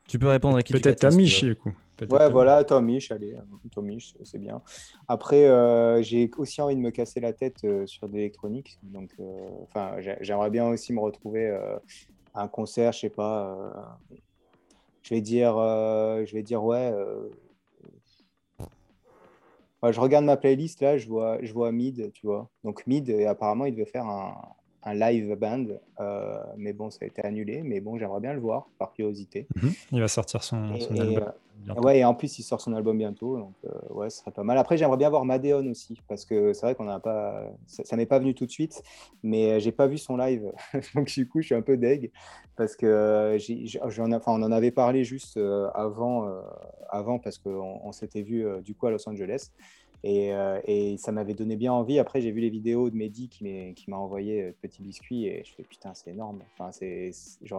Tu peux répondre à qui tu Peut-être veux, Tom si tu Misch, veux. du coup. Ouais, voilà, Tomish, allez, euh, Tomish, c'est bien. Après, euh, j'ai aussi envie de me casser la tête euh, sur de l'électronique. Donc, euh, enfin, j'ai- j'aimerais bien aussi me retrouver euh, à un concert, je sais pas. euh, je vais dire, euh, je vais dire, ouais. euh, ouais, je regarde ma playlist là, je vois, je vois Mid, tu vois. Donc Mid, et apparemment, il devait faire un, un live band, euh, mais bon, ça a été annulé. Mais bon, j'aimerais bien le voir par curiosité. Mhm. Il va sortir son, Et- son et, album. euh, bientôt. Ouais, et en plus, il sort son album bientôt, donc euh, ouais, ce serait pas mal. Après, j'aimerais bien voir Madeon aussi, parce que c'est vrai qu'on n'a pas, ça, ça m'est pas venu tout de suite, mais euh, j'ai pas vu son live, donc du coup, je suis un peu deg, parce que j'en enfin, on en avait parlé juste avant, euh, avant, parce qu'on on, s'était vu du coup à Los Angeles, et, euh, et ça m'avait donné bien envie. Après, j'ai vu les vidéos de Mehdi qui m'a envoyé euh, Petit Biscuit, et je fais putain, c'est énorme. Enfin, c'est, je,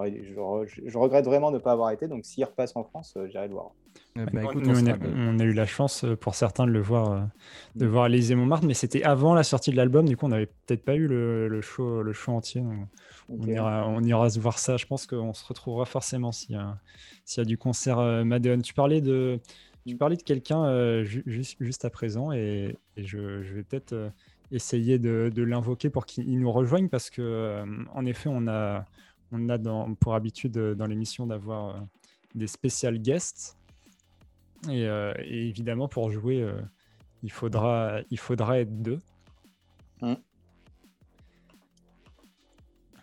regrette vraiment de ne pas avoir été, donc s'il repasse en France, euh, j'irai le voir. Bah, écoute, Nous, on a, de- on a eu la chance pour certains de le voir, de Mm. voir à l'Élysée Montmartre, mais c'était avant la sortie de l'album, du coup on n'avait peut-être pas eu le, le show, le show entier. donc on, ira, on ira se voir ça. Je pense qu'on se retrouvera forcément s'il y, a- s'il y a du concert euh, Madeon. Tu parlais de, tu Mm. parlais de quelqu'un euh, ju- juste, juste à présent et, et je, je vais peut-être euh, essayer de, de l'invoquer pour qu'il nous rejoigne parce que euh, en effet on a, on a dans, pour habitude dans l'émission d'avoir des spécial guests. Et, et évidemment, pour jouer, il, faudra, il faudra être deux. Mm.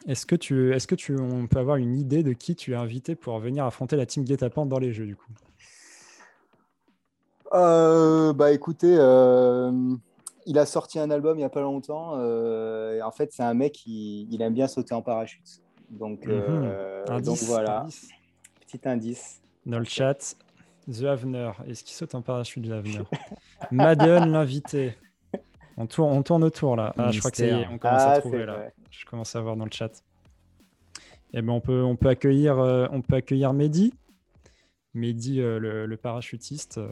Est-ce que, tu, est-ce que tu, on peut avoir une idée de qui tu as invité pour venir affronter la team Guet-apens dans les jeux, du coup? Euh, bah écoutez, euh, il a sorti un album il n'y a pas longtemps. euh, et en fait, c'est un mec qui il aime bien sauter en parachute. Donc, euh, donc Indice, voilà, indice. petit indice. Dans le chat, The Avener. Est-ce qu'il saute en parachute, The Avener Madden, l'invité. On tourne, on tourne autour là. Ah, je crois que ça y est, on commence Ah, à c'est trouver là. vrai. Je commence à voir dans le chat. Eh ben, on, peut, on, peut accueillir, euh, on peut accueillir Mehdi. Mehdi, euh, le, le parachutiste, euh,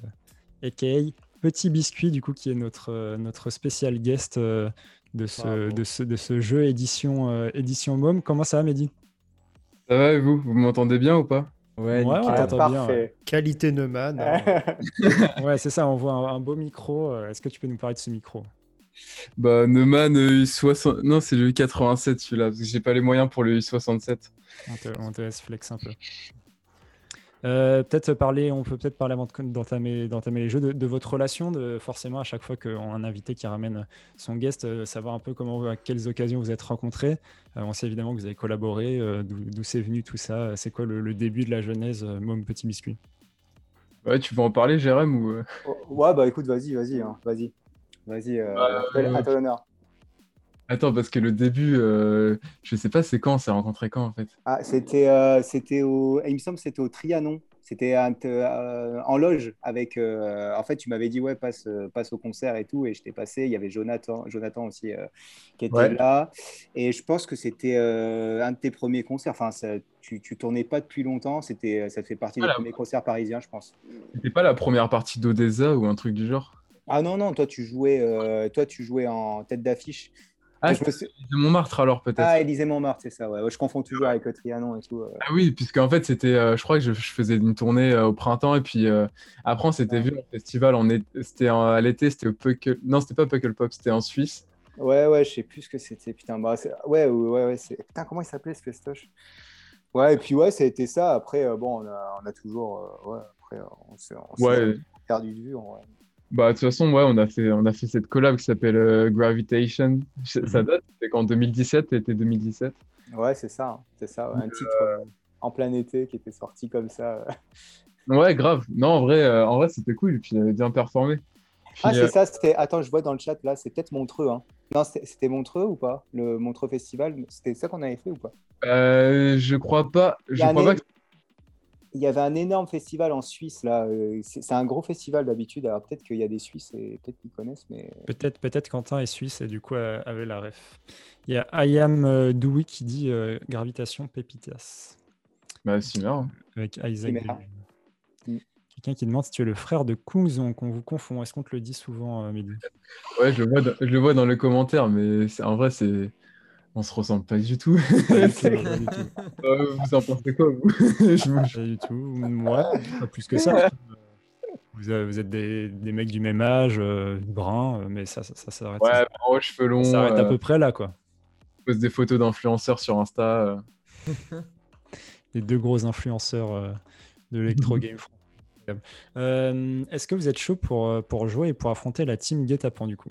a.k.a. Petit Biscuit, du coup, qui est notre, euh, notre spécial guest euh, de, ce, Bravo. de, ce, de ce jeu édition, euh, édition MOM. Comment ça va, Mehdi? Ça va et vous? Vous m'entendez bien ou pas? Ouais, Ouais, t'entend bien. Qualité Neumann. hein. Ouais, c'est ça, on voit un, un beau micro. Est-ce que tu peux nous parler de ce micro? Bah Neumann euh, U60... Non, c'est le U87 celui-là, parce que j'ai pas les moyens pour le U67. on te, on te laisse flex un peu. Euh, peut-être parler, on peut peut-être parler avant d'entamer, d'entamer les jeux de, de, votre relation, de forcément à chaque fois qu'on a un invité qui ramène son guest, euh, savoir un peu comment, à quelles occasions vous êtes rencontrés. Euh, on sait évidemment que vous avez collaboré, euh, d'où c'est venu tout ça. C'est quoi le, le, début de la genèse, Môme Petit Biscuit? Ouais, tu veux en parler, Jérém ou... Oh, ouais, bah écoute, vas-y, vas-y, hein, vas-y, vas-y, à ton honneur. Attends, parce que le début, euh, je sais pas, c'est quand, on s'est rencontré quand en fait Ah, c'était, euh, c'était au, il me semble, c'était au Trianon. C'était euh, en loge avec. Euh, en fait, tu m'avais dit ouais, passe, passe au concert et tout, et je t'ai passé. Il y avait Jonathan, Jonathan aussi qui était Ouais. là, et je pense que c'était un de tes premiers concerts. Enfin, ça, tu, tu tournais pas depuis longtemps. C'était, ça fait partie des Voilà. premiers concerts parisiens, je pense. C'était pas la première partie d'Odessa ou un truc du genre? Ah non non, toi tu jouais, toi tu jouais en tête d'affiche. Ah, Je me suis- de Montmartre alors peut-être. Ah, Élysée Montmartre, c'est ça. Ouais. Je confonds toujours avec Trianon et tout. euh. Ah oui, puisque en fait c'était, euh, je crois que je, je faisais une tournée euh, au printemps et puis après on s'était vu en festival, en é- c'était à l'été, c'était au Puckle, non c'était pas Puckle Pop, c'était en Suisse. Ouais, ouais, je sais plus ce que c'était. Putain, bah, ouais, ouais, ouais, ouais, c'est... Putain, comment il s'appelait ce festoche? Ouais, et puis ouais, ça a été ça. Après, bon, on a, on a toujours. ouais, après, on s'est, on s'est Ouais, perdu de vue. en vrai. Bah de toute façon ouais, on a fait, on a fait cette collab qui s'appelle euh, Gravitation. Ça Mhm. date, c'était qu'en 2017, c'était 2017. Ouais, c'est ça. hein, C'est ça. ouais, Un titre euh, en plein été qui était sorti comme ça. Ouais, grave. Non, en vrai, euh, en vrai c'était cool, et puis il avait bien performé. Puis, Ah, euh, c'est ça. C'était... Attends, je vois dans le chat là, c'est peut-être Montreux. Hein. Non, c'était, Montreux ou pas? Le Montreux Festival? C'était ça qu'on avait fait ou pas? euh, je crois pas, je crois pas que Il y avait un énorme festival en Suisse là. euh, C'est, un gros festival d'habitude. Alors peut-être qu'il y a des Suisses et peut-être qu'ils connaissent, mais. Peut-être peut-être Quentin est suisse et du coup euh, avait la ref. Il y a Ayam euh, Doui qui dit euh, Gravitation Pépitas bah c'est marrant. avec Isaac. Mm. Quelqu'un qui demande si tu es le frère de Kungs ou qu'on vous confond. Est-ce qu'on te le dit souvent, euh, Mehdi? Ouais, je le vois dans, je le vois dans le commentaire, mais en vrai, c'est. On se ressemble pas du tout. Pas du tout, pas du tout. Euh, vous en pensez quoi, vous? Je vous- Pas du tout. Moi, pas plus que ça. Vous, êtes des, des mecs du même âge, euh, bruns, euh, mais ça, ça, ça s'arrête. Ouais, cheveux longs, ça s'arrête à euh, peu près là, quoi. pose des photos d'influenceurs sur Insta. euh. Les deux gros influenceurs euh, de l'électro game. Euh, Est-ce que vous êtes chaud pour, euh, pour jouer et pour affronter la team Guet-apens du coup?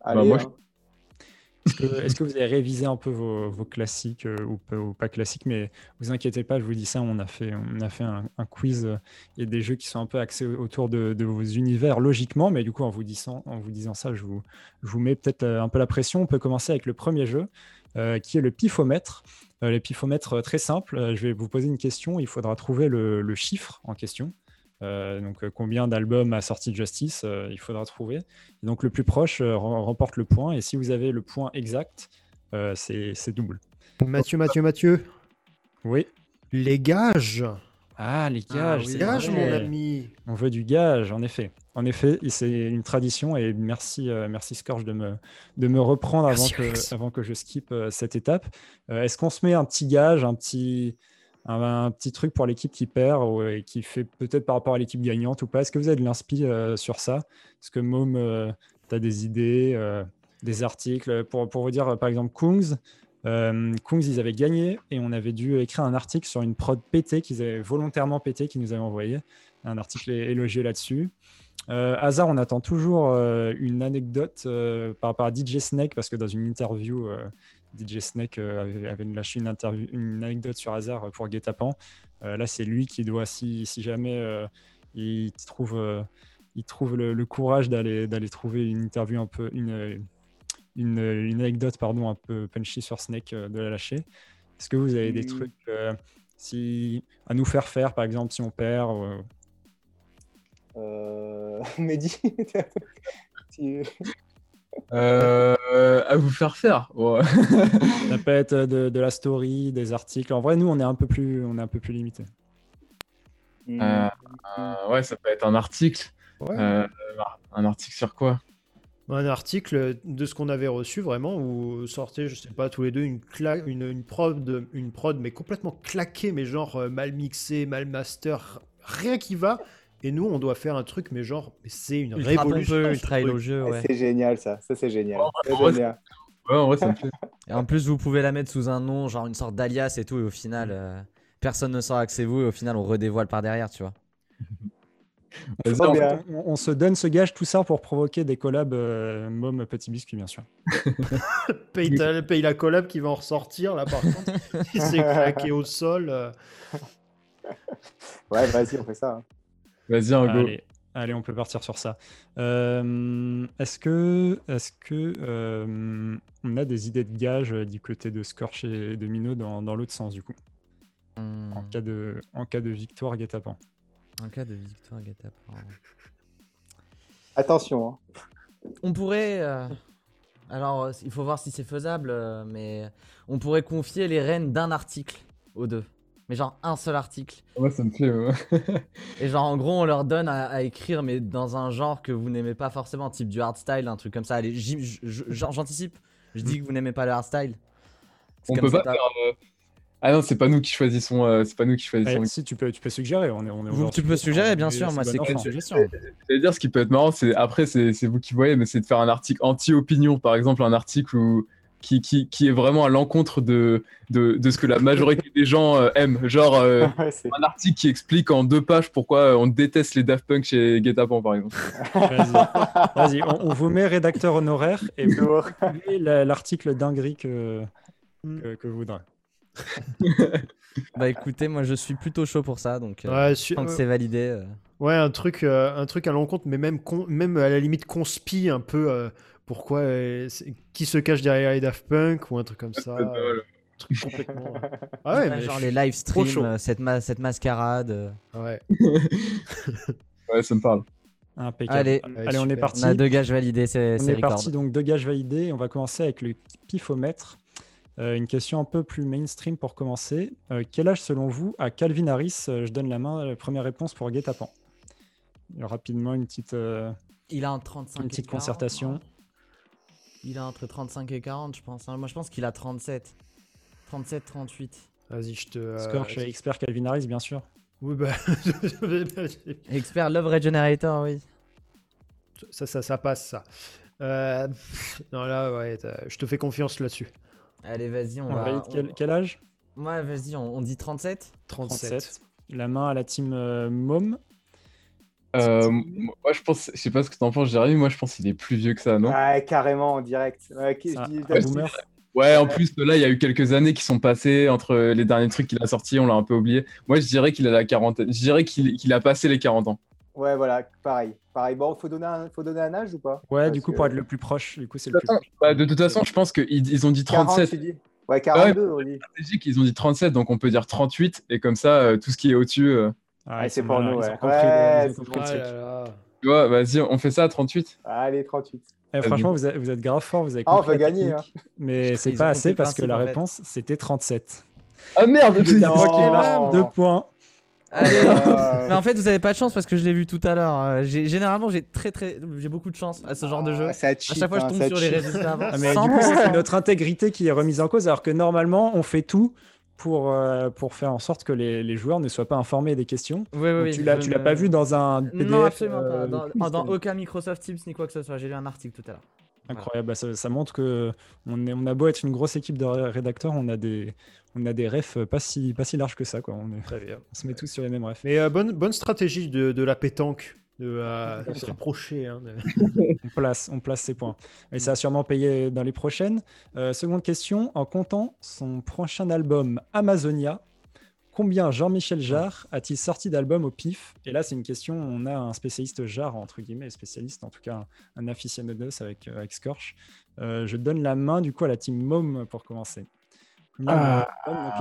Allez, moi, hein. Est-ce que, vous avez révisé un peu vos, classiques euh, ou, pas, classiques Mais vous inquiétez pas, je vous dis ça, on a fait, un, quiz euh, et des jeux qui sont un peu axés autour de, vos univers logiquement, mais du coup en vous disant, ça, je vous, je mets peut-être euh, un peu la pression. On peut commencer avec le premier jeu qui est le pifomètre. Le pifomètre très simple, je vais vous poser une question, il faudra trouver le chiffre en question. Euh, donc euh, combien d'albums a sorti Justice, euh, il faudra trouver. Et donc le plus proche rem- remporte le point. Et si vous avez le point exact, c'est double. Mathieu, Mathieu, Mathieu. Oui. Les gages. Ah, les Ah gages, c'est Gages, mon ami. On veut du gage, en effet. En effet, et c'est une tradition et merci, euh, merci Scorch de me, de me reprendre avant que, avant que je skip euh, cette étape. Euh, Est-ce qu'on se met un petit gage, un petit, un, un petit truc pour l'équipe qui perd ou, et qui fait peut-être par rapport à l'équipe gagnante ou pas Est-ce que vous avez de l'inspi euh, sur ça? Est-ce que Mom, tu as des idées, euh, des articles pour, pour vous dire, euh, par exemple, Kungs, euh, Kungs, ils avaient gagné et on avait dû écrire un article sur une prod pété qu'ils avaient volontairement pété, qu'ils nous avaient envoyé. Un article é- élogié là-dessus. Euh, hasard, on attend toujours euh, une anecdote euh, par rapport à DJ Snake parce que dans une interview, euh, DJ Snake euh, avait, avait lâché une, interview, une anecdote sur Hasard pour Guet-apens. Euh, là, c'est lui qui doit, si, si jamais euh, il trouve, euh, il trouve le, le courage d'aller trouver une interview un peu, une, une, une anecdote pardon, un peu punchy sur Snake, euh, de la lâcher. Est-ce que vous avez des Mm. trucs euh, si, à nous faire faire, par exemple, si on perd euh, Euh... Mehdi, Euh, à vous faire faire. Ouais. Ça peut être de, de la story, des articles. En vrai, nous, on est un peu plus, on est un peu plus limité. Hmm. Euh, Euh, ouais, ça peut être un article. Ouais. Euh, un article sur quoi? Un article de ce qu'on avait reçu vraiment où sortait, je sais pas, tous les deux une, cla- une, une, prod, une prod, mais complètement claquée, mais genre euh, mal mixé, mal master, rien qui va. Et nous, on doit faire un truc, mais genre, c'est une Ultra révolution. pompeux, ultra élogieux, ouais. C'est génial ça, ça c'est génial. Ouais, en vrai, ça me fait. Et en plus, vous pouvez la mettre sous un nom, genre une sorte d'alias et tout, et au final, euh, personne ne saura que c'est vous et au final on redévoile par derrière, tu vois. On- bien. On, on se donne ce gage, tout ça pour provoquer des collabs euh, Mom Petit Biscuit, bien sûr. Paye, ta- paye la collab qui va en ressortir là par contre. Il s'est claqué au sol. euh. Ouais, vas-y, on fait ça. hein. Vas-y, un go. Allez, allez, on peut partir sur ça. Euh, est-ce que, est-ce que euh, on a des idées de gages euh, du côté de Scorch et de Mino dans, dans l'autre sens, du coup, Hmm, en cas de, en cas de victoire guet-apens En cas de victoire guet-apens. Attention. hein. On pourrait. euh, Alors, il faut voir si c'est faisable, mais on pourrait confier les rênes d'un article aux deux. Mais genre un seul article. Moi, ça me fait. euh, Et genre, en gros, on leur donne à, à écrire, mais dans un genre que vous n'aimez pas forcément, type du hardstyle, un truc comme ça. Allez, j'anticipe. Je dis que vous n'aimez pas le hardstyle. On peut pas faire. euh, Ah non, c'est pas nous qui choisissons. euh, C'est pas nous qui choisissons. Eh, Si tu peux, tu peux suggérer. On est, on est Vous- tu peux suggérer, bien sûr. Moi, c'est qu'une enfant. suggestion. J'allais dire, ce qui peut être marrant, c'est après, c'est c'est vous qui voyez, mais c'est de faire un article anti-opinion, par exemple, un article où, qui, qui, qui est vraiment à l'encontre de, de, de ce que la majorité des gens euh, aiment. Genre, euh, Ouais, un article qui explique en deux pages pourquoi euh, on déteste les Daft Punk chez Guetapan, par exemple. Vas-y, on, on vous met rédacteur honoraire et vous l'article dinguerie que, que, que vous voudrez. Bah écoutez, moi je suis plutôt chaud pour ça, donc euh, Ouais, tant que c'est validé. euh, ouais, un truc, euh, un truc à l'encontre, mais même, con- même à la limite conspi un peu. Pourquoi euh, Qui se cache derrière les Daft Punk ou un truc comme ça. euh, truc complètement. euh. Ah ouais, mais genre les live streams, cette, ma- cette mascarade. Ouais. Ouais, ça me parle. Impeccable. Allez. Allez, on est parti. On a deux gages validés, c'est On est parti donc deux gages validés. On va commencer avec le pifomètre. Euh, une question un peu plus mainstream pour commencer. Euh, quel âge selon vous a Calvin Harris? Euh, Je donne la main. La première réponse pour Guet-apens. Rapidement une petite. euh, Il a un 35 Une et petite 40, concertation. Il a entre 35 et 40, je pense. hein. Moi, je pense qu'il a 37. 37, 38. Vas-y, je te. euh, expert Calvin Harris, bien sûr. Oui, bah. Expert Love Regenerator, oui. ça, ça, ça passe, ça. Euh, Non, là, ouais, je te fais confiance là-dessus. Allez, vas-y, on, On va. quel, quel âge? Ouais, vas-y, on, on dit 37 37. La main à la team euh, Mom. Euh, moi, je pense, je sais pas ce que t'en penses, Jérémy, moi, je pense qu'il est plus vieux que ça, non? Ouais, carrément, en direct. Ouais, qui- dis- boomer. Ouais, en plus, là, il y a eu quelques années qui sont passées entre les derniers trucs qu'il a sortis, on l'a un peu oublié. Moi, je dirais qu'il a la quarantaine. Je dirais qu'il a passé les 40 ans. Ouais, voilà, pareil. Pareil. Bon, faut donner un, faut donner un âge ou pas? Ouais, Parce du coup, que- pour être le plus proche, du coup, c'est De le toute plus façon, bah, de toute façon, je pense qu'ils ils ont dit 40, 37. tu dis? Ouais, 42, on dit. ils ont dit 37, donc on peut dire 38, et comme ça, euh, tout ce qui est au-dessus. euh, Ah, Ouais, ils c'est pour nous, ouais. Ouais, Ah. Tu vois, vas-y, on fait ça à 38. Allez, 38. Eh, franchement, vous êtes, vous êtes grave fort, vous avez Ah, on compris peut la gagner, technique, mais c'est pas assez parce que la réponse c'était 37. Ah merde, marqué deux points. Allez Euh, Mais en fait, vous avez pas de chance parce que je l'ai vu tout à l'heure. Euh, j'ai- Généralement, j'ai très très, j'ai beaucoup de chance à ce genre de jeu. ah, ça À cheat, chaque fois, je hein, tombe sur les résultats avant. Ah, mais du coup, c'est notre intégrité qui est remise en cause, alors que normalement, on fait tout pour, euh, pour faire en sorte que les, les joueurs ne soient pas informés des questions. Oui, oui, tu l'as, pas vu dans un PDF Non, absolument euh, pas. Dans, quiz, dans aucun Microsoft Teams ni quoi que ce soit. J'ai lu un article tout à l'heure. Incroyable, Bah, ça, ça montre que on, est, on a beau être une grosse équipe de ré- rédacteurs, on a des, on a des refs pas si, pas si larges que ça. Quoi. On, est- Très bien. on se met tous sur les mêmes refs. Mais euh, bonne, bonne stratégie de, de la pétanque, de, euh, de se rapprocher. hein, de- On place, on place ses points. Et ça a sûrement payé dans les prochaines. Euh, seconde question, en comptant son prochain album Amazonia, combien Jean-Michel Jarre a-t-il sorti d'albums au pif? Et là, c'est une question, on a un spécialiste Jarre, entre guillemets, spécialiste, en tout cas un, un aficionados avec, euh, avec Scorch. Euh, je donne la main du coup à la team Mom pour commencer. Ah.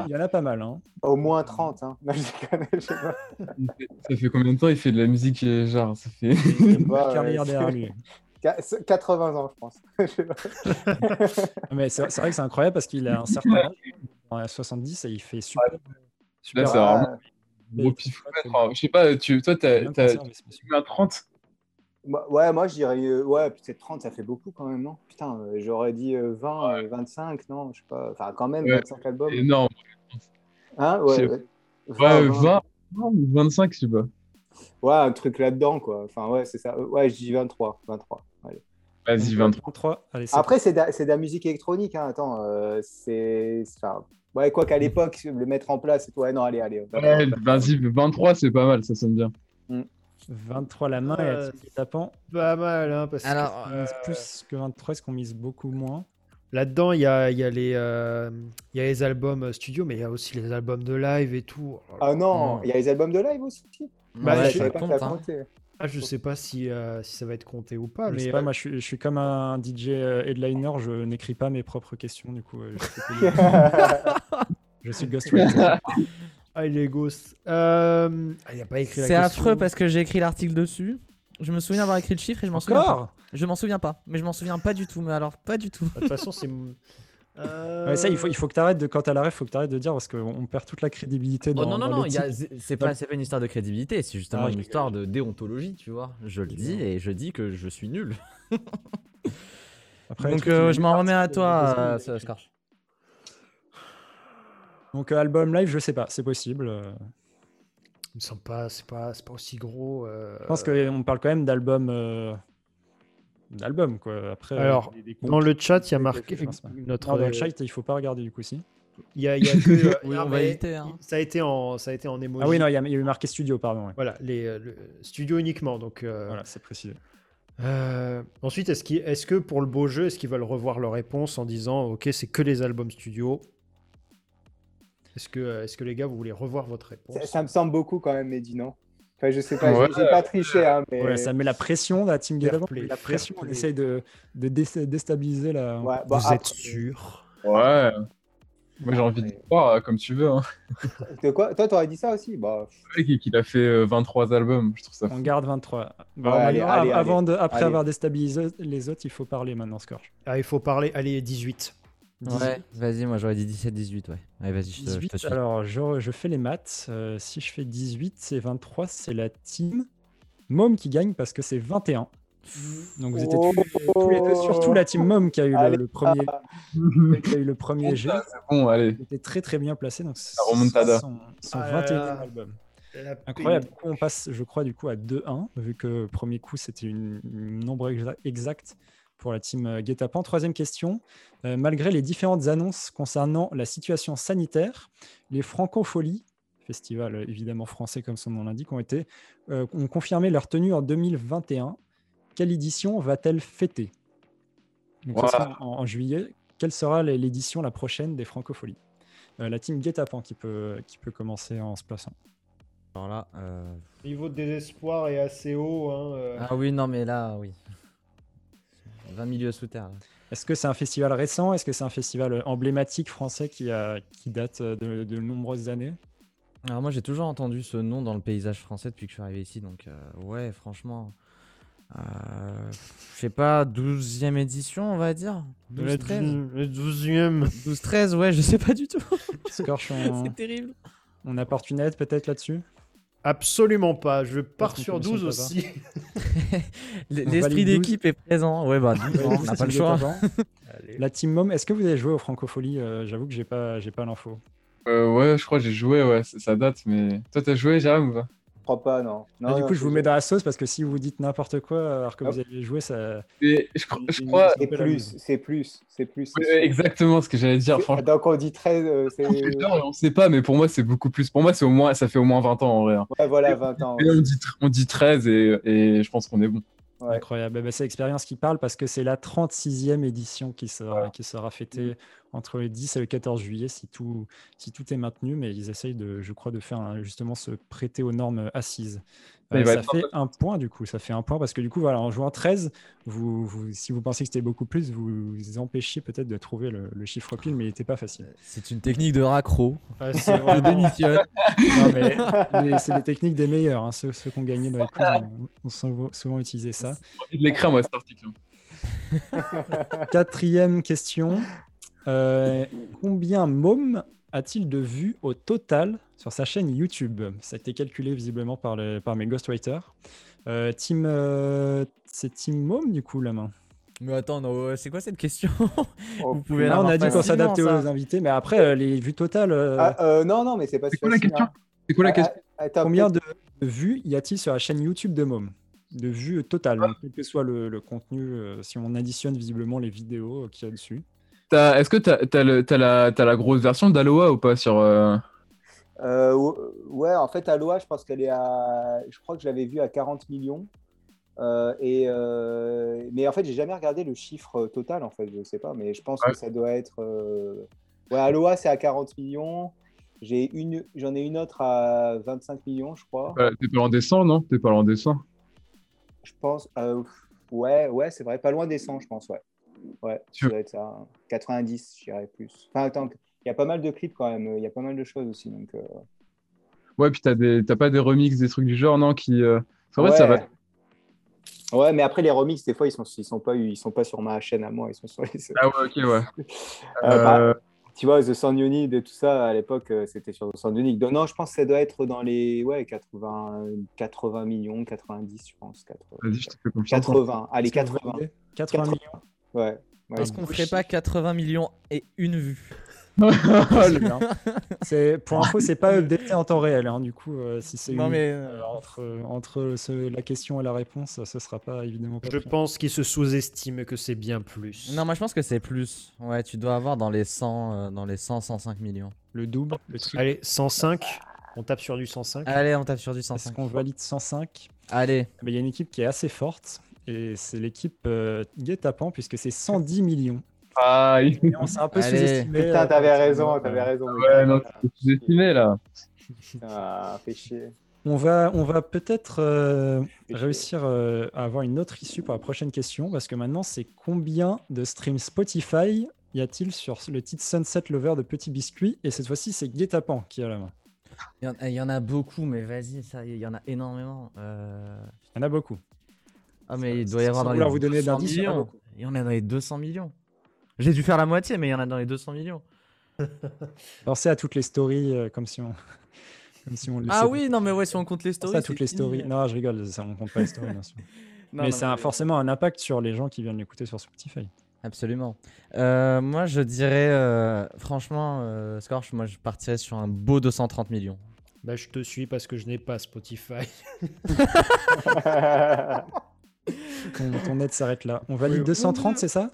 Il y en a pas mal. Hein. Au moins 30. Hein. Non, je déconne, je sais pas. Ça fait combien de temps il fait de la musique, euh, genre Ça fait. Une ouais, carrière c'est- derrière lui. Qu- 80 ans, je pense. Mais c'est c'est vrai que c'est incroyable parce qu'il a un certain âge, en 70, et il fait super. super c'est Ah, vraiment- Gros hein. Je sais pas, tu, toi, tu mets un 30 moi- ouais, moi je dirais. euh, ouais, peut-être 30, ça fait beaucoup quand même, non? Putain, euh, j'aurais dit euh, 20, euh, 25, non? Je sais pas. Enfin, quand même, Ouais, 25 albums. énorme. Hein? Ouais, ouais. Ouais, 20, 20, ou 25, je sais pas. Ouais, un truc là-dedans, quoi. Enfin, ouais, c'est ça. Euh, Ouais, je dis 23. 23. Allez. Vas-y, 23. 23. Allez, Après, c'est de, de la musique électronique. Hein. Attends, euh, c'est. Enfin, Ouais, quoi qu'à l'époque, le mettre en place, ouais, non, allez, allez. Ouais, vas-y, 23, c'est pas mal, ça sonne bien. 23 la main et Euh, la team tapant? Pas mal, hein, parce Alors, que On euh, mise plus que 23, est-ce qu'on mise beaucoup moins? Là-dedans, il y a, il y, a les, euh, il y a les albums euh, studio, mais il y a aussi les albums de live et tout. Oh. Ah non, il y a les albums de live aussi. Bah, ouais, je ça pas que compte, hein. comptait. Ah, je sais pas si, euh, si ça va être compté ou pas, Je mais sais pas, euh, moi je suis, je suis comme un DJ headliner, je n'écris pas mes propres questions, du coup euh, je suis ghostwriter. ah, il est ghost. Euh, ah, il a pas écrit la C'est question. affreux parce que j'ai écrit l'article dessus. Je me souviens avoir écrit le chiffre et je m'en souviens pas. Encore Je m'en souviens pas, mais je m'en souviens pas du tout. Mais alors, pas du tout. De toute façon, c'est. Euh, Ouais, ça, il faut, il faut que tu arrêtes de, quand t'as la ref, il faut que tu arrêtes de dire parce qu'on on perd toute la crédibilité dans, Oh non, non, dans non, le il y a- titre. c'est pas, c'est pas une histoire de crédibilité, c'est justement Ah, je une histoire de déontologie, tu vois. Je le dis et je dis que je suis nul. Après, Donc euh, je m'en remets à toi, euh, euh, Scorch. Donc euh, album live, je sais pas, c'est possible. euh. Il me semble pas, c'est pas, c'est pas aussi gros. euh, Je pense qu'on parle quand même d'album. euh, d'album quoi. Après, Alors, des- des Dans le chat, il y a marqué notre. Non, dans le chat, il faut pas regarder du coup si. Il y a, il y a que. Oui, non, on va mais éviter, hein. Ça a été en, ça a été en emoji. Ah oui, non, il y, a il y a eu marqué studio, pardon. ouais. Voilà, les le studio uniquement. Donc. euh, Voilà, c'est précisé. euh, ensuite, est-ce, qu'il- est-ce que pour le beau jeu, est-ce qu'ils veulent revoir leur réponse en disant, ok, c'est que les albums studio Est-ce que, euh, est-ce que les gars, vous voulez revoir votre réponse Ça, ça me semble beaucoup quand même, Mehdi, non? Enfin, je sais pas, Ouais. j'ai- pas triché, hein, mais. Ouais, ça met la pression, la team play, la pression, on essaye de, de dé- déstabiliser la. Ouais, bon, Vous après- êtes sûr? Ouais. Moi, j'ai envie de croire, euh, comme tu veux. Hein. De quoi? Toi, t'aurais dit ça aussi? Bah, Le mec, qu'il a fait euh, 23 albums, je trouve ça On garde 23. Bon, Ouais, allez, maintenant, allez, avant de, après allez. avoir déstabilisé les autres, il faut parler maintenant, Scorch. Ah, il faut parler. Allez, 18. Ouais, vas-y, moi j'aurais dit 17-18, ouais. Allez, vas-y, je te, je te 18, suis. alors je, je fais les maths. Euh, si je fais 18, c'est 23, c'est la team Mom qui gagne parce que c'est 21. Donc vous étiez tous, tous les deux, surtout la team Mom qui a eu le, Allez, le premier, La qui a eu le premier jet. Bon, allez. Était très très bien placé. Donc c'est remontada. son, son Ah là 21e là. album. La Incroyable. paix. Du coup, on passe, je crois, du coup à 2-1, vu que premier coup, c'était une, une nombre exa- exact pour la team euh, Guet-apens. Troisième question. Euh, malgré les différentes annonces concernant la situation sanitaire, les Francopholies, festival euh, évidemment français comme son nom l'indique, ont, été, euh, ont confirmé leur tenue en 2021. Quelle édition va-t-elle fêter? Donc, ça Wow. sera en, en juillet. Quelle sera l'édition la prochaine des Francopholies? Euh, La team Guet-apens qui peut, qui peut commencer en se plaçant. Alors là, euh, Niveau de désespoir est assez haut. Hein, euh. Ah oui, non, mais là, oui. 20 milieux sous terre. Est-ce que c'est un festival récent? Est-ce que c'est un festival emblématique français qui, a, qui date de, de nombreuses années? Alors moi j'ai toujours entendu ce nom dans le paysage français depuis que je suis arrivé ici, donc euh, ouais franchement, euh, je sais pas, 12e édition on va dire? Le 12-13 le 12e. 12-13 ouais je sais pas du tout, Scorch, on, c'est terrible. on apporte une aide peut-être là-dessus? Absolument pas. Je pars sur qu'on 12 connaissait aussi. L'esprit valide 12. d'équipe est présent, ouais bah 12 ans, on n'a pas le choix. La team Mom, est-ce que vous avez joué aux Francopholies Euh, J'avoue que j'ai pas, j'ai pas l'info. Euh, ouais, je crois que j'ai joué, ouais, ça date, mais. Toi, t'as joué, Jérôme, ou pas? Crois pas, non. non Ah, du non, coup, je vous mets dans la sauce parce que si vous dites n'importe quoi alors que Hop. vous avez joué, ça. Et je, cro- je crois. C'est plus, c'est plus, c'est plus. Exactement ce que j'allais dire, franchement. Donc on dit 13, euh, c'est. On sait pas, mais pour moi, c'est beaucoup plus. Pour moi, c'est au moins, ça fait au moins 20 ans en vrai. hein. Ouais, voilà, 20 ans. Et on dit, on dit 13 et, et je pense qu'on est bon. Ouais. Incroyable. Eh ben, c'est l'expérience qui parle parce que c'est la 36e édition qui sera, qui sera fêtée entre le 10 et le 14 juillet si tout, si tout est maintenu. Mais ils essayent, de, je crois, de faire un- justement se prêter aux normes assises. Euh, ça fait un point du coup. Ça fait un point parce que du coup, voilà, en jouant 13, vous, vous- si vous pensez que c'était beaucoup plus, vous vous empêchiez peut-être de trouver le, le chiffre pile, mais il n'était pas facile. C'est une technique de raccro, Ah, c'est je vraiment- démissionne. Non, mais mais c'est des techniques des meilleurs. hein. Ceux, ceux qui ont gagné dans les quiz ont, ont souvent, souvent utilisé ça. J'ai envie de l'écrire, moi, cet article. Quatrième question. Euh, combien Mom a-t-il de vues au total sur sa chaîne YouTube? Ça a été calculé visiblement par, les- par mes ghostwriters. Euh, team, euh, c'est Team Mom du coup la main. Mais attends, non, c'est quoi cette question? Oh, Vous pouvez on a dit qu'on s'adaptait aux invités, mais après euh, les vues totales. euh, Ah, euh, non, non, mais c'est pas C'est si quoi la facile, question hein. C'est quoi la Ah, question ah, attends, combien de, de vues y a-t-il sur la chaîne YouTube de Mom De vues totales, donc, quel que soit le, le contenu, euh, si on additionne visiblement les vidéos euh, qu'il y a dessus. Est-ce que t'as as, le- t'as la, t'as la grosse version d'Aloha ou pas sur. euh, Euh, ou- ouais, en fait, Aloha, je pense qu'elle est à. Je crois que je l'avais vue à 40 millions. Euh, et, Mais en fait, j'ai jamais regardé le chiffre total, en fait, je sais pas, mais je pense Ouais. que ça doit être. Ouais, Aloha, c'est à 40 millions. J'ai une... J'en ai une autre à 25 millions, je crois. euh, T'es pas loin des 100, non? T'es pas loin des 100 Je pense. euh, Ouais, ouais, c'est vrai, pas loin des 100, je pense, ouais. Ouais, ça doit être ça. 90, je dirais plus. Enfin, attends, il y a pas mal de clips quand même, il y a pas mal de choses aussi. Donc, euh, Ouais, puis t'as des- t'as pas des remixes, des trucs du genre, non qui, euh, En vrai, ça va. Ouais, mais après les remixes, des fois, ils sont, ils sont pas, ils sont pas sur ma chaîne à moi, ils sont sur les. Ah ouais, ok, ouais. Euh, bah, Euh, tu vois, The Sound Unit et tout ça, à l'époque, euh, c'était sur The Sound Unit. Donc, non, je pense que ça doit être dans les ouais, 80, 80 millions, 90, je pense. 80, Vas-y, je te fais confiance. 80, allez, Est-ce que vous 80. validez 80 millions. Ouais. ouais. Est-ce qu'on ferait pas 80 millions et une vue hein. C'est pour info, c'est pas updaté en temps réel. hein. Du coup, euh, si c'est mais euh, entre entre ce- la question et la réponse, ce sera pas évidemment pas. Je pense qu'il se sous-estime que c'est bien plus. non, moi je pense que c'est plus. Ouais, tu dois avoir dans les 100, euh, dans les 100, 105 millions. Le double, le. Allez, 105. On tape sur du 105. Allez, on tape sur du Est-ce 105. qu'on valide 105 Allez, Mais Il y a une équipe qui est assez forte et c'est l'équipe euh, Guet-Apens puisque c'est 110 millions. Ah, il- on s'est un peu sous-estimé. Putain, euh, t'avais par raison, t'avais euh, raison. ouais, non, t'es sous-estimé là. Ah, fait chier. On va, on va peut-être euh, réussir euh, à avoir une autre issue pour la prochaine question parce que maintenant c'est combien de streams Spotify y a-t-il sur le titre Sunset Lover de Petit Biscuit? Et cette fois-ci c'est Guet-Apens qui a la main. il y, en- il y en a beaucoup, mais vas-y, ça, il y en a énormément. Euh, Il y en a beaucoup. Ah, mais il doit y avoir dans les vous donner 200 d'indices, il y en a millions. beaucoup. Il y en a dans les 200 millions. J'ai dû faire la moitié, mais il y en a dans les 200 millions. Pensez à toutes les stories euh, comme si on. Comme si on Ah oui, non, mais ouais, si on compte les Pensez stories. à toutes c'est les stories. fini. Non, je rigole, ça, on compte pas les stories, bien sûr. Non, mais a forcément un impact sur les gens qui viennent l'écouter sur Spotify. Absolument. Euh, moi, je dirais, euh, franchement, euh, Scorch, moi, je partirais sur un beau 230 millions. Bah, je te suis parce que je n'ai pas Spotify. Ton, ton aide s'arrête là. On valide Oui. 230, c'est ça?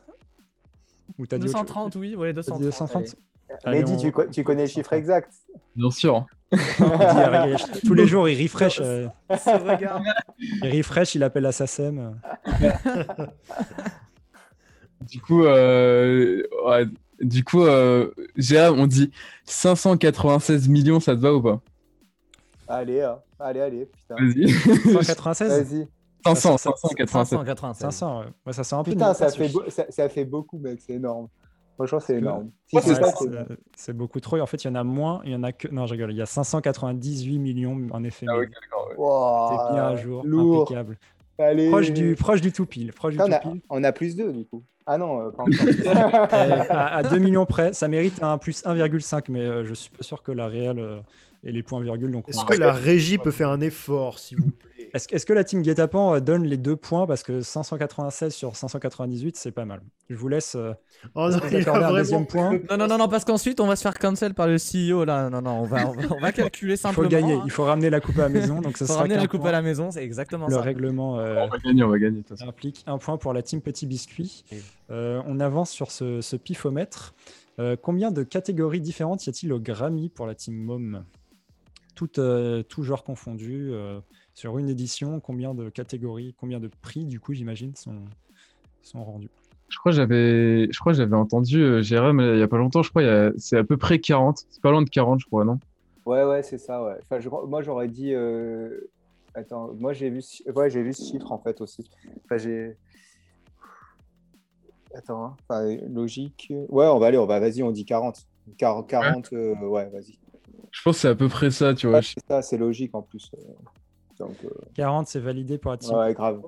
Ou t'as dit autre chose? 230, oui, ouais, T'as dit 230. 230 Allez, Mehdi, on- tu, co- tu connais le chiffre exact Bien sûr. Tous les jours, il refresh. euh, il refresh, il appelle SACEM. Du coup, euh, ouais, du coup, euh, on dit 596 millions, ça te va ou pas? Allez, hein. allez, allez, putain. Vas-y. 196 Vas-y. 500, ça- 587. 587. 500, ouais. Ouais, ça sent un peu Putain, ça fait, chiffre. beau- ça, ça fait beaucoup, mec, c'est énorme. Franchement, c'est que- énorme. Si Ouais, c'est beaucoup trop. Et en fait, il y en a moins. Il y en a que. Non, je rigole. Il y a 598 millions en effet. Ah. Wow, C'est bien à jour. Lourd. Impeccable. Allez. Proche du, proche du tout pile. Proche du Putain, on, tout a, pile. on a plus 2 du coup. Ah non, euh, pas Euh, encore. à, à 2 millions près, ça mérite un plus 1,5, mais euh, je suis pas sûr que la réelle euh, ait les points virgules. Donc Est-ce on- que la régie peut faire un effort, s'il vous plaît? Est-ce que la team Guetapan euh, donne les deux points? Parce que 596 sur 598, c'est pas mal. Je vous laisse. euh, Oh non, il a un deuxième point Non, non, non, non, parce qu'ensuite, on va se faire cancel par le CEO, là. Non, non, on va, on va, on va calculer Il simplement. faut gagner, hein. il faut ramener la coupe à la maison. Donc Faut sera ramener la coupe point. à la maison, c'est exactement Le ça. règlement euh, On va gagner, on va gagner. implique un point pour la team Petit Biscuit. Euh, on avance sur ce, ce pifomètre. Euh, combien de catégories différentes y a-t-il au Grammy pour la team Mom? Toutes, euh, Tout genre confondu. Sur une édition, combien de catégories, combien de prix, du coup, j'imagine, sont, sont rendus Je crois que j'avais, je crois j'avais entendu euh, Jérôme il y a pas longtemps. Je crois a- c'est à peu près 40. C'est pas loin de 40, je crois, non? Ouais, ouais, c'est ça, ouais. Enfin, je- moi, j'aurais dit. euh, Attends, moi, j'ai vu, ouais, j'ai vu ce chiffre en fait aussi. Enfin, j'ai. Attends, hein. enfin, logique. Ouais, on va aller, on va, vas-y, on dit 40. 40, 40 euh, ouais, vas-y. Je pense que c'est à peu près ça, tu vois. Ouais, c'est ça, c'est logique en plus. Euh. Donc, euh, 40, c'est validé pour la team ouais, grave.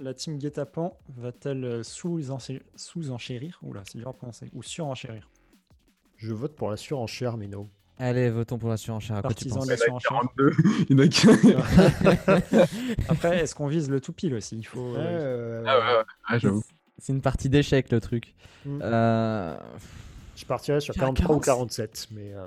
La team Guetapan va-t-elle euh, sous-enché- sous-enchérir? Oula, c'est dur à prononcer. Ou surenchérir Je vote pour la surenchère, Mino. Allez, votons pour la surenchère. À quoi tu Partisan penses? de la surenchère. 42. Il y en a Après, est-ce qu'on vise le tout pile aussi? Il faut. Ouais, euh, Ah ouais, ouais, ouais, j'avoue. C'est une partie d'échec, le truc. Mm. Euh, Je partirais sur Tiens, 43 ou 40. 47, mais euh,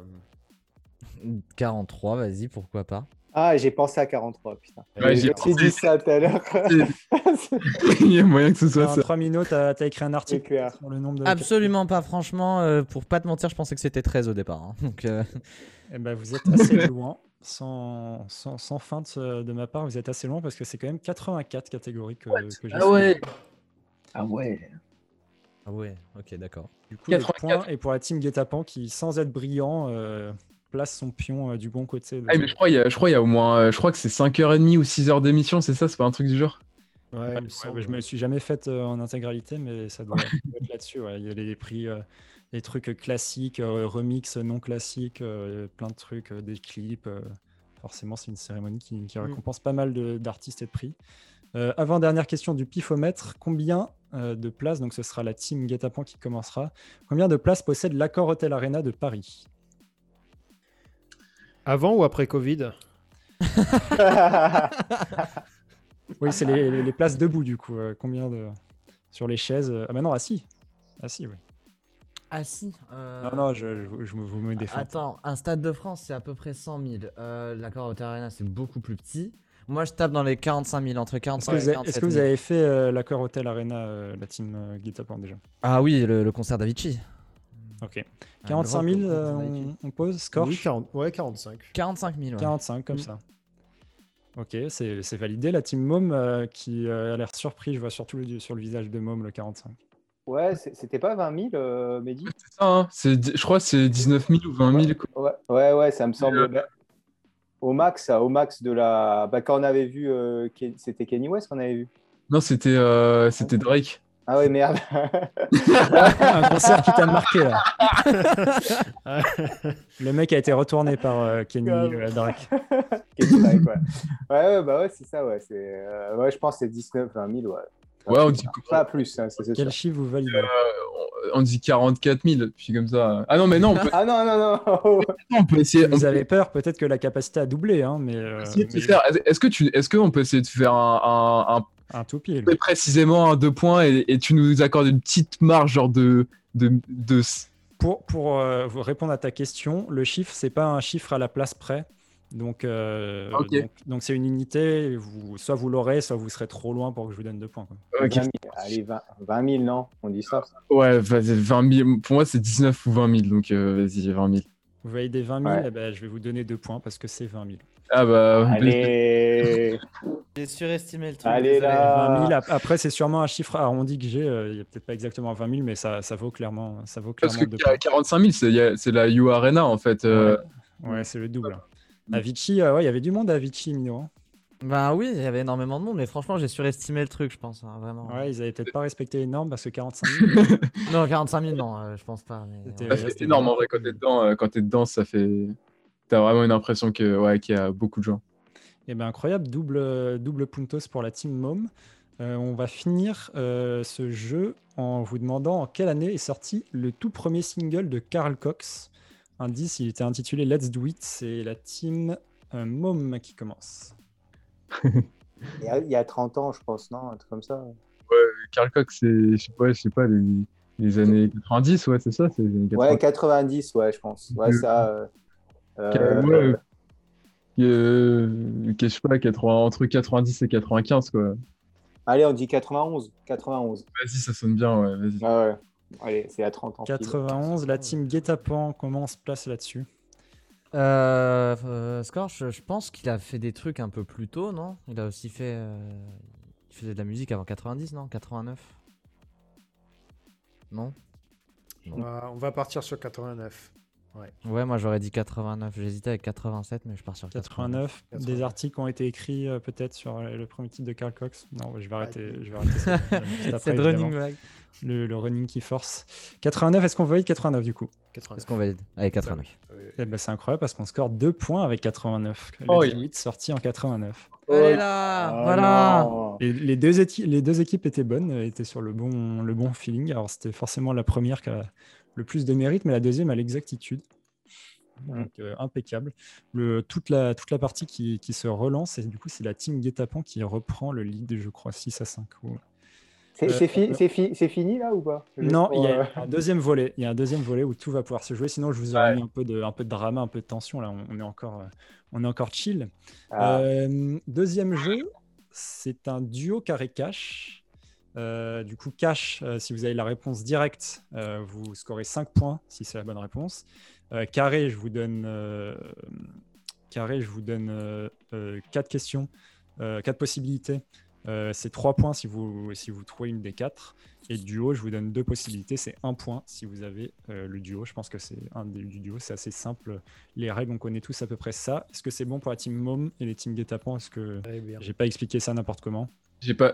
43, vas-y, pourquoi pas. Ah, j'ai pensé à 43, putain. Ouais, j'ai pensé. dit ça tout à l'heure. Il y a moyen que ce soit En ça. 3 minutes, tu as, écrit un article sur le nombre de. Absolument pas, franchement. euh, pour pas te mentir, je pensais que c'était 13 au départ. hein. Donc, euh, Eh ben, vous êtes assez loin. Sans, sans, sans feinte de ma part, vous êtes assez loin parce que c'est quand même 84 catégories que, que j'ai. Ah ouais. Ah ouais. Ah ouais, ok, d'accord. Du coup, le 84. point est pour la team Guetapan qui, sans être brillant, euh, place son pion euh, du bon côté. de- Ah, mais je crois, il y a, y au moins, euh, je crois que c'est 5h30 ou 6h d'émission, c'est ça, c'est pas un truc du genre? Ouais, Ouais, je me suis jamais fait euh, en intégralité, mais ça doit être là-dessus. ouais. Il y a les prix, euh, les trucs classiques, euh, remix non classiques, euh, plein de trucs, euh, des clips. euh, forcément, c'est une cérémonie qui, qui Mm. récompense pas mal d'artistes et de prix. Euh, avant dernière question du pifomètre, combien euh, de places, donc ce sera la team Guetapan qui commencera, combien de places possède l'Accor Hotel Arena de Paris? Avant ou après Covid Oui, c'est les, places debout du coup. euh, combien de sur les chaises euh, Ah bah non, assis. Assis, oui. Ah si. euh, Non, non, je, je, je me- vous me défends. Attends, un stade de France, c'est à peu près 100 000. Euh, L'accord Hotel Arena, c'est beaucoup plus petit. Moi, je tape dans les 45 000, entre Est-ce 45 que, et vous avez- 47 est-ce 000. que vous avez fait euh, l'accord Hotel Arena, euh, la team euh, Guetapan déjà? Ah oui, le, le concert d'Avicii. Ok. Un 45 grand 000, concert euh, on, on pose Scorch Oui, 40 ouais, 45. 45 000, ouais. 45 comme Mm. ça. Ok, c'est c'est validé. La team Mom euh, qui euh, a l'air surpris, je vois surtout le- sur le visage de Mom le 45. ouais, c'était pas 20 000, euh, Mehdi? C'est ça, hein, je crois que c'est 19 000 ou 20 000. quoi. ouais, ouais, ouais, ça me semble. euh, bah, au max, au max de la. Bah, quand on avait vu, euh, Ken- c'était Kenny West qu'on avait vu. Non, c'était, euh, c'était Drake. Ah ouais, merde. Un concert qui t'a marqué là. le mec a été retourné par euh, Kenny euh, Drake. Kenny Drake, ouais. ouais, ouais, bah ouais, c'est ça, ouais. c'est, euh, ouais, je pense que c'est 19, 20 000, ouais. Ouais, on dit, Pas plus, hein, c'est Quel chiffre vous validez? On dit 44 000, puis comme ça. Ah non, mais non, on peut, Ah non, non, non. on peut essayer. on Vous peut avez peur, peut-être que la capacité a doublé, hein, mais, euh. Est-ce que tu, est-ce qu'on peut essayer de faire un, un, un- un tout pile. très précisément un deux points et, et tu nous accordes une petite marge genre de de, de... Pour, pour euh, répondre à ta question, le chiffre, c'est pas un chiffre à la place près. Donc, euh, Ok. donc, donc c'est une unité. Vous, soit vous l'aurez, soit vous serez trop loin pour que je vous donne deux points. quoi. Ok. 20 000. Allez, 20, 20 000, non? On dit ça? Ouais, vas-y, 20 000. Pour moi, c'est 19 ou 20 000, donc euh, vas-y, 20 000. Vous validez 20 000, Ouais. eh ben, je vais vous donner deux points parce que c'est 20 000. Ah bah. Allez. J'ai surestimé le truc. Allez, désolé. là. 20 000, ap- après, c'est sûrement un chiffre arrondi que j'ai. euh, Il n'y a peut-être pas exactement 20 000, mais ça, ça vaut clairement, ça vaut Parce clairement que deux points. 45 000, c'est y a- c'est la U Arena en fait. euh, Ouais, c'est le double. Avicii, euh, ouais, il y avait du monde à Avicii, Mino. hein. Bah oui, il y avait énormément de monde, mais franchement, j'ai surestimé le truc, je pense. hein, vraiment. Ouais, ils avaient peut-être pas respecté les normes parce que 45 000. Non, 45 000, non, euh, je pense pas. mais- C'était- ouais, énorme en vrai quand t'es dedans. euh, quand t'es dedans, ça fait. T'as vraiment une impression que ouais, qu'il y a beaucoup de gens. Eh ben incroyable, double, double puntos pour la team Mom. Euh, on va finir euh, ce jeu en vous demandant en quelle année est sorti le tout premier single de Carl Cox. Indice, il était intitulé Let's Do It. C'est la team euh, Mom qui commence. Il y, a, il y a 30 ans, je pense, non Un truc comme ça. Carl Cox, c'est je sais pas, je sais pas les, les années 90, ouais, c'est ça, c'est les années 80. Ouais, 90, ouais, je pense. Ouais, Euh, ça. Euh, euh, Ouais, je sais pas, 80, entre 90 et 95, quoi. Allez, on dit 91. 91. Vas-y, ça sonne bien, ouais, vas-y. Ah ouais. Allez, c'est à 30 ans. pile. 91, la team Guetapan commence place là-dessus. Euh, euh, Scorch, je pense qu'il a fait des trucs un peu plus tôt, non? Il a aussi fait. euh, Il faisait de la musique avant 90, non? 89 Non? On va, on va partir sur 89. Ouais, moi j'aurais dit 89. J'hésitais avec 87, mais je pars sur 89. 89, des 89. articles ont été écrits euh, peut-être sur euh, le premier titre de Carl Cox. Non, je vais arrêter. Je vais arrêter ça, après, évidemment. running back. le, le running qui force. 89, est-ce qu'on valide 89 du coup? 89. Est-ce qu'on valide? Allez, 89. Oui. Eh ben, C'est incroyable parce qu'on score 2 points avec 89. Le Oh, 18 sorti en 89. Allez là Ah, Voilà non. Et les, deux éti- les deux équipes étaient bonnes, euh, étaient sur le bon, le bon feeling. Alors c'était forcément la première qui a le plus de mérite, mais la deuxième à l'exactitude. Donc euh, impeccable. Le, toute, la, toute la partie qui, qui se relance, et du coup c'est la team Guetapan qui reprend le lead, je crois, 6 à 5. ou- C'est Euh, c'est fi- c'est fi- c'est fini là ou pas? Juste Non, il y euh, a un deuxième volet. Il y a un deuxième volet où tout va pouvoir se jouer. Sinon, je vous aurais mis un peu de, un peu de drama, un peu de tension. Là, on, on est encore, euh, on est encore chill. ah, Euh, deuxième jeu, c'est un duo carré cash. Euh, du coup, cash, euh, si vous avez la réponse directe, euh, vous scorez 5 points si c'est la bonne réponse. Euh, carré, je vous donne, euh, carré, je vous donne 4 questions, 4 possibilités. Euh, c'est 3 points si vous, si vous trouvez une des 4. Et duo, je vous donne deux possibilités. C'est 1 point si vous avez euh, le duo. Je pense que c'est un des, du duo. C'est assez simple. Les règles, on connaît tous à peu près ça. Est-ce que c'est bon pour la team Mom et les teams Guet-apens? Est-ce que j'ai pas expliqué ça n'importe comment? J'ai pas.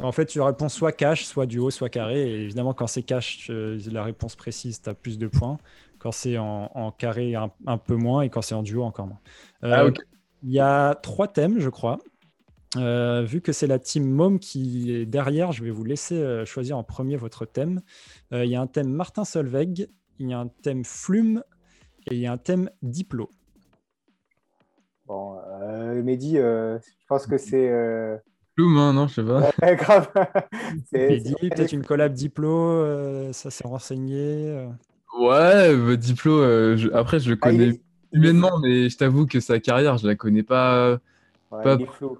En fait, tu réponds soit cash, soit duo, soit carré. Et évidemment, quand c'est cash, tu- la réponse précise, tu as plus de points. Quand c'est en, en carré, un, un peu moins. Et quand c'est en duo, encore moins. Euh, Ah. Il y a trois thèmes, je crois. Euh, vu que c'est la team Mom qui est derrière, je vais vous laisser euh, choisir en premier votre thème. Euh, il y a un thème Martin Solveig, il y a un thème Flume et il y a un thème Diplo. Bon, euh, Mehdi, euh, je pense que c'est euh, Bloom, hein, non, je sais pas. ouais, grave. Dit peut-être une collab Diplo, euh, ça s'est renseigné. euh. Ouais, bah, Diplo, euh, je- après, je le Ah, connais est- humainement, mais je t'avoue que sa carrière, je la connais pas. Ouais, Pas- il est flou.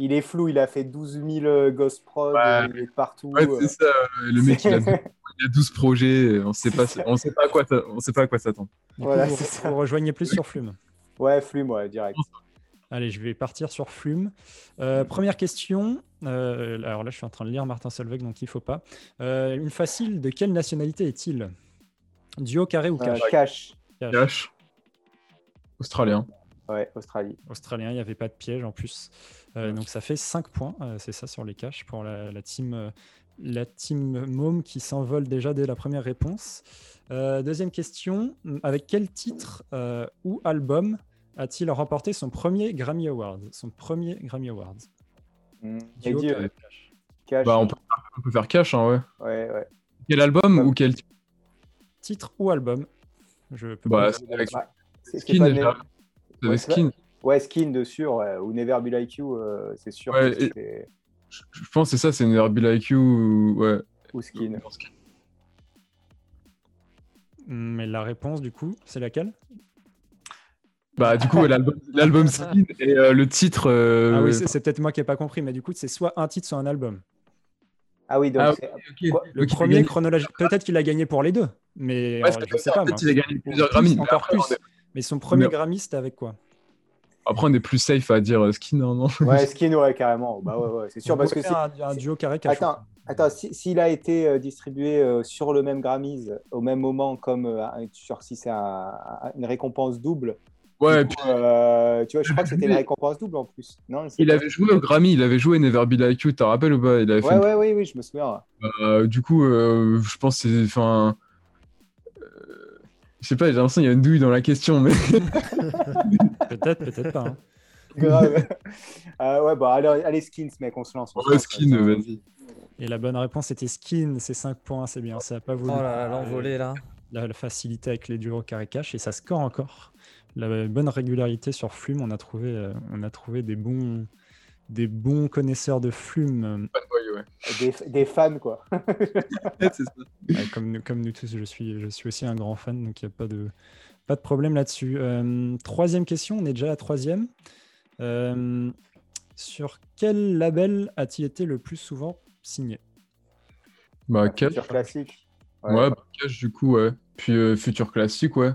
Il est flou, il a fait 12 000 euh, Ghost Prod, Ouais. il est partout. Ouais, c'est ça, le mec, il a, il a 12 projets, on sait pas, on sait pas à quoi, ça- on sait pas à quoi s'attendre. Voilà, vous, c'est ça. vous rejoignez plus sur Flume. Ouais, Flume, ouais, direct. Allez, je vais partir sur Flume. Euh, première question. euh, alors là, je suis en train de lire Martin Solveig, donc il faut pas. Euh, une facile, de quelle nationalité est-il? Duo, carré ou Euh, cash cash. Cash. Cash. Australien. Ouais, Australie. Australien, il n'y avait pas de piège en plus. Euh, donc ça fait 5 points, euh, c'est ça sur les caches pour la, la team, euh, la team Mom qui s'envole déjà dès la première réponse. Euh, deuxième question, avec quel titre euh, ou album a-t-il remporté son premier Grammy Award Son premier Grammy Award? Mm. Duo, ou cash cash. Bah, on peut, on peut faire cash, hein, ouais. Ouais, ouais. Quel album ou quel Titre ou album? Je peux Bah, c'est avec Bah, Skin, pas déjà. Ouais, avec Skin. Ouais, Skin de sûr, ouais, ou Never Be Like You, euh, c'est sûr. Ouais, que et- c'est- Je pense que c'est ça, c'est une RB Like You. ou- Ouais. Ou Skin. Mais la réponse, du coup, c'est laquelle? Bah, du coup, l'album Skin et euh, le titre. euh, Ah oui, c'est peut-être moi qui n'ai pas compris, mais du coup, c'est soit un titre, soit un album. Ah oui, donc Ah, quoi- Le premier chronologique, peut-être qu'il a gagné pour les deux, mais Ouais, euh, c'est je comme sais pas. peut-être moi. il a gagné plusieurs Grammys. encore après, plus. Mais son premier Mais- Grammy, c'était avec quoi? Après, on est plus safe à dire euh, Skin, non, non? Ouais, Skin, ouais, carrément. Bah ouais, ouais, c'est sûr, On parce que c'est. un, un duo carré cash. Attends, attends, si- s'il a été euh, distribué euh, sur le même Grammys au même moment, comme euh, genre si c'est un- un- une récompense double, Ouais, puis euh, tu vois, je crois que c'était une récompense double en plus. Non, il avait joué au Grammy, il avait joué Never Be Like You, t'as rappelles ou pas? Il avait fait Ouais, une- ouais, oui, oui, je me souviens. Euh, du coup, euh, je pense que c'est. Enfin. euh, je sais pas, j'ai l'impression qu'il y a une douille dans la question, mais. Peut-être, peut-être pas. hein. Grave. Euh, ouais, bah allez, allez, Skins, mec, on se lance. on se Ouais, lance, Skin, ouais. vas-y. Et la bonne réponse était Skin, c'est 5 points, c'est bien. Ça n'a pas Oh voulu. là là, l'envolée là. La, la facilité avec les duos carré cash et ça score encore. La bonne régularité sur Flume, on a trouvé, euh, on a trouvé des bons, des bons connaisseurs de Flume. Ouais, ouais. Des, des fans, quoi. c'est ça. Ouais, comme, nous- comme nous tous, je suis, je suis aussi un grand fan, donc il n'y a pas de, pas de problème là-dessus. Euh, troisième question, on est déjà à la troisième. Euh, sur quel label a-t-il été le plus souvent signé? Bah, Cash. Sur classique. Ouais, bah, Cash, du coup, ouais. Puis euh, Futur Classique, ouais.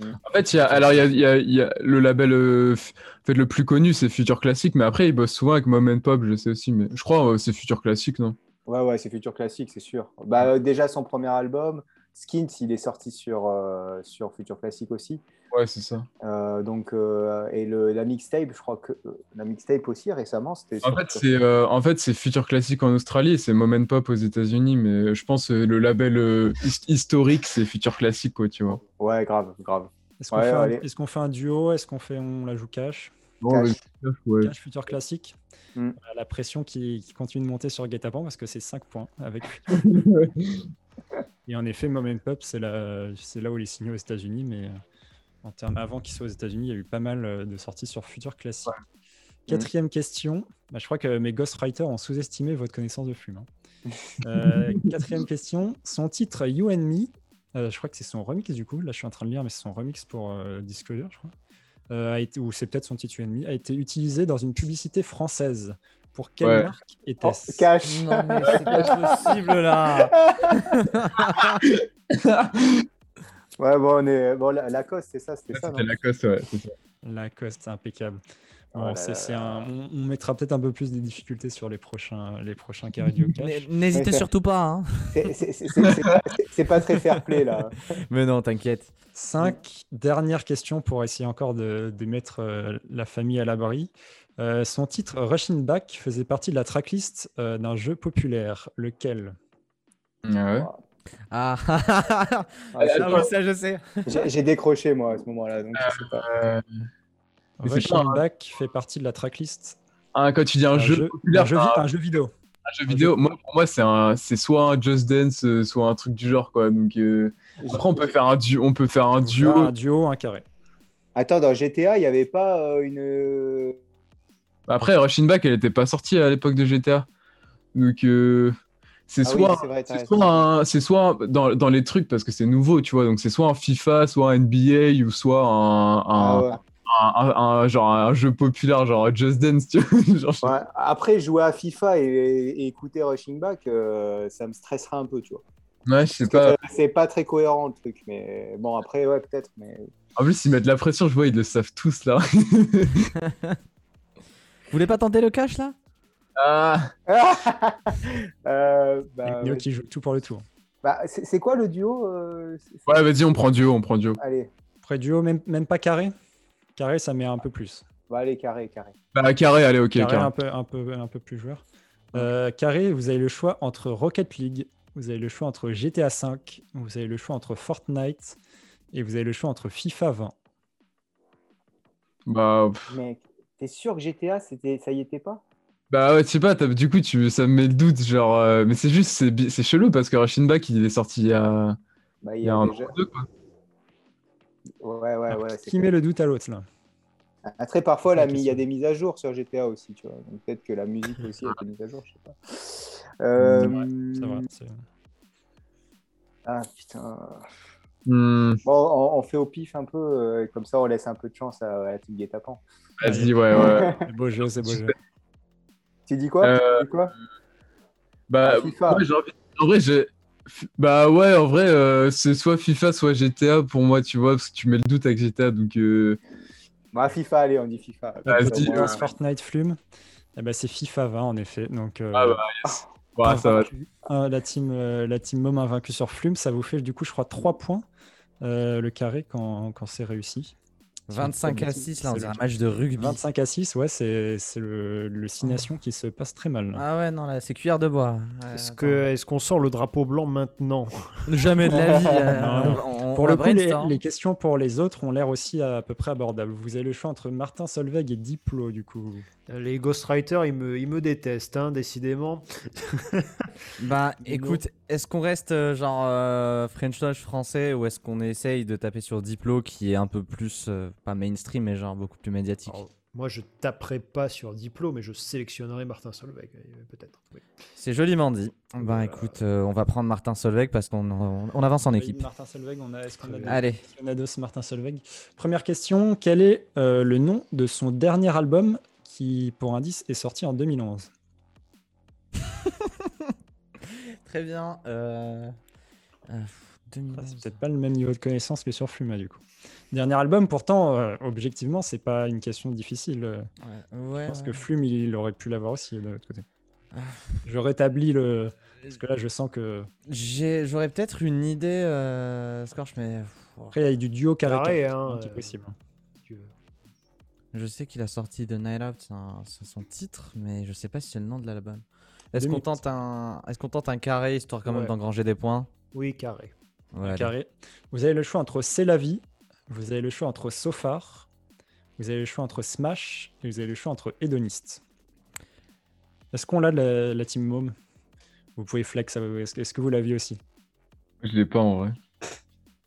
En fait, il y a, alors, il y a, il y a- il y a le label euh, en fait, le plus connu, c'est Future Classic, mais après, il bosse souvent avec Mom and Pop, je sais aussi, mais je crois euh, c'est Future Classic, non? Ouais, ouais, c'est futur classique, c'est sûr. Bah, euh, déjà, son premier album, Skins, il est sorti sur, euh, sur Future Classic aussi. Ouais, c'est ça. Euh, donc, euh, et le, la mixtape, je crois que euh, la mixtape aussi récemment, c'était En sur- fait, c'est euh, en fait, c'est Future Classic en Australie et c'est Mom and Pop aux États-Unis, mais je pense euh, le label euh, his- historique, c'est Future Classic, quoi, tu vois. Ouais, grave, grave. Est-ce qu'on Ouais, fait, un- allez. est-ce qu'on fait un duo? Est-ce qu'on fait, on la joue cash? Cash. ouais. Cash futur classique. Mm. La pression qui, qui continue de monter sur Guet-apens parce que c'est 5 points. Avec... Et en effet, Mom and Pop, c'est là, où il est signé aux États-Unis, mais euh, en termes avant qu'il soit aux États-Unis, il y a eu pas mal euh, de sorties sur futur classique. Quatrième question. Bah, je crois que mes ghostwriters ont sous-estimé votre connaissance de Flume. hein. Euh, quatrième question. Son titre You and Me, euh, je crois que c'est son remix du coup. Là, je suis en train de lire, mais c'est son remix pour euh, Disclosure, je crois. A été, ou c'est peut-être son titre You and Me, a été utilisé dans une publicité française. Pour quelle Ouais. marque Oh, était-ce cash. Non, mais c'est pas possible là. Ouais, bon, on est. Bon, la- Lacoste, c'est ça, c'était ça. C'était Lacoste, ouais. c'est ça. Lacoste, impeccable. Oh Bon, c'est- un- on, on mettra peut-être un peu plus de difficultés sur les prochains, les prochains carrés du cash. N- N'hésitez surtout pas. Hein. C'est- c'est- c'est- c'est- c'est pas- c'est- C'est pas très fair play, là. Mais non, t'inquiète. Cinq dernières questions pour essayer encore de, de mettre euh, la famille à l'abri. Euh, son titre Rushing Back faisait partie de la tracklist euh, d'un jeu populaire. Lequel? Ah ouais. Ah, Ah, ah ça je sais. J'ai décroché, moi, à ce moment-là, donc je sais pas. Euh, Rushing pas Back fait partie de la tracklist. ah, quand tu dis un, Un jeu, jeu, populaire, un jeu, un, jeu vidéo. un jeu vidéo, moi, pour moi, c'est un, c'est soit un Just Dance, soit un truc du genre, quoi. Donc, euh, après, on peut faire un duo, on peut faire un duo. Un duo, un carré. Attends, dans GTA, il n'y avait pas euh, une. Après, Rushing Back, elle était pas sortie à l'époque de GTA. Donc, euh, c'est Ah soit, c'est soit, un- soit dans, dans les trucs, parce que c'est nouveau, tu vois. Donc, c'est soit un FIFA, soit un NBA, ou soit un, un, Ah ouais. un, un- un- genre un jeu populaire, genre Just Dance, tu vois. Genre, je- Ouais, Après, jouer à FIFA et, et écouter Rushing Back, euh, ça me stresserait un peu, tu vois. Ouais, je sais pas. C'est pas très cohérent le truc, mais bon, après, ouais, peut-être. Mais... En plus, ils mettent la pression, je vois, ils le savent tous, là. Vous voulez pas tenter le cash là? Ah Euh, bah, ouais. qui joue tout pour le tour. Bah, c'est quoi le duo euh, Ouais, vas-y, on prend duo, on prend duo. Allez, Après duo, même, même pas carré? Carré, ça met un peu plus. bah, allez, carré, carré. Bah, carré, allez, ok, carré, carré. Un, peu, un, peu, un peu plus joueur. Euh, carré, vous avez le choix entre Rocket League, vous avez le choix entre GTA V, vous avez le choix entre Fortnite et vous avez le choix entre FIFA 20. Bah, pff, Mec, t'es sûr que GTA, c'était, ça y était pas? Bah ouais, je sais pas, du coup, tu, ça me met le doute, genre, euh, mais c'est juste, c'est chelou parce que Rushing Back, il est sorti il y a, Bah, il il y a un déjà- an deux, quoi. Ouais, ouais, ouais. c'est Qui met le doute à l'autre là? Après, parfois, la il y a des mises à jour sur GTA aussi, tu vois. Donc, peut-être que la musique aussi a été mise à jour, je sais pas. Euh, C'est vrai, c'est- Ah, putain. Hmm, Bon, on, on fait au pif un peu, euh, comme ça, on laisse un peu de chance à, à la team guet-apens. Vas-y, ouais, ouais. c'est beau jeu, c'est beau jeu. Tu dis quoi? Euh, Tu dis quoi? Bah, Ah, FIFA. envie- en vrai, j'ai. Bah ouais, en vrai, euh, c'est soit FIFA, soit GTA pour moi, tu vois, parce que tu mets le doute avec GTA, donc. euh, Bah, FIFA, allez, on dit FIFA. Lance Fortnite Flume, eh ben, c'est FIFA 20 en effet. Donc, euh, Ah bah, yes. Ouais, ça va. Euh, la team, euh, la team Mom invaincu sur Flume, ça vous fait du coup, je crois, 3 points euh, le carré quand, quand c'est réussi. 25 à 6 là, on dirait un match de rugby. 25 à 6, ouais, c'est c'est le, le 6 nations qui se passe très mal. là. Ah ouais, non, là, c'est cuillère de bois. Ouais, Est-ce attends. que- est-ce qu'on sort le drapeau blanc maintenant? Jamais de la vie. euh, Non, on- on- Pour on le coup, les, questions pour les autres ont l'air aussi à, peu près abordables. Vous avez le choix entre Martin Solveig et Diplo, du coup. Les ghostwriters, ils me, ils me détestent, hein, décidément. Bah écoute, est-ce qu'on reste euh, genre euh, French Touch français ou est-ce qu'on essaye de taper sur Diplo qui est un peu plus, euh, pas mainstream, mais genre beaucoup plus médiatique? Alors, moi, je taperai pas sur Diplôme, mais je sélectionnerai Martin Solveig, peut-être. oui. C'est joliment dit. Bah écoute, euh, on va prendre Martin Solveig parce qu'on on, on avance en équipe. Martin Solveig, on a, est-ce qu'on a Allez. est-ce qu'on a dos Martin Solveig? Première question, quel est euh, le nom de son dernier album qui, pour indice, est sorti en 2011 Très bien. Euh... euh, Ah, 2011. C'est peut-être pas le même niveau de connaissance que sur Fluma, du coup. Dernier album, pourtant, euh, objectivement, c'est pas une question difficile. euh, Ouais, ouais, Je pense ouais. que Flume, il aurait pu l'avoir aussi de l'autre côté. Ah. Je rétablis le. Parce que là, je sens que. J'ai- J'aurais peut-être une idée, euh, Scorch, mais Après, il y a du duo carré. Carré, hein, qui est possible. veux. je sais qu'il a sorti The Night Out, c'est c'est son titre, mais je sais pas si c'est le nom de l'album. Est-ce qu'on 2008. tente un, est-ce qu'on tente un carré histoire quand même Ouais. d'engranger des points? Oui, carré. Ouais. Carré. Vous avez le choix entre C'est la vie, vous avez le choix entre Sofar, vous avez le choix entre Smash et vous avez le choix entre Hédoniste. Est-ce qu'on l'a de la, la team Mom Vous pouvez flex, est-ce que- est-ce que vous l'aviez aussi? Je l'ai pas en vrai.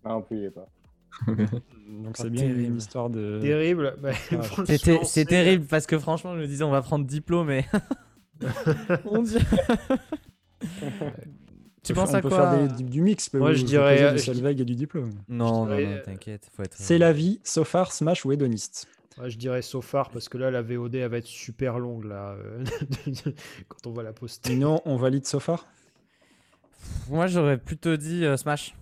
Non, plus, il est pas. Donc c'est bien une terrible. histoire de. Terrible. Bah, Ah, C'est terrible parce que franchement, je me disais, on va prendre Diplo, mais. Mon dieu. tu On penses on à peut quoi faire des- du, du mix. Moi, je dirais, euh, du je- Solveig et du diplôme. Non, non, dirais, non, euh, t'inquiète. Faut être. C'est la vie, Sofar, Smash ou Hedoniste. Ouais, je dirais so far parce que là, la VOD, elle va être super longue là, euh, quand on va la poster. Sinon, on valide Sofar Moi, j'aurais plutôt dit euh, Smash.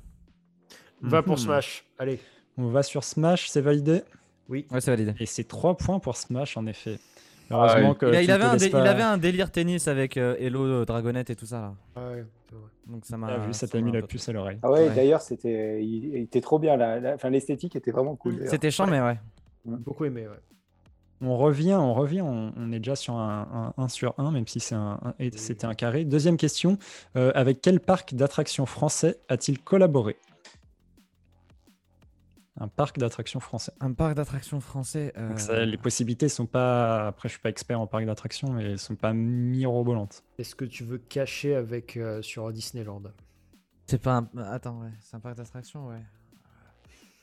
Va pour Mhm. Smash. Allez. On va sur Smash, c'est validé? Oui. Ouais, c'est validé. Et c'est 3 points pour Smash, en effet. Heureusement ouais. que. Il, a- avait un laisses dé- pas- il avait un délire tennis avec euh, Hello, euh, Dragonette et tout ça. Là. Ouais. Donc ça m'a. Ah, vu, ça t'a mis la un puce à l'oreille. Ah ouais, Ouais. d'ailleurs, c'était, il, il était trop bien. La, la- enfin, l'esthétique était vraiment cool. C'était chiant, mais ouais. Beaucoup aimé, ouais. On revient, on revient, on, on est déjà sur un 1 sur 1, même si c'est un, un- et c'était un carré. Deuxième question, euh, avec quel parc d'attractions français a-t-il collaboré? Un parc d'attractions français. Un parc d'attractions français. euh, Donc ça, les possibilités sont pas. Après, je suis pas expert en parc d'attractions, mais elles sont pas mirobolantes. Est-ce que tu veux cacher avec euh, sur Disneyland? C'est pas un. Attends, ouais. C'est un parc d'attractions, ouais.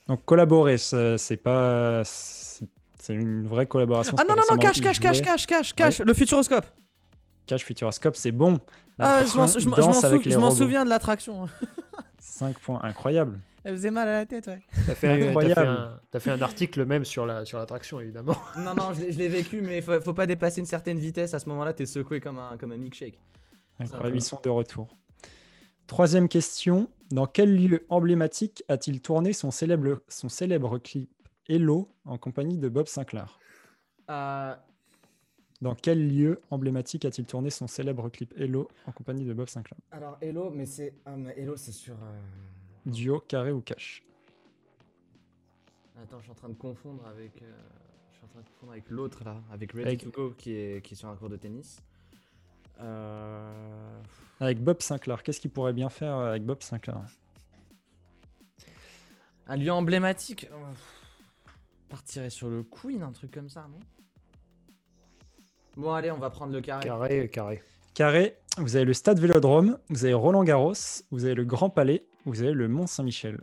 Donc collaborer, c'est pas. C'est une vraie collaboration. Ah c'est non, non, non, cache, cache, cache, cache, cache, cache. Le Futuroscope. Cache Futuroscope, c'est bon. Ah, je m'en souviens de l'attraction. 5 points, incroyable. Elle faisait mal à la tête, ouais. T'as fait, fait Incroyable. un, t'as fait un article même sur la sur l'attraction, évidemment. Non, non, je l'ai- je l'ai vécu, mais faut, faut pas dépasser une certaine vitesse. À ce moment-là, t'es secoué comme un, comme un milkshake. Incroyable, ils sont de retour. Troisième question. Dans quel lieu emblématique a-t-il tourné son célèbre, son célèbre clip Hello en compagnie de Bob Sinclair Euh, Dans quel lieu emblématique a-t-il tourné son célèbre clip Hello en compagnie de Bob Sinclair? Alors, Hello, mais c'est. ah, Hello, c'est sur. euh, Duo, carré ou cash Attends, je suis en train de confondre avec. euh, Je suis en train de confondre avec l'autre là, avec Ready Avec- to Go qui est, qui est sur un cours de tennis. Euh... Avec Bob Sinclair, qu'est-ce qu'il pourrait bien faire avec Bob Sinclair? Un lieu emblématique. euh, Partirait sur le Queen, un truc comme ça, non? Bon, allez, on va prendre le carré. Carré, carré. Carré, vous avez le Stade Vélodrome, vous avez Roland Garros, vous avez le Grand Palais, vous avez le Mont Saint-Michel.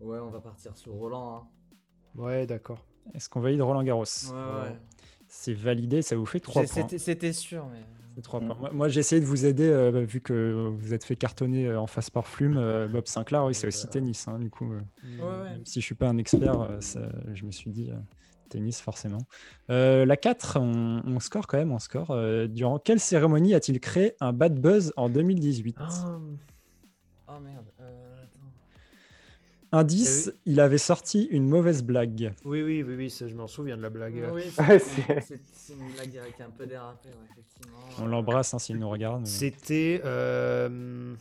Ouais, on va partir sur Roland. hein. Ouais, d'accord. Est-ce qu'on valide Roland Garros Ouais, ouais. C'est validé, ça vous fait 3 J'ai- points. C'était sûr, mais. C'est trois Mm. points. Moi, moi, j'ai essayé de vous aider, euh, vu que vous êtes fait cartonner euh, en face par Flume. euh, Bob Sinclair, oui, c'est aussi tennis. hein, du coup, euh, Ouais, ouais. même si je suis pas un expert, euh, ça- je me suis dit euh, tennis forcément. Euh, la 4, on, on score quand même, on score. Euh, durant quelle cérémonie a-t-il créé un bad buzz en 2018 Ah, Oh merde. euh, attends. Indice, il avait sorti une mauvaise blague. oui, oui, oui, oui, ça, je m'en souviens de la blague. Oui, c'est une blague qui a un peu dérapé, ouais, effectivement. On l'embrasse hein, s'il nous regarde. mais- C'était. euh,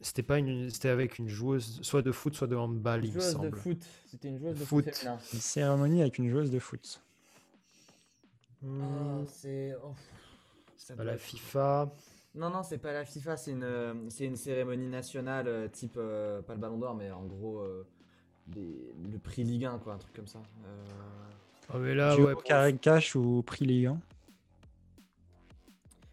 C'était pas une. C'était avec une joueuse, soit de foot, soit de handball, il me Joueuse de semble. foot. C'était une joueuse de Foot. foot. Une cérémonie avec une joueuse de foot. Hmm, Ah, c'est. oh, pas la être- FIFA. Non, non, c'est pas la FIFA, c'est une, euh, c'est une cérémonie nationale euh, type, euh, pas le Ballon d'Or, mais en gros, euh, des- le prix Ligue 1, quoi, un truc comme ça. Euh, Ah, mais là, Duo, ouais. pour- carré cash ou prix Ligue 1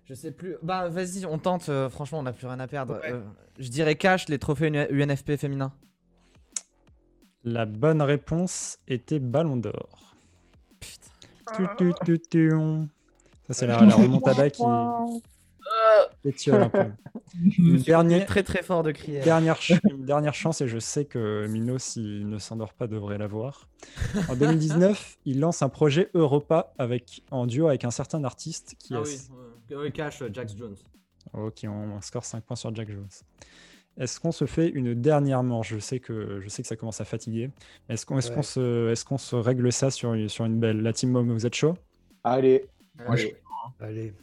Je sais plus. Bah, vas-y, on tente, euh, franchement, on n'a plus rien à perdre. Ouais. Euh, je dirais cash les trophées UNFP UNFP féminins. La bonne réponse était Ballon d'Or. Putain. Tu, tu, tu, tu. Ça, c'est la, la remontada qui étiole un peu. Une dernière, Très très fort de crier. dernière, ch- une dernière chance, et je sais que Minos, s'il ne s'endort pas, devrait l'avoir. En 2019, il lance un projet Europa avec, en duo avec un certain artiste qui Ah a- oui, ouais. Ouais, cash, euh, Jax Jones. Ok, on, on score 5 points sur Jack Jones. Est-ce qu'on se fait une dernière manche? Je sais, que, je sais que ça commence à fatiguer. Est-ce qu'on est Ouais. se, est qu'on se règle ça sur, une- sur une belle? La team Mom, vous êtes chaud? Allez, Moi, je- allez. Allez.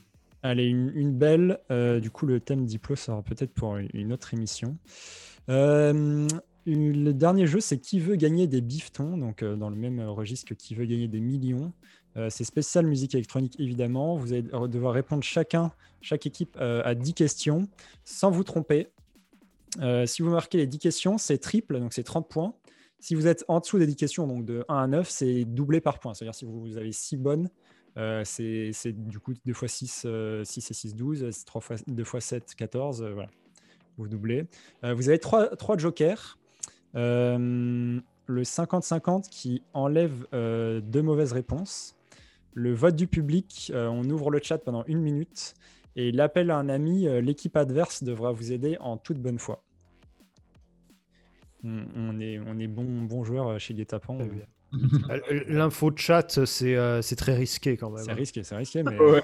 Allez, une, une belle. Euh, du coup, le thème Diplo sera peut-être pour une- autre émission. Euh, le dernier jeu, c'est Qui veut gagner des biftons Donc, euh, dans le même registre que Qui veut gagner des millions. C'est spécial musique électronique, évidemment. Vous allez devoir répondre chacun, chaque équipe, à 10 questions sans vous tromper. Si vous marquez les 10 questions, c'est triple, donc c'est 30 points. Si vous êtes en dessous des 10 questions, donc de 1 à 9, c'est doublé par point. C'est-à-dire si vous avez 6 bonnes, euh, c'est du coup 2 fois 6, 6 et 6, 12, c'est 3 fois, 2 fois 7, 14, euh, voilà. Vous doublez. Euh, vous avez 3, jokers. Euh, le 50-50 qui enlève deux mauvaises réponses, le vote du public, on ouvre le chat pendant une minute, et l'appel à un ami, l'équipe adverse devra vous aider en toute bonne foi. On, on est, on est bon, bon joueur chez. Très bien. Euh, L'info de chat, c'est euh, c'est très risqué quand même. C'est hein. risqué, c'est risqué, mais Ouais.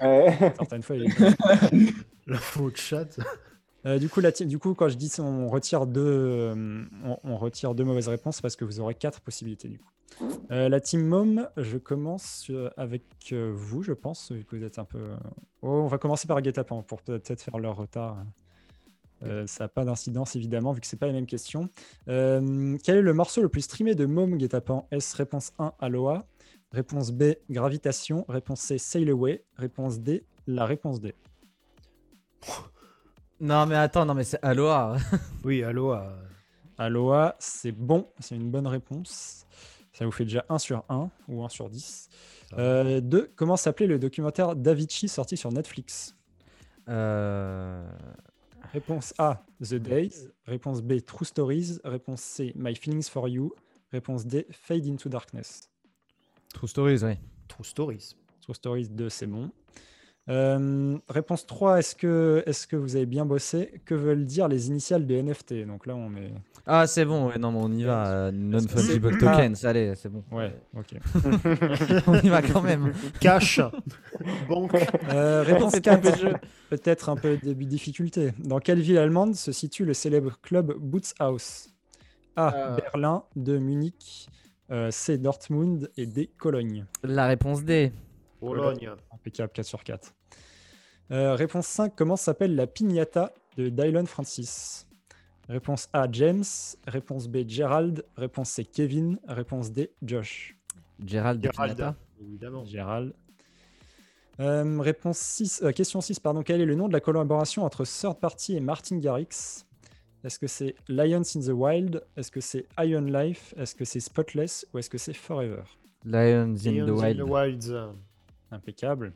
Certaines fois, il est- L'info de chat. Euh, du, coup, la team- du coup, quand je dis on retire deux, euh, on, on retire deux mauvaises réponses parce que vous aurez quatre possibilités du coup. Euh, la team Mom, je commence euh, avec euh, vous, je pense, vu que vous êtes un peu. Oh, on va commencer par Guetapan pour peut-être faire leur retard. Euh, ça n'a pas d'incidence évidemment vu que c'est pas les mêmes questions. Euh, quel est le morceau le plus streamé de Mom Guetapan S Réponse 1 Aloha. Réponse B Gravitation. Réponse C Sail Away. Réponse D La réponse D. Non, mais attends, non, mais c'est Aloha. Oui, euh, Aloha, c'est bon, c'est une bonne réponse. Ça vous fait déjà 1 sur 1 ou 1 sur 10. Ça va. Euh, 2. Comment s'appelait le documentaire Davichi sorti sur Netflix? Euh... Réponse A, The Days. Réponse B, True Stories. Réponse C, My Feelings for You. Réponse D, Fade into Darkness. True Stories, oui. True Stories. True Stories 2, c'est bon. Euh, réponse 3, est-ce que, est que vous avez bien bossé? Que veulent dire les initiales des NFT Donc là, on est. Ah, c'est bon, ouais, non, mais on y va. euh, Non-fungible tokens, allez, c'est bon. Ouais, ok. on y va quand même. Cash. Banque. Euh, réponse fait tromper 4, le jeu. peut-être un peu de début de difficulté. Dans quelle ville allemande se situe le célèbre club Bootshaus? A. Euh. Berlin, 2. Munich, euh, C. Dortmund et D. Cologne. La réponse D. Bologne. Impeccable, 4 sur 4. Euh, réponse 5, comment s'appelle la piñata de Dylan Francis? Réponse A, James. Réponse B, Gerald. Réponse C, Kevin. Réponse D, Josh. Gérald. Pinata. Évidemment. Gérald. Euh, réponse 6, euh, question 6, pardon. Quel est le nom de la collaboration entre Third Party et Martin Garrix? Est-ce que c'est Lions in the Wild? Est-ce que c'est Iron Life? Est-ce que c'est Spotless? Ou est-ce que c'est Forever? Lions in Lions the Wild. Impeccable.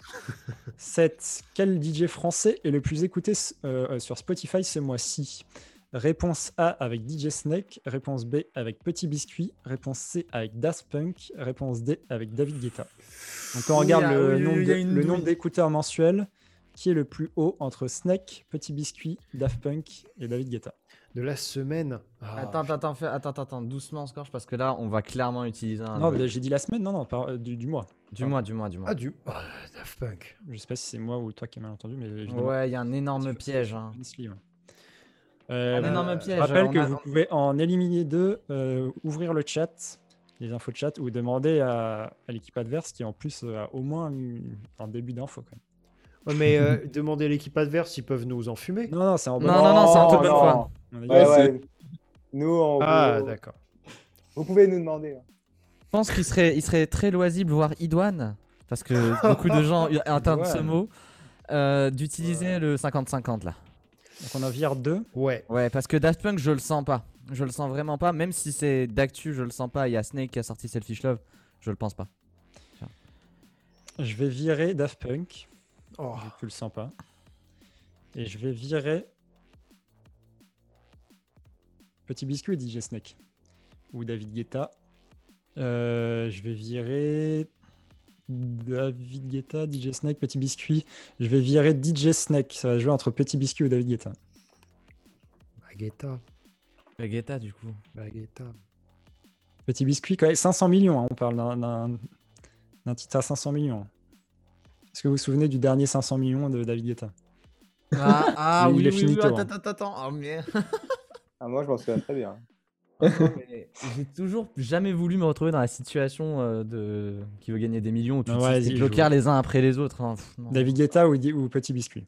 7. Quel DJ français est le plus écouté euh, sur Spotify ce mois-ci? Réponse A avec DJ Snake. Réponse B avec Petit Biscuit. Réponse C avec Daft Punk. Réponse D avec David Guetta. Donc on regarde ah le, oui, nombre de- le nombre d'écouteurs mensuels, qui est le plus haut entre Snake, Petit Biscuit, Daft Punk et David Guetta? De la semaine. Ah, Attends, attends, attends, fais- attends, attends, attends, doucement, Scorch, parce que là, on va clairement utiliser un. Non, mais j'ai dit la semaine, non, non, par- euh, du, du mois. Du mois, du mois, du mois. Ah, du. Ah, Daft Punk. Je sais pas si c'est moi ou toi qui as mal entendu, mais évidemment. ouais, il y a un énorme piège. hein. Ouais. Euh, Un énorme je piège, rappelle on que a- vous pouvez en éliminer deux, euh, ouvrir le chat, les infos de chat, ou demander à, à l'équipe adverse qui en plus a au moins une- un début d'info. quand même. Ouais, mais euh, demandez à l'équipe adverse, ils peuvent nous enfumer. Non, non, c'est en Non, bonne non, non, c'est en toute bonne non. foi. On a dit- Ouais, Ouais. Nous, on Ah, vous, d'accord. vous pouvez nous demander. hein. Je pense qu'il serait, il serait très loisible, voire idoine, parce que beaucoup de gens entendent ce mot, euh, d'utiliser le 50-50 là. Donc on en vire deux. Ouais. Ouais, parce que Daft Punk, je le sens pas. Je le sens vraiment pas, même si c'est d'actu, je le sens pas. Il y a Snake qui a sorti Selfish Love, je le pense pas. Je vais virer Daft Punk, Oh. vu que tu le sens pas. Et je vais virer Petit Biscuit et DJ Snake. Ou David Guetta. Euh, je vais virer David Guetta, DJ Snake, Petit Biscuit. Je vais virer DJ Snake. Ça va jouer entre Petit Biscuit ou David Guetta. Baguetta. Vegeta, du coup. Baguetta. Petit Biscuit, quand même, 500 millions. hein, On parle d'un titre à 500 millions. Est-ce que vous vous souvenez du dernier 500 millions de David Guetta? Ah, ah Il oui, est oui, oui, attends, hein. attends, attends. Oh merde. Ah, moi, je m'en souviens très bien. Mais J'ai toujours jamais voulu me retrouver dans la situation euh, de qui veut gagner des millions où tu Ouais, tes joue. jokers les uns après les autres. hein. Pff, non. David Guetta ou, ou Petit Biscuit?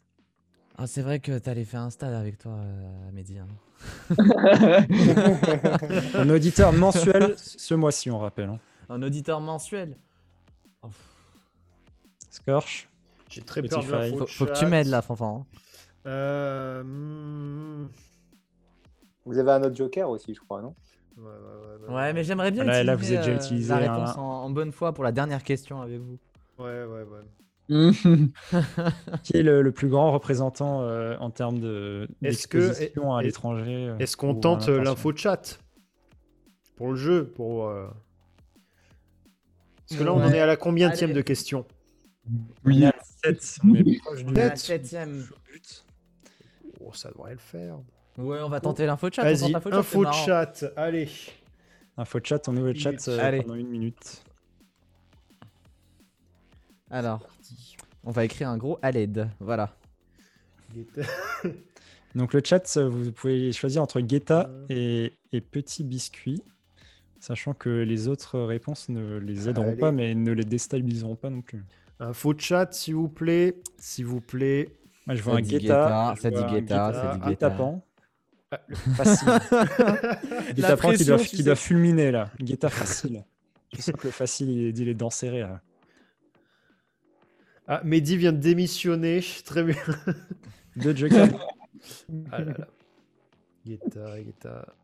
Ah, c'est vrai que t'allais faire un stade avec toi, euh, Mehdi. hein. Un auditeur mensuel ce mois-ci, on rappelle. hein. Un auditeur mensuel? Oh, pff, Scorch. J'ai très Petit peur de l'info faut, de faut que tu m'aides là, Fanfan. hein. Euh, hmm, Vous avez un autre joker aussi, je crois, non? Ouais, ouais, ouais, ouais. Ouais, mais j'aimerais bien Là- là, vous avez déjà euh, utilisé la un- réponse en, en bonne foi pour la dernière question avec vous. Ouais, ouais, ouais. Qui est le, le plus grand représentant euh, en termes de Est-ce que- à est- l'étranger Est-ce qu'on tente l'info de chat? Pour le jeu, pour. euh, Parce que là, on en est à la combien de question On est Oui, à 7, on est proche du La Peut-être. septième. but. Oh, ça devrait le faire. Ouais, on va tenter l'info chat. on tente Vas-y, chat, info marrant. chat. Allez. Info chat, on ouvre le chat euh, Allez. pendant une minute. Alors, on va écrire un gros à l'aide. Voilà. Donc le chat, euh, vous pouvez choisir entre Guetta et, et Petit Biscuit, sachant que les autres réponses ne les aideront Allez. pas, mais ne les déstabiliseront pas non plus. Info chat, s'il vous plaît. S'il vous plaît. Moi, je Ça vois un Guetta, Guetta, ça dit Guetta, ça dit un Guetta. tapant. Ah, Facile. Guetta-pan qui doit, qui fulminer là. Guetta facile. Je sens que le facile, il est, il est dans serré là. Ah, Mehdi vient de démissionner. Très bien. Deux jokers. Ah là là. Guetta, Guetta.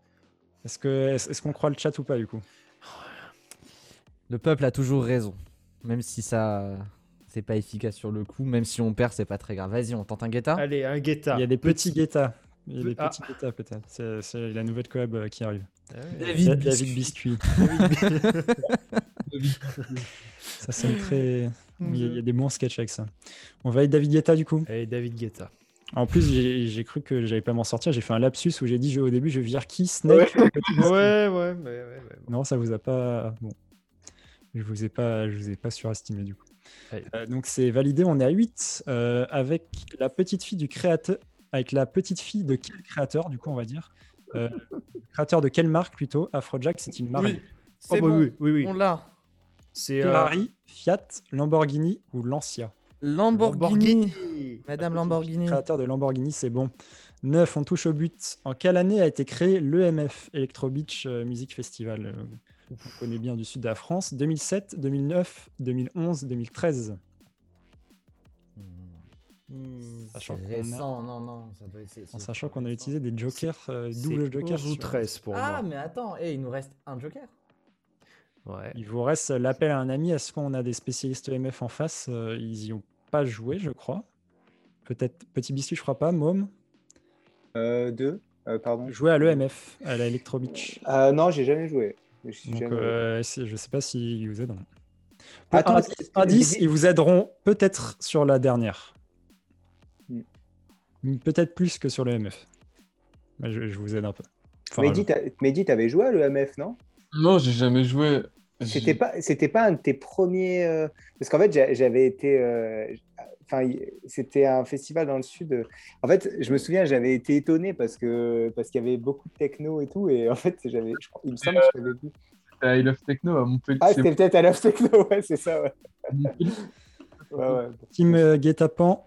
Est-ce qu'on croit le chat ou pas du coup? Le peuple a toujours raison. Même si ça. C'est pas efficace sur le coup. Même si on perd, c'est pas très grave. Vas-y, on tente un Guetta. Allez, un Guetta. Il y a des petits Guetta. Il y a des Ah. petits Guetta peut-être. C'est- C'est la nouvelle collab euh, qui arrive. Ah. David Da- Biscuit. Biscuit. ça sonne très. Il y, a, il y a des bons sketchs avec ça. On va avec David Guetta du coup. Allez, David Guetta. En plus, j'ai j'ai cru que j'allais pas m'en sortir. J'ai fait un lapsus où j'ai dit je- au début je vire qui Snake. Ouais, ouais, ouais, ouais. Non, ça vous a pas. Bon. Je vous ai pas, je vous ai pas surestimé du coup. Euh, donc c'est validé, on est à 8 euh, avec la petite fille du créateur. Avec la petite fille de quel créateur, du coup, on va dire Euh, Créateur de quelle marque plutôt Afrojack, c'est une marque. Oui, Oh, c'est bah bon. oui, oui, oui. On l'a. C'est euh, Ferrari, Fiat, Lamborghini ou Lancia? Lamborghini. Madame Lamborghini. Créateur de Lamborghini, c'est bon. 9, on touche au but. En quelle année a été créé l'EMF, Electro Beach Music Festival euh, On connaît bien du sud de la France. 2007, 2009, 2011, 2013. Sachant C'est qu'on a- récent, non, non, ça doit être. c'est- En sachant qu'on a utilisé des jokers, euh, double jokers. 11 ou sur- 13 pour Ah, moi. mais attends, eh, il nous reste un joker. Ouais. Il vous reste l'appel à un ami. Est-ce qu'on a des spécialistes EMF en face? Euh, Ils y ont pas joué, je crois. Peut-être Petit Biscuit, je crois pas. Môme? Euh, deux, euh, pardon. Jouer à l'EMF, à la Electro Beach. Euh, non, j'ai jamais joué. J'ai Donc, jamais joué. euh, je sais pas s'ils vous aideront. Attends, Indice, ils vous aideront peut-être sur la dernière. Hmm. Mm, Peut-être plus que sur l'EMF. Mais je, je vous aide un peu. Enfin, Mehdi, t'avais joué à l'EMF, non? Non, j'ai jamais joué. C'était pas, c'était pas un de tes premiers. euh, Parce qu'en fait, j'a- j'avais été. euh, Enfin, c'était un festival dans le sud. En fait, je me souviens, j'avais été étonné parce que parce qu'il y avait beaucoup de techno et tout. Et en fait, j'avais, il me semble que je t'avais vu. à I Love Techno à Montpellier. Ah, c'était peut-être à Love Techno, ouais, c'est ça, ouais. Ouais, ouais. Team euh, Guet-Apens,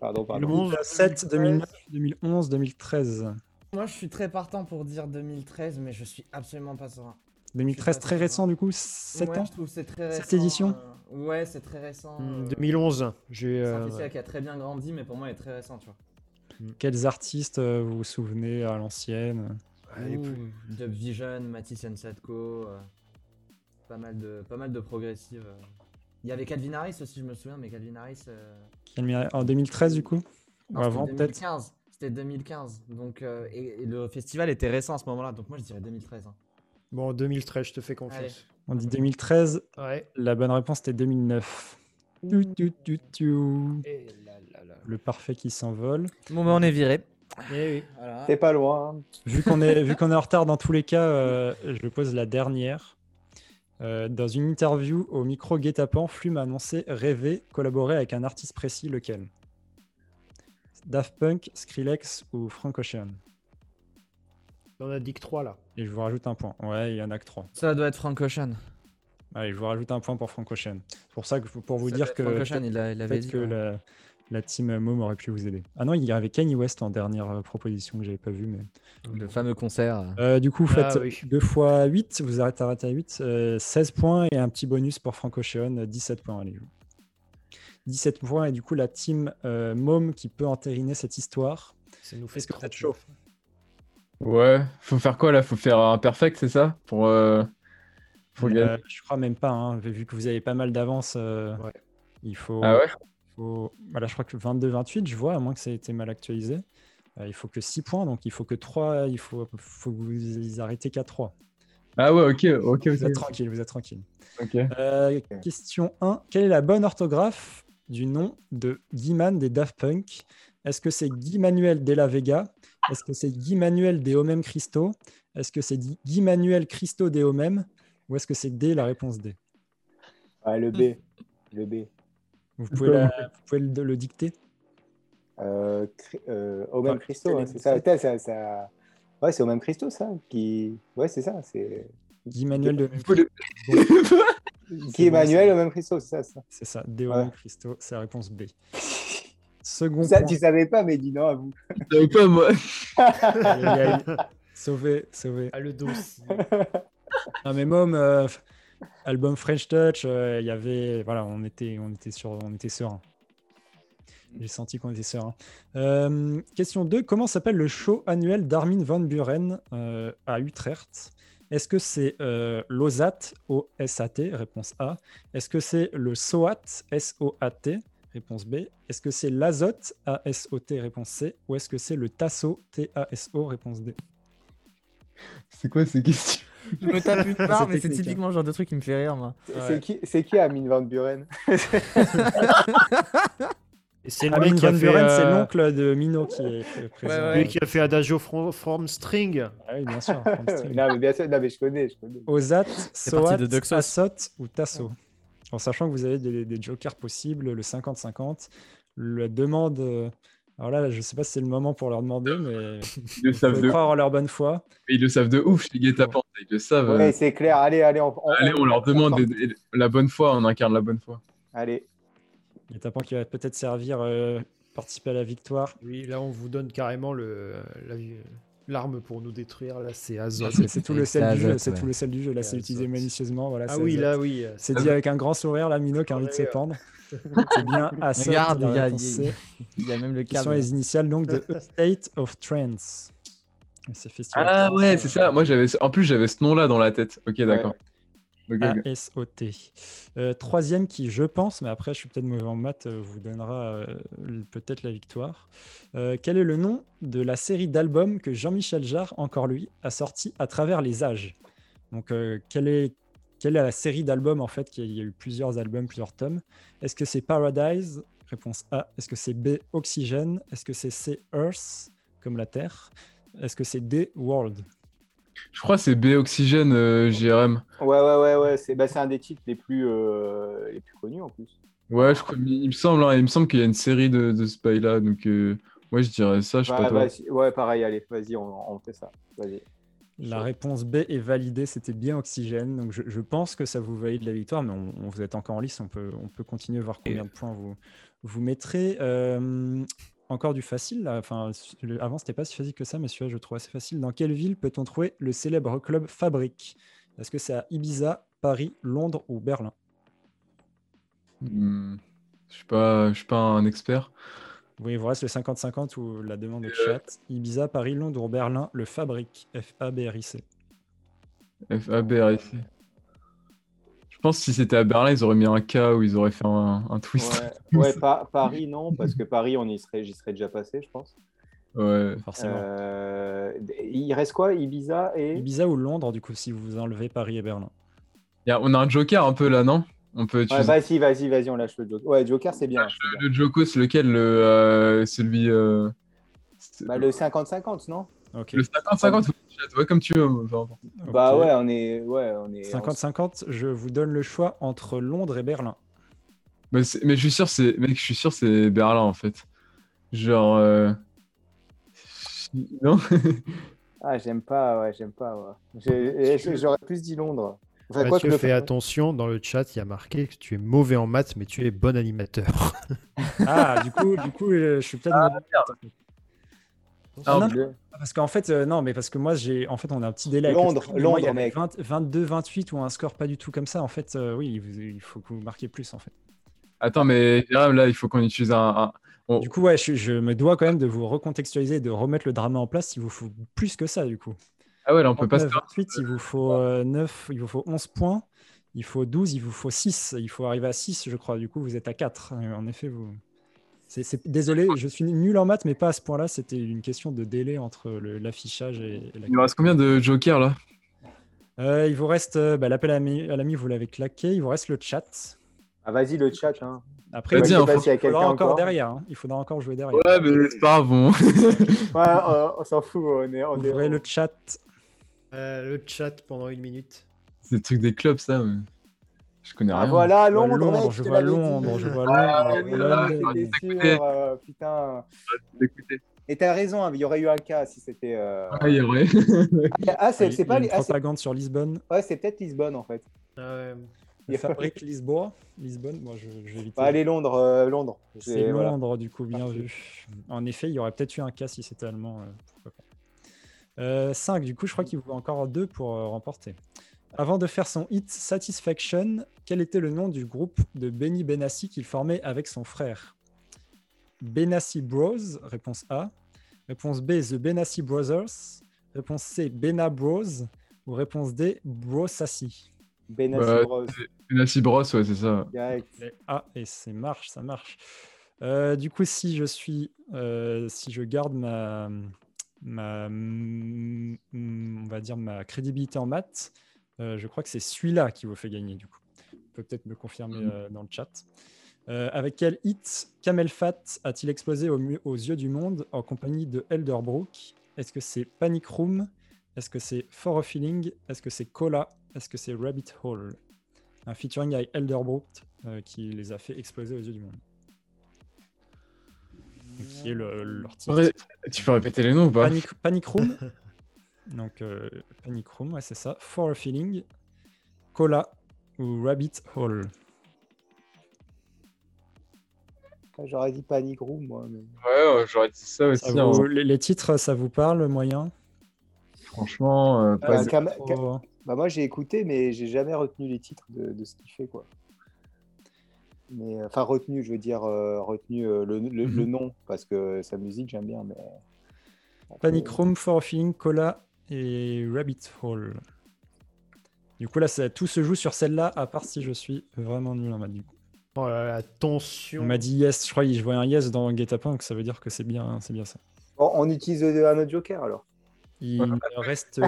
Pardon, pardon. 2007, 2009, 2011, 2013. Moi, je suis très partant pour dire 2013, mais je suis absolument pas serein. 2013, pas très récent du coup, 7 ouais, ans je trouve que c'est très récent. Cette édition euh, Ouais, c'est très récent. Hmm, euh, 2011. J'ai. C'est un euh, festival qui a très bien grandi, mais pour moi, il est très récent, tu vois. Quels artistes euh, vous vous souvenez à l'ancienne? Ouais, plus- Dub Vision, Matisse Sadko, euh, pas mal de, pas mal de progressives. euh. Il y avait Calvin Harris aussi, je me souviens, mais Calvin Harris. euh, En 2013 du coup? Ou avant c'était peut-être? 2015. C'était 2015. Donc, euh, et, et le festival était récent à ce moment-là, donc moi je dirais 2013. hein. Bon, 2013, je te fais confiance. On dit 2013, Ouais. la bonne réponse était 2009. Tu, tu, tu, tu. Et là, là, là. Le parfait qui s'envole. Bon, bah on est viré. Eh oui. Voilà. T'es pas loin. hein. Vu qu'on est, vu qu'on est en retard dans tous les cas, euh, je pose la dernière. Euh, dans une interview au micro Guet-Apens, Flume a annoncé rêver collaborer avec un artiste précis, lequel? Daft Punk, Skrillex ou Frank Ocean? On a dit que 3 là. Et je vous rajoute un point. Ouais, il y en a que trois. Ça doit être Frank Ocean. Allez, je vous rajoute un point pour Frank Ocean. C'est pour ça que pour vous Ça dire que Frank Ocean, il, a- il avait peut-être dit. que ouais. la, la team Mom aurait pu vous aider. Ah non, il y avait Kanye West en dernière euh, proposition que j'avais pas vu, mais Le fameux concert. Euh, du coup, vous Ah faites oui. 2 fois 8, vous arrêtez, arrêtez à 8, euh, 16 points et un petit bonus pour Frank Ocean, euh, 17 points. Allez, 17 points, et du coup, la team euh, Mom qui peut entériner cette histoire. Ça nous fait Est-ce que vous êtes 39. chaud Ouais, faut faire quoi là? Faut faire un perfect, c'est ça? Pour. euh, pour Euh, gagner. je crois même pas, hein, vu que vous avez pas mal d'avance. euh, Ouais. Il faut. Ah ouais? faut- Voilà, je crois que 22-28, je vois, à moins que ça ait été mal actualisé. Euh, il faut que 6 points, donc il faut que 3, il faut, faut que vous arrêtez qu'à 3. Ah ouais, ok, ok, Vous êtes tranquille, vous êtes tranquille. ok. Euh, question 1. Quelle est la bonne orthographe du nom de Guy Man des Daft Punk? Est-ce que c'est Guy Manuel de la Vega Est-ce que c'est Guy Manuel de Homem Christo? Est-ce que c'est Guy Guy Manuel Christo de Homem Ou est-ce que c'est D, la réponse D? Ouais, le B. Le B. Vous pouvez, la- vous pouvez le, le dicter Euh, Cri- euh, au même Enfin, Christo, c'est ça, ça, ça, ça- Ouais, c'est au même Christo, ça. Qui... Ouais, c'est ça. C'est... Guy Manuel de Homem Faut le- Qui est Manuel au même Christo, c'est ça. C'est ça, D, Ouais. Homem Christo, c'est la réponse B. Second Ça, point. tu savais pas, mais dis non à vous. Je savais pas, moi. Aïe, aïe, aïe. Sauvé, sauvé. Ah, le dossier. Non mais Mom, euh, album French Touch, euh, il y avait, voilà, on était, on était sur, on était serein. J'ai senti qu'on était serein. Euh, question 2, comment s'appelle le show annuel d'Armin van Buren euh, à Utrecht? Est-ce que c'est euh, l'OSAT, O-S-A-T, réponse A Est-ce que c'est le SOAT, S-O-A-T, réponse B Est-ce que c'est l'Azote, A-S-O-T, réponse C Ou est-ce que c'est le TASSO, T-A-S-O, réponse D? C'est quoi ces questions? Je me tape une barre, mais c'est hein. typiquement le genre de truc qui me fait rire, moi. C'est qui, c'est qui Amin Van Buren? C'est van c'est euh, l'oncle de Mino qui est présent. ouais. Lui qui a fait Adagio from, from String. Ah oui, bien sûr. from string. non, mais bien sûr, non, mais je connais, je connais. Ozat, C'est parti Soat. Assot ou Tasso? En sachant que vous avez des, des jokers possibles, le 50-50, la demande. euh, Alors là, je ne sais pas si c'est le moment pour leur demander, mais Ils le savent de, croire en leur bonne foi. ils le savent de ouf, les guet-apens. Ils le savent. Euh. c'est clair. Allez, allez, on, on- Allez, on leur demande des- la bonne foi, on incarne la bonne foi. Allez. Les tapants qui va peut-être servir, euh, participer à la victoire. Oui, là, on vous donne carrément le, la- l'arme pour nous détruire. Là, c'est Azot. C'est tout le sel du jeu. C'est tout le sel du jeu. Là, C'est utilisé malicieusement. Voilà, Ah oui, Azote. là, oui. C'est dit avec un grand sourire, là, Mino qui a envie de pendre. C'est bien Assot. Regarde, il y a- même le qui sont câble. les initiales donc de State of Trance. Ah ouais, c'est ça. Moi, j'avais, en plus, j'avais ce nom-là dans la tête. Ok, d'accord. A-S-O-T. Euh, troisième qui, je pense, mais après je suis peut-être mauvais en maths, euh, vous donnera euh, peut-être la victoire. Quel est le nom de la série d'albums que Jean-Michel Jarre, encore lui, a sorti à travers les âges? Donc, quelle, est, quelle est la série d'albums en fait Il y a eu plusieurs albums, plusieurs tomes? Est-ce que c'est Paradise? Réponse A. Est-ce que c'est B Oxygène? Est-ce que c'est C Earth, comme la Terre? Est-ce que c'est D World? Je crois que c'est B Oxygène, euh, JRM. Ouais, ouais, ouais, ouais. C'est bah, c'est un des titres les plus, euh, les plus connus en plus. Ouais, je crois. Il me semble, hein, il me semble qu'il y a une série de, de ce bail-là. Donc, euh, moi, je dirais ça. Je sais Ouais, pas toi. vas-y. ouais, pareil, allez, vas-y, on, on fait ça. Vas-y. La réponse B est validée, c'était bien Oxygène. Donc je, je pense que ça vous valide la victoire, mais on, on- vous êtes encore en lice, on peut, on peut continuer, voir combien de points vous, vous mettrez. Encore du facile, là? enfin, le- avant c'était pas si facile que ça, mais celui-là je trouve assez facile. Dans quelle ville peut-on trouver le célèbre club Fabrique Est-ce que c'est à Ibiza, Paris, Londres ou Berlin? Hmm, Je suis pas, je suis pas un expert. Oui, il vous reste le 50-50 ou la demande au Euh, chat. Ibiza, Paris, Londres ou Berlin, le Fabrique, F-A-B-R-I-C. F-A-B-R-I-C. Je pense que si c'était à Berlin, ils auraient mis un K ou ils auraient fait un, un twist. Ouais, ouais, Pa- Paris, non, parce que Paris, on y serait, j'y serais déjà passé, je pense. Ouais. Forcément. Euh, il reste quoi Ibiza et. Ibiza ou Londres, du coup, si vous enlevez Paris et Berlin. Y a- on a un Joker un peu là, non? On peut Ouais, vas-y, vas-y, vas-y, on lâche le Joker. Ouais, Joker, c'est bien. le Joko, c'est lequel? Le, euh, Celui. euh, Bah, le 50-50, non? Ok. le 50-50 ou le chat, ouais, comme tu veux. Bah ouais, on est. Ouais, on est 50-50, je vous donne le choix entre Londres et Berlin. Mais, je suis sûr, c'est mec, je suis sûr, c'est Berlin en fait. Genre. euh, Non? Ah, j'aime pas, ouais, j'aime pas. Ouais. J'aurais plus dit Londres. Enfin, quoi Mathieu, que le- fais attention, dans le chat, il y a marqué que tu es mauvais en maths, mais tu es bon animateur. Ah, du coup, du coup euh, je suis peut-être. mauvais. Ah, non, Parce qu'en fait, euh, non, mais parce que moi, j'ai, en fait, on a un petit délai. avec Londres, moi, Londres, avait mec. 20 22, 28 ou un score pas du tout comme ça. En fait, euh, oui, vous- il faut que vous marquiez plus, en fait. Attends, mais là, il faut qu'on utilise un. un- on- Du coup, ouais, je, je me dois quand même de vous recontextualiser, de remettre le drama en place. Il vous faut plus que ça, du coup. Ah ouais, là, on peut pas se 39, 28, il vous faut euh, 9, il vous faut 11 points. Il faut 12, il vous faut 6. Il faut arriver à 6, je crois. Du coup, vous êtes à 4. Euh, En effet, vous. C'est- c'est- Désolé, je suis nul en maths, mais pas à ce point-là. C'était une question de délai entre le- l'affichage et, et la. Il nous reste combien de Jokers là? Euh, il vous reste euh, bah, l'appel à l'ami, à l'ami, vous l'avez claqué. Il vous reste le chat. Ah, vas-y, le chat. Hein. Après, Vas-y, il faudra faut- s'il y a quelqu'un encore, encore. derrière. hein. Il faudra encore jouer derrière. Ouais, mais c'est pas grave. bon. Ouais, euh, on s'en fout. On est, on est- Ouvrez le chat. Euh, le chat pendant une minute. c'est le truc des clubs, ça. mais Je connais Ah, rien. voilà, Je vois Londres, Londres, mec, je vois Londres, je vois Ah, Londres, oui, c'était sûr, euh, putain. Écoutez. Et t'as raison, hein, il y aurait eu un cas si c'était. euh, Ah, il y aurait. Ah, c'est c'est y a pas. une les- ah, c'est- propagande sur Lisbonne. Ouais, c'est peut-être Lisbonne en fait. Ouais. Il y a- Fabrique Lisboa. Lisbonne, moi je, je vais éviter. Bah, allez, Londres, euh, Londres. C'est voilà. Londres, du coup, bien Parfait. vu. En effet, il y aurait peut-être eu un cas si c'était allemand. euh, pourquoi pas. 5, du coup, je crois qu'il vous faut encore deux pour euh, remporter. Avant de faire son hit Satisfaction, quel était le nom du groupe de Benny Benassi qu'il formait avec son frère? Benassi Bros, réponse A. Réponse B, The Benassi Brothers. Réponse C, Bena Bros. Ou réponse D, Brosassi. Benassi Bah, Bros. Nancy Bros, ouais, c'est ça. Direct. Les A et c'est marche, ça marche. Euh, du coup, si je suis, euh, si je garde ma, ma, on va dire ma crédibilité en maths, euh, je crois que c'est celui-là qui vous fait gagner. Du coup, Vous pouvez peut-être me confirmer Mhm. euh, dans le chat. Euh, avec quel hit Kamel Fat a-t-il explosé au aux yeux du monde en compagnie de Elderbrook Est-ce que c'est Panic Room? Est-ce que c'est For a Feeling? Est-ce que c'est Cola? Est-ce que c'est Rabbit Hole? Un featuring avec Elderbrook euh, qui les a fait exploser aux yeux du monde. Qui est le- leur titre. Tu peux répéter les noms ou pas? Panic, Panic Room? Donc euh, Panic Room, ouais, c'est ça. For a Feeling, Cola ou Rabbit Hole. J'aurais dit Panic Room, moi. mais- Ouais, j'aurais dit ça aussi. Ça hein. les, les titres, ça vous parle, moyen? Franchement, euh, pas Bah, de- Cam- Ca- Oh, bah, moi, j'ai écouté, mais j'ai jamais retenu les titres de, de ce qu'il fait, quoi. Mais, euh, enfin, retenu, je veux dire, euh, retenu euh, le, le- le Mhm. nom, parce que sa musique, j'aime bien, mais... Panic Room, For a Feeling, Cola et Rabbit Hole. Du coup, là, ça- tout se joue sur celle-là, à part si je suis vraiment nul en maths. Du coup. Oh là là, tension. On m'a dit yes, je crois que je voyais un yes dans Guet-apens, donc ça veut dire que c'est bien, c'est bien ça. Bon, on utilise euh, un autre joker, alors. Il ne reste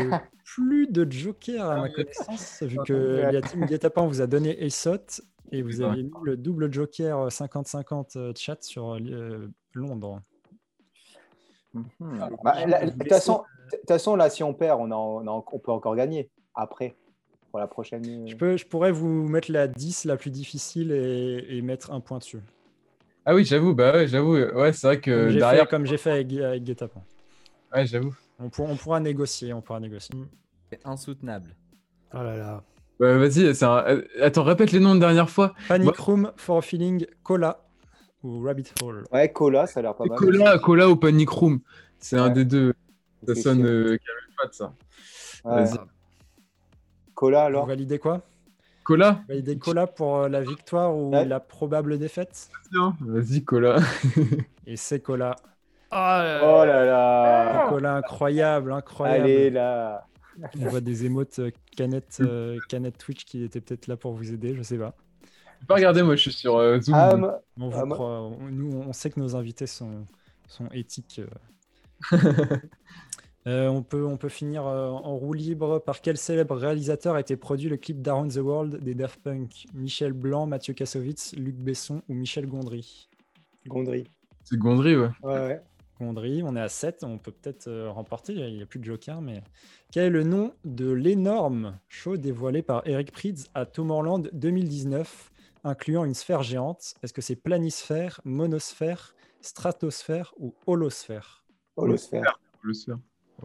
plus de joker à ma connaissance, vu que la team Guet-apens vous a donné Aesot et vous avez mis le double joker 50-50 euh, chat sur euh, Londres. Bah, la- De toute façon, de toute façon, là, si on perd, on, peut encore gagner, après, pour la prochaine... Je, peux, je pourrais vous mettre la 10 la plus difficile et, et mettre un point dessus. Ah oui, j'avoue, bah ouais, j'avoue. Ouais, c'est vrai que derrière. fait, comme j'ai fait avec, avec. Ouais, j'avoue. On, pour- on pourra négocier, on pourra négocier. C'est insoutenable. Oh là là. Bah, vas-y, c'est un... euh, attends, répète les noms de dernière fois. Panic Room, For a Feeling, Cola ou Rabbit Hole. Ouais, Cola, ça a l'air pas mal. Cola, Cola ou Panic Room. C'est un des deux. Ça sonne euh, Camel Fat, ça. Ouais. Vas-y. Cola, Vous alors validez quoi? Cola? Vous validez Cola pour euh, la victoire ou Ouais. la probable défaite? Tiens, Vas-y, Cola. Et c'est Cola. Oh là là. Oh là là Cola incroyable, incroyable. Allez, là On voit des émotes euh, canettes, euh, canettes Twitch qui étaient peut-être là pour vous aider, je sais pas. J'ai pas regardé, moi, je suis sur euh, Zoom. Ah, On vous Ah, croit. On- Nous, on sait que nos invités sont, sont éthiques. euh. Euh, on, peut, on peut finir euh, en roue libre. Par quel célèbre réalisateur a été produit le clip d'Around the World des Daft Punk? Michel Blanc, Mathieu Kassovitz, Luc Besson ou Michel Gondry? Gondry. C'est Gondry, ouais. Ouais, ouais. Gondry, on est à 7, on peut peut-être euh, remporter, il n'y a plus de joker, mais quel est le nom de l'énorme show dévoilé par Eric Prydz à Tomorrowland 2019, incluant une sphère géante? Est-ce que c'est planisphère, monosphère, stratosphère ou holosphère Holosphère.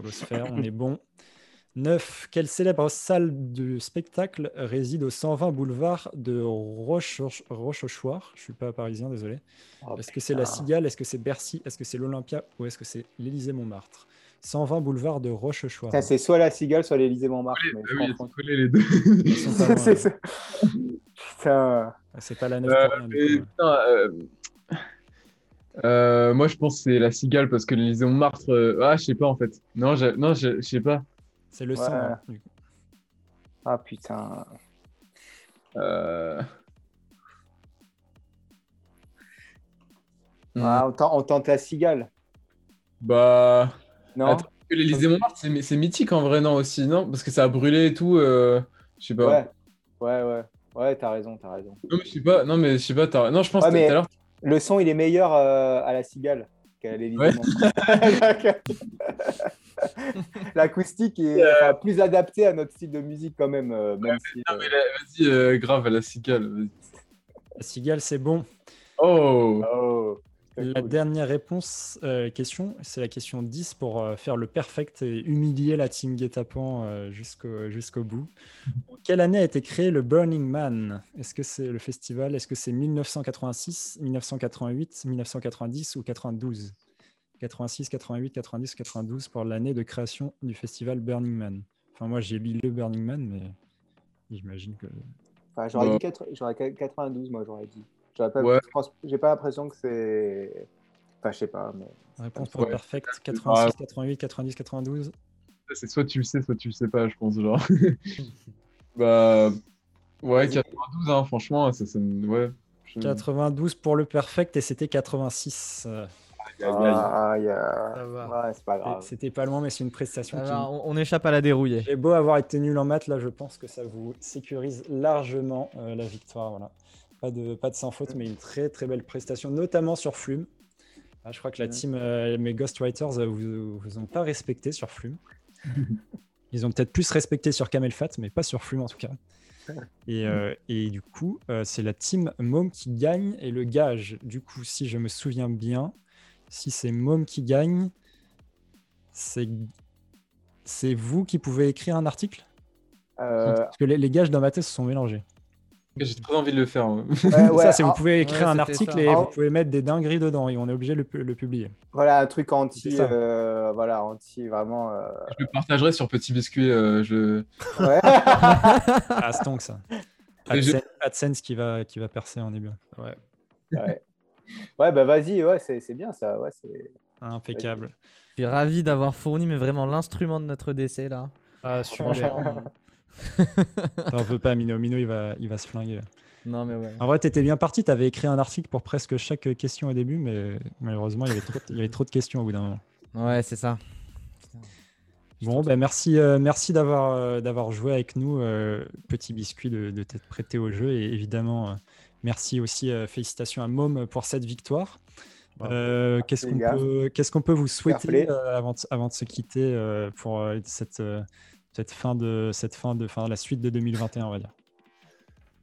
Faire. On est bon. 9. Quelle célèbre salle de spectacle réside au 120 boulevard de Roche- Rochechouart Je suis pas parisien, désolé. Oh, Est-ce que c'est la. Cigale? Est-ce que c'est Bercy? Est-ce que c'est l'Olympia? Ou est-ce que c'est l'Élysée-Montmartre? 120 boulevard de Rochechouart. Putain, C'est soit la Cigale, soit l'Élysée Montmartre. mais Ah je oui, confonds. c'est collé les deux. Ils sont pas loin, C'est ouais. ça. Putain. C'est pas la neuf Euh, euh, moi, je pense que c'est la cigale parce que l'Élysée Montmartre. euh, Ah, je sais pas en fait. Non, je non, je je sais pas. C'est le Ouais. 100. du coup. Ah putain. Euh... Ah, on, tente, on tente la Cigale. Bah. Non Attends. Que l'Élysée Montmartre, c'est mythique en vrai, non aussi, non? Parce que ça a brûlé et tout. euh, Je sais pas. Ouais, ouais, ouais. Ouais, t'as raison, t'as raison. Non, mais je sais pas. Non, mais je sais pas. t'as- Non, je pense Ouais, que tout mais- à l'heure. Le son, il est meilleur euh, à la cigale qu'à. Ouais. Montmartre. L'acoustique est enfin, plus adaptée à notre style de musique quand même. euh, même si, Non, euh, vas-y, euh, grave à la cigale. vas-y. La cigale, c'est bon. Oh oh, La cool. dernière réponse, euh, question, c'est la question 10 pour euh, faire le perfect et humilier la team Guet-apens euh, jusqu'au jusqu'au bout. En quelle année a été créé le Burning Man? Est-ce que c'est le festival? Est-ce que c'est 1986, 1988, 1990 ou 92 86, 88, 90, 92 pour l'année de création du festival Burning Man. Enfin, moi, j'ai lu le Burning Man, mais j'imagine que. Enfin, j'aurais dit quatre- j'aurais 92, moi, j'aurais dit. J'aurais pas, Ouais. J'ai pas l'impression que c'est. Enfin, je sais pas, mais. Réponse pour le Ouais. perfect 86, 88, 90, 92. C'est soit tu le sais, soit tu le sais pas, je pense, genre. bah. Ouais, 92, hein, franchement, ça sonne. Ouais. je- 92 pour le perfect et c'était 86. euh, Aïe, aïe, aïe. Ah, il y a- Ça va. Ouais, c'est pas grave. C'était pas loin, mais c'est une prestation qui. Alors, on, on échappe à la dérouillée. J'ai beau avoir été nul en maths, là, je pense que ça vous sécurise largement euh, la victoire. Voilà. Pas de, pas de sans faute, mais une très très belle prestation, notamment sur Flume. Ah, je crois que la team, euh, mes Ghostwriters, euh, vous, vous ont pas respecté sur Flume. Ils ont peut-être plus respecté sur Camel Fat, mais pas sur Flume en tout cas. Et, euh, et du coup, euh, c'est la team Mom qui gagne. Et le gage, du coup, si je me souviens bien, si c'est Mom qui gagne, c'est c'est vous qui pouvez écrire un article? Parce que les, les gages dans ma tête se sont mélangés. J'ai trop envie de le faire. ouais. ouais, ouais, ça, c'est vous ah, pouvez écrire ouais, un article ça. et Ah. vous pouvez mettre des dingueries dedans et on est obligé de le, pu- le publier. Voilà, un truc anti. Euh, voilà, anti, vraiment. euh, Je le partagerai sur Petit Biscuit. euh, je... Ouais. Ah, stonk ça. AdSense, AdSense qui va, qui va percer, on est bien. Ouais. ouais. Ouais, bah vas-y, ouais, c'est c'est bien ça. Ouais, c'est. Impeccable. Je suis ravi d'avoir fourni mais vraiment l'instrument de notre décès là. Ah, super. T'en veux pas, Mino. Mino, il va, il va se flinguer. non mais ouais. En vrai, t'étais bien parti. T'avais écrit un article pour presque chaque question au début, mais malheureusement, il y avait trop, il y avait trop de questions au bout d'un moment. Ouais, c'est ça. Bon, ben merci, euh, merci d'avoir euh, d'avoir joué avec nous, euh, petit biscuit, de, de t'être prêté au jeu. Et évidemment, euh, merci aussi, euh, félicitations à Mom pour cette victoire. Euh, Qu'est-ce qu'on peut, qu'est-ce qu'on peut vous souhaiter euh, avant, de, avant de se quitter euh, pour euh, cette, euh, cette fin de cette fin de fin la suite de 2021, on va dire.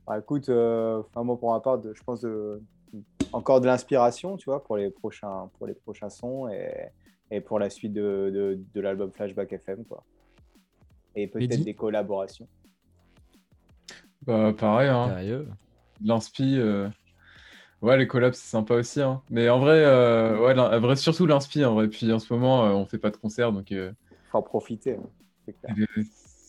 Bah, écoute, euh, moi pour ma part, de, je pense de, encore de l'inspiration, tu vois, pour les prochains, pour les prochains sons et, et pour la suite de, de, de l'album Flashback FM, quoi. Et peut-être des collaborations. Bah, pareil, hein. Sérieux? L'inspi. euh, Ouais, les collabs, c'est sympa aussi. hein. Mais en vrai, euh, ouais, l'in- en vrai, surtout l'inspi. En vrai. Puis en ce moment, euh, on fait pas de concert, donc euh, Faut en profiter. hein,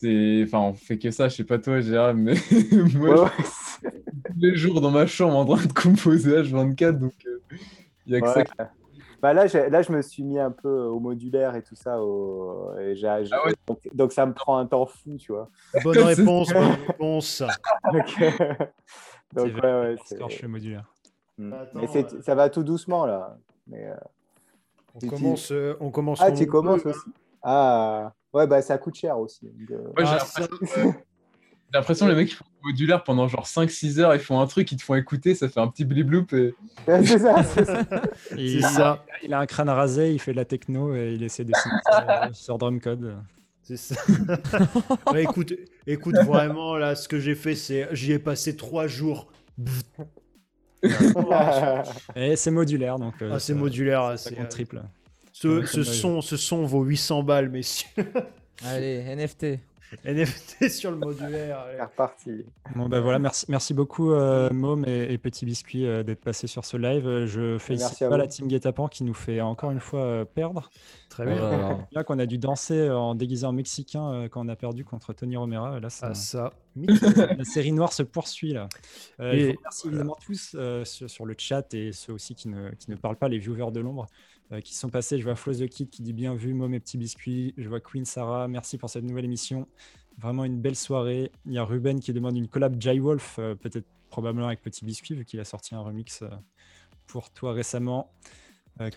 c'est. Enfin, on fait que ça. Je sais pas toi, Gérard, mais moi, Ouais, je ouais, suis tous les jours dans ma chambre en train de composer H24, donc il y a que ça. ouais. Bah là, là, je me suis mis un peu au modulaire et tout ça. Au... et Ah ouais. donc, donc ça me prend un temps fou, tu vois. Bonne réponse, bonne réponse. Donc, donc, C'est ouais, ouais, c'est- Scorch le modulaire. Mm. Attends, Mais euh, ça va tout doucement là. Mais, euh, On commence, euh, on commence. Ah, tu commences aussi? Ah, ouais, bah ça coûte cher aussi. euh, Ouais, j'ai Ah, euh, j'ai l'impression les mecs ils font du modulaire pendant genre 5-6 heures, ils font un truc, ils te font écouter, ça fait un petit blibloop et Ouais, c'est ça, c'est ça. Et C'est il, ça. il a un crâne rasé, il fait de la techno et il essaie de signer sur Drumcode. C'est ça. Ouais, écoute, écoute, vraiment, là, ce que j'ai fait, c'est. J'y ai passé trois jours. Et c'est modulaire, donc. euh, Ah, c'est modulaire. C'est, euh, triple. Ce, ce son, ce son vaut 800 balles, messieurs. Allez, NFT. NFT sur le modulaire. C'est reparti. Bon, bah voilà, merci, merci beaucoup, euh, Môme et, et Petit Biscuit, euh, d'être passé sur ce live. Euh, Je félicite pas vous. la team Guetapan qui nous fait encore une fois euh, perdre. Très Oh bien. là là. Qu'on a dû danser en déguisé en mexicain euh, quand on a perdu contre Tony Romera. Là, ça, Ah, ça. la série noire se poursuit là. Euh, je Et- vous remercie évidemment tous euh, sur, sur le chat et ceux aussi qui ne, qui ne parlent pas, les viewers de l'ombre, euh, qui sont passés. Je vois Floss the Kid qui dit bien vu, Môme et Petit Biscuit. Je vois Queen Sarah, merci pour cette nouvelle émission. Vraiment une belle soirée. Il y a Ruben qui demande une collab Jai Wolf, euh, peut-être probablement avec Petit Biscuit, vu qu'il a sorti un remix euh, pour toi récemment.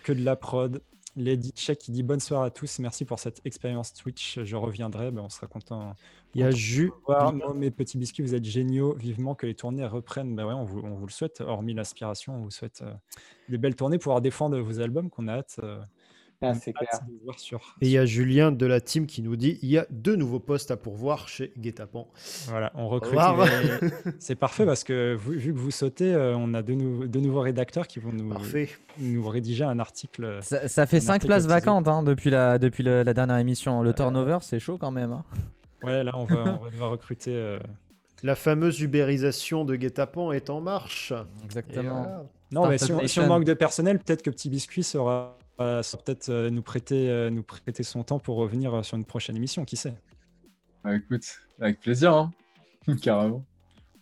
Que de la prod. Lady Check qui dit bonsoir à tous, merci pour cette expérience Twitch, je reviendrai, ben, on sera content. Il y a content de Ju. vous voir. Moi, mes petits biscuits, vous êtes géniaux, vivement que les tournées reprennent. Ben ouais, on, vous, on vous le souhaite, hormis l'aspiration, on vous souhaite euh, des belles tournées, pouvoir défendre vos albums qu'on a hâte, euh, Ah, c'est clair. de voir sur. Et il y a Julien de la team qui nous dit il y a deux nouveaux postes à pourvoir chez Guetapan. Voilà, on recrute. les- C'est parfait parce que vu, vu que vous sautez, euh, on a deux, nou- deux nouveaux rédacteurs qui vont nous, Parfait. nous rédiger un article. euh, Ça, ça fait Un 5 article places vacantes hein, depuis, la, depuis le- la dernière émission. Le turnover, c'est chaud quand même. hein. Ouais, là, on va, on va devoir recruter. euh, La fameuse ubérisation de Guetapan est en marche. Et Exactement. voilà. Non, mais si on, Startup si on Nation. manque de personnel, peut-être que Petit Biscuit saura, euh, saura peut-être euh, nous, prêter, euh, nous prêter son temps pour revenir euh, sur une prochaine émission, qui sait. Bah, écoute, avec plaisir, hein. carrément.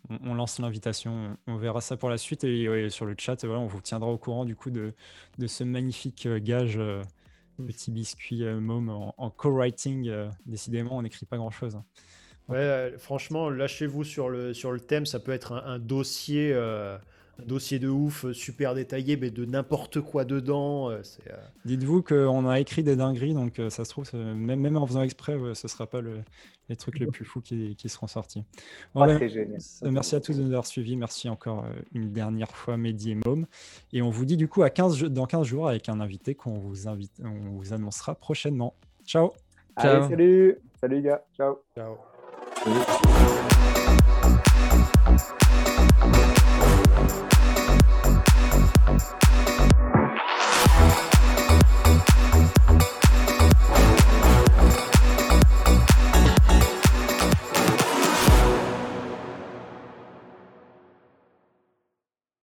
On, on lance l'invitation, on verra ça pour la suite et, ouais, sur le chat, voilà, on vous tiendra au courant du coup de, de ce magnifique euh, gage euh, Petit Biscuit euh, Môme en, en co-writing. euh, décidément, on n'écrit pas grand-chose. hein. Ouais, euh, franchement, lâchez-vous sur le, sur le thème. Ça peut être un, un dossier, dossier de ouf, euh, super détaillé, mais de n'importe quoi dedans. euh, euh, Dites-vous qu'on a écrit des dingueries, donc euh, ça se trouve, même, même en faisant exprès, ouais, ce ne sera pas le- les trucs les plus fous qui, qui seront sortis. Bon, Ah, ben, c'est génial. Merci à tous de nous avoir suivis. Merci encore une dernière fois, Mehdi et Môme. Et on vous dit du coup à 15, jo- dans 15 jours avec un invité qu'on vous, invite, on vous annoncera prochainement. Ciao Ciao. Allez, salut. Salut, les gars. Ciao. ciao. Salut. Bye.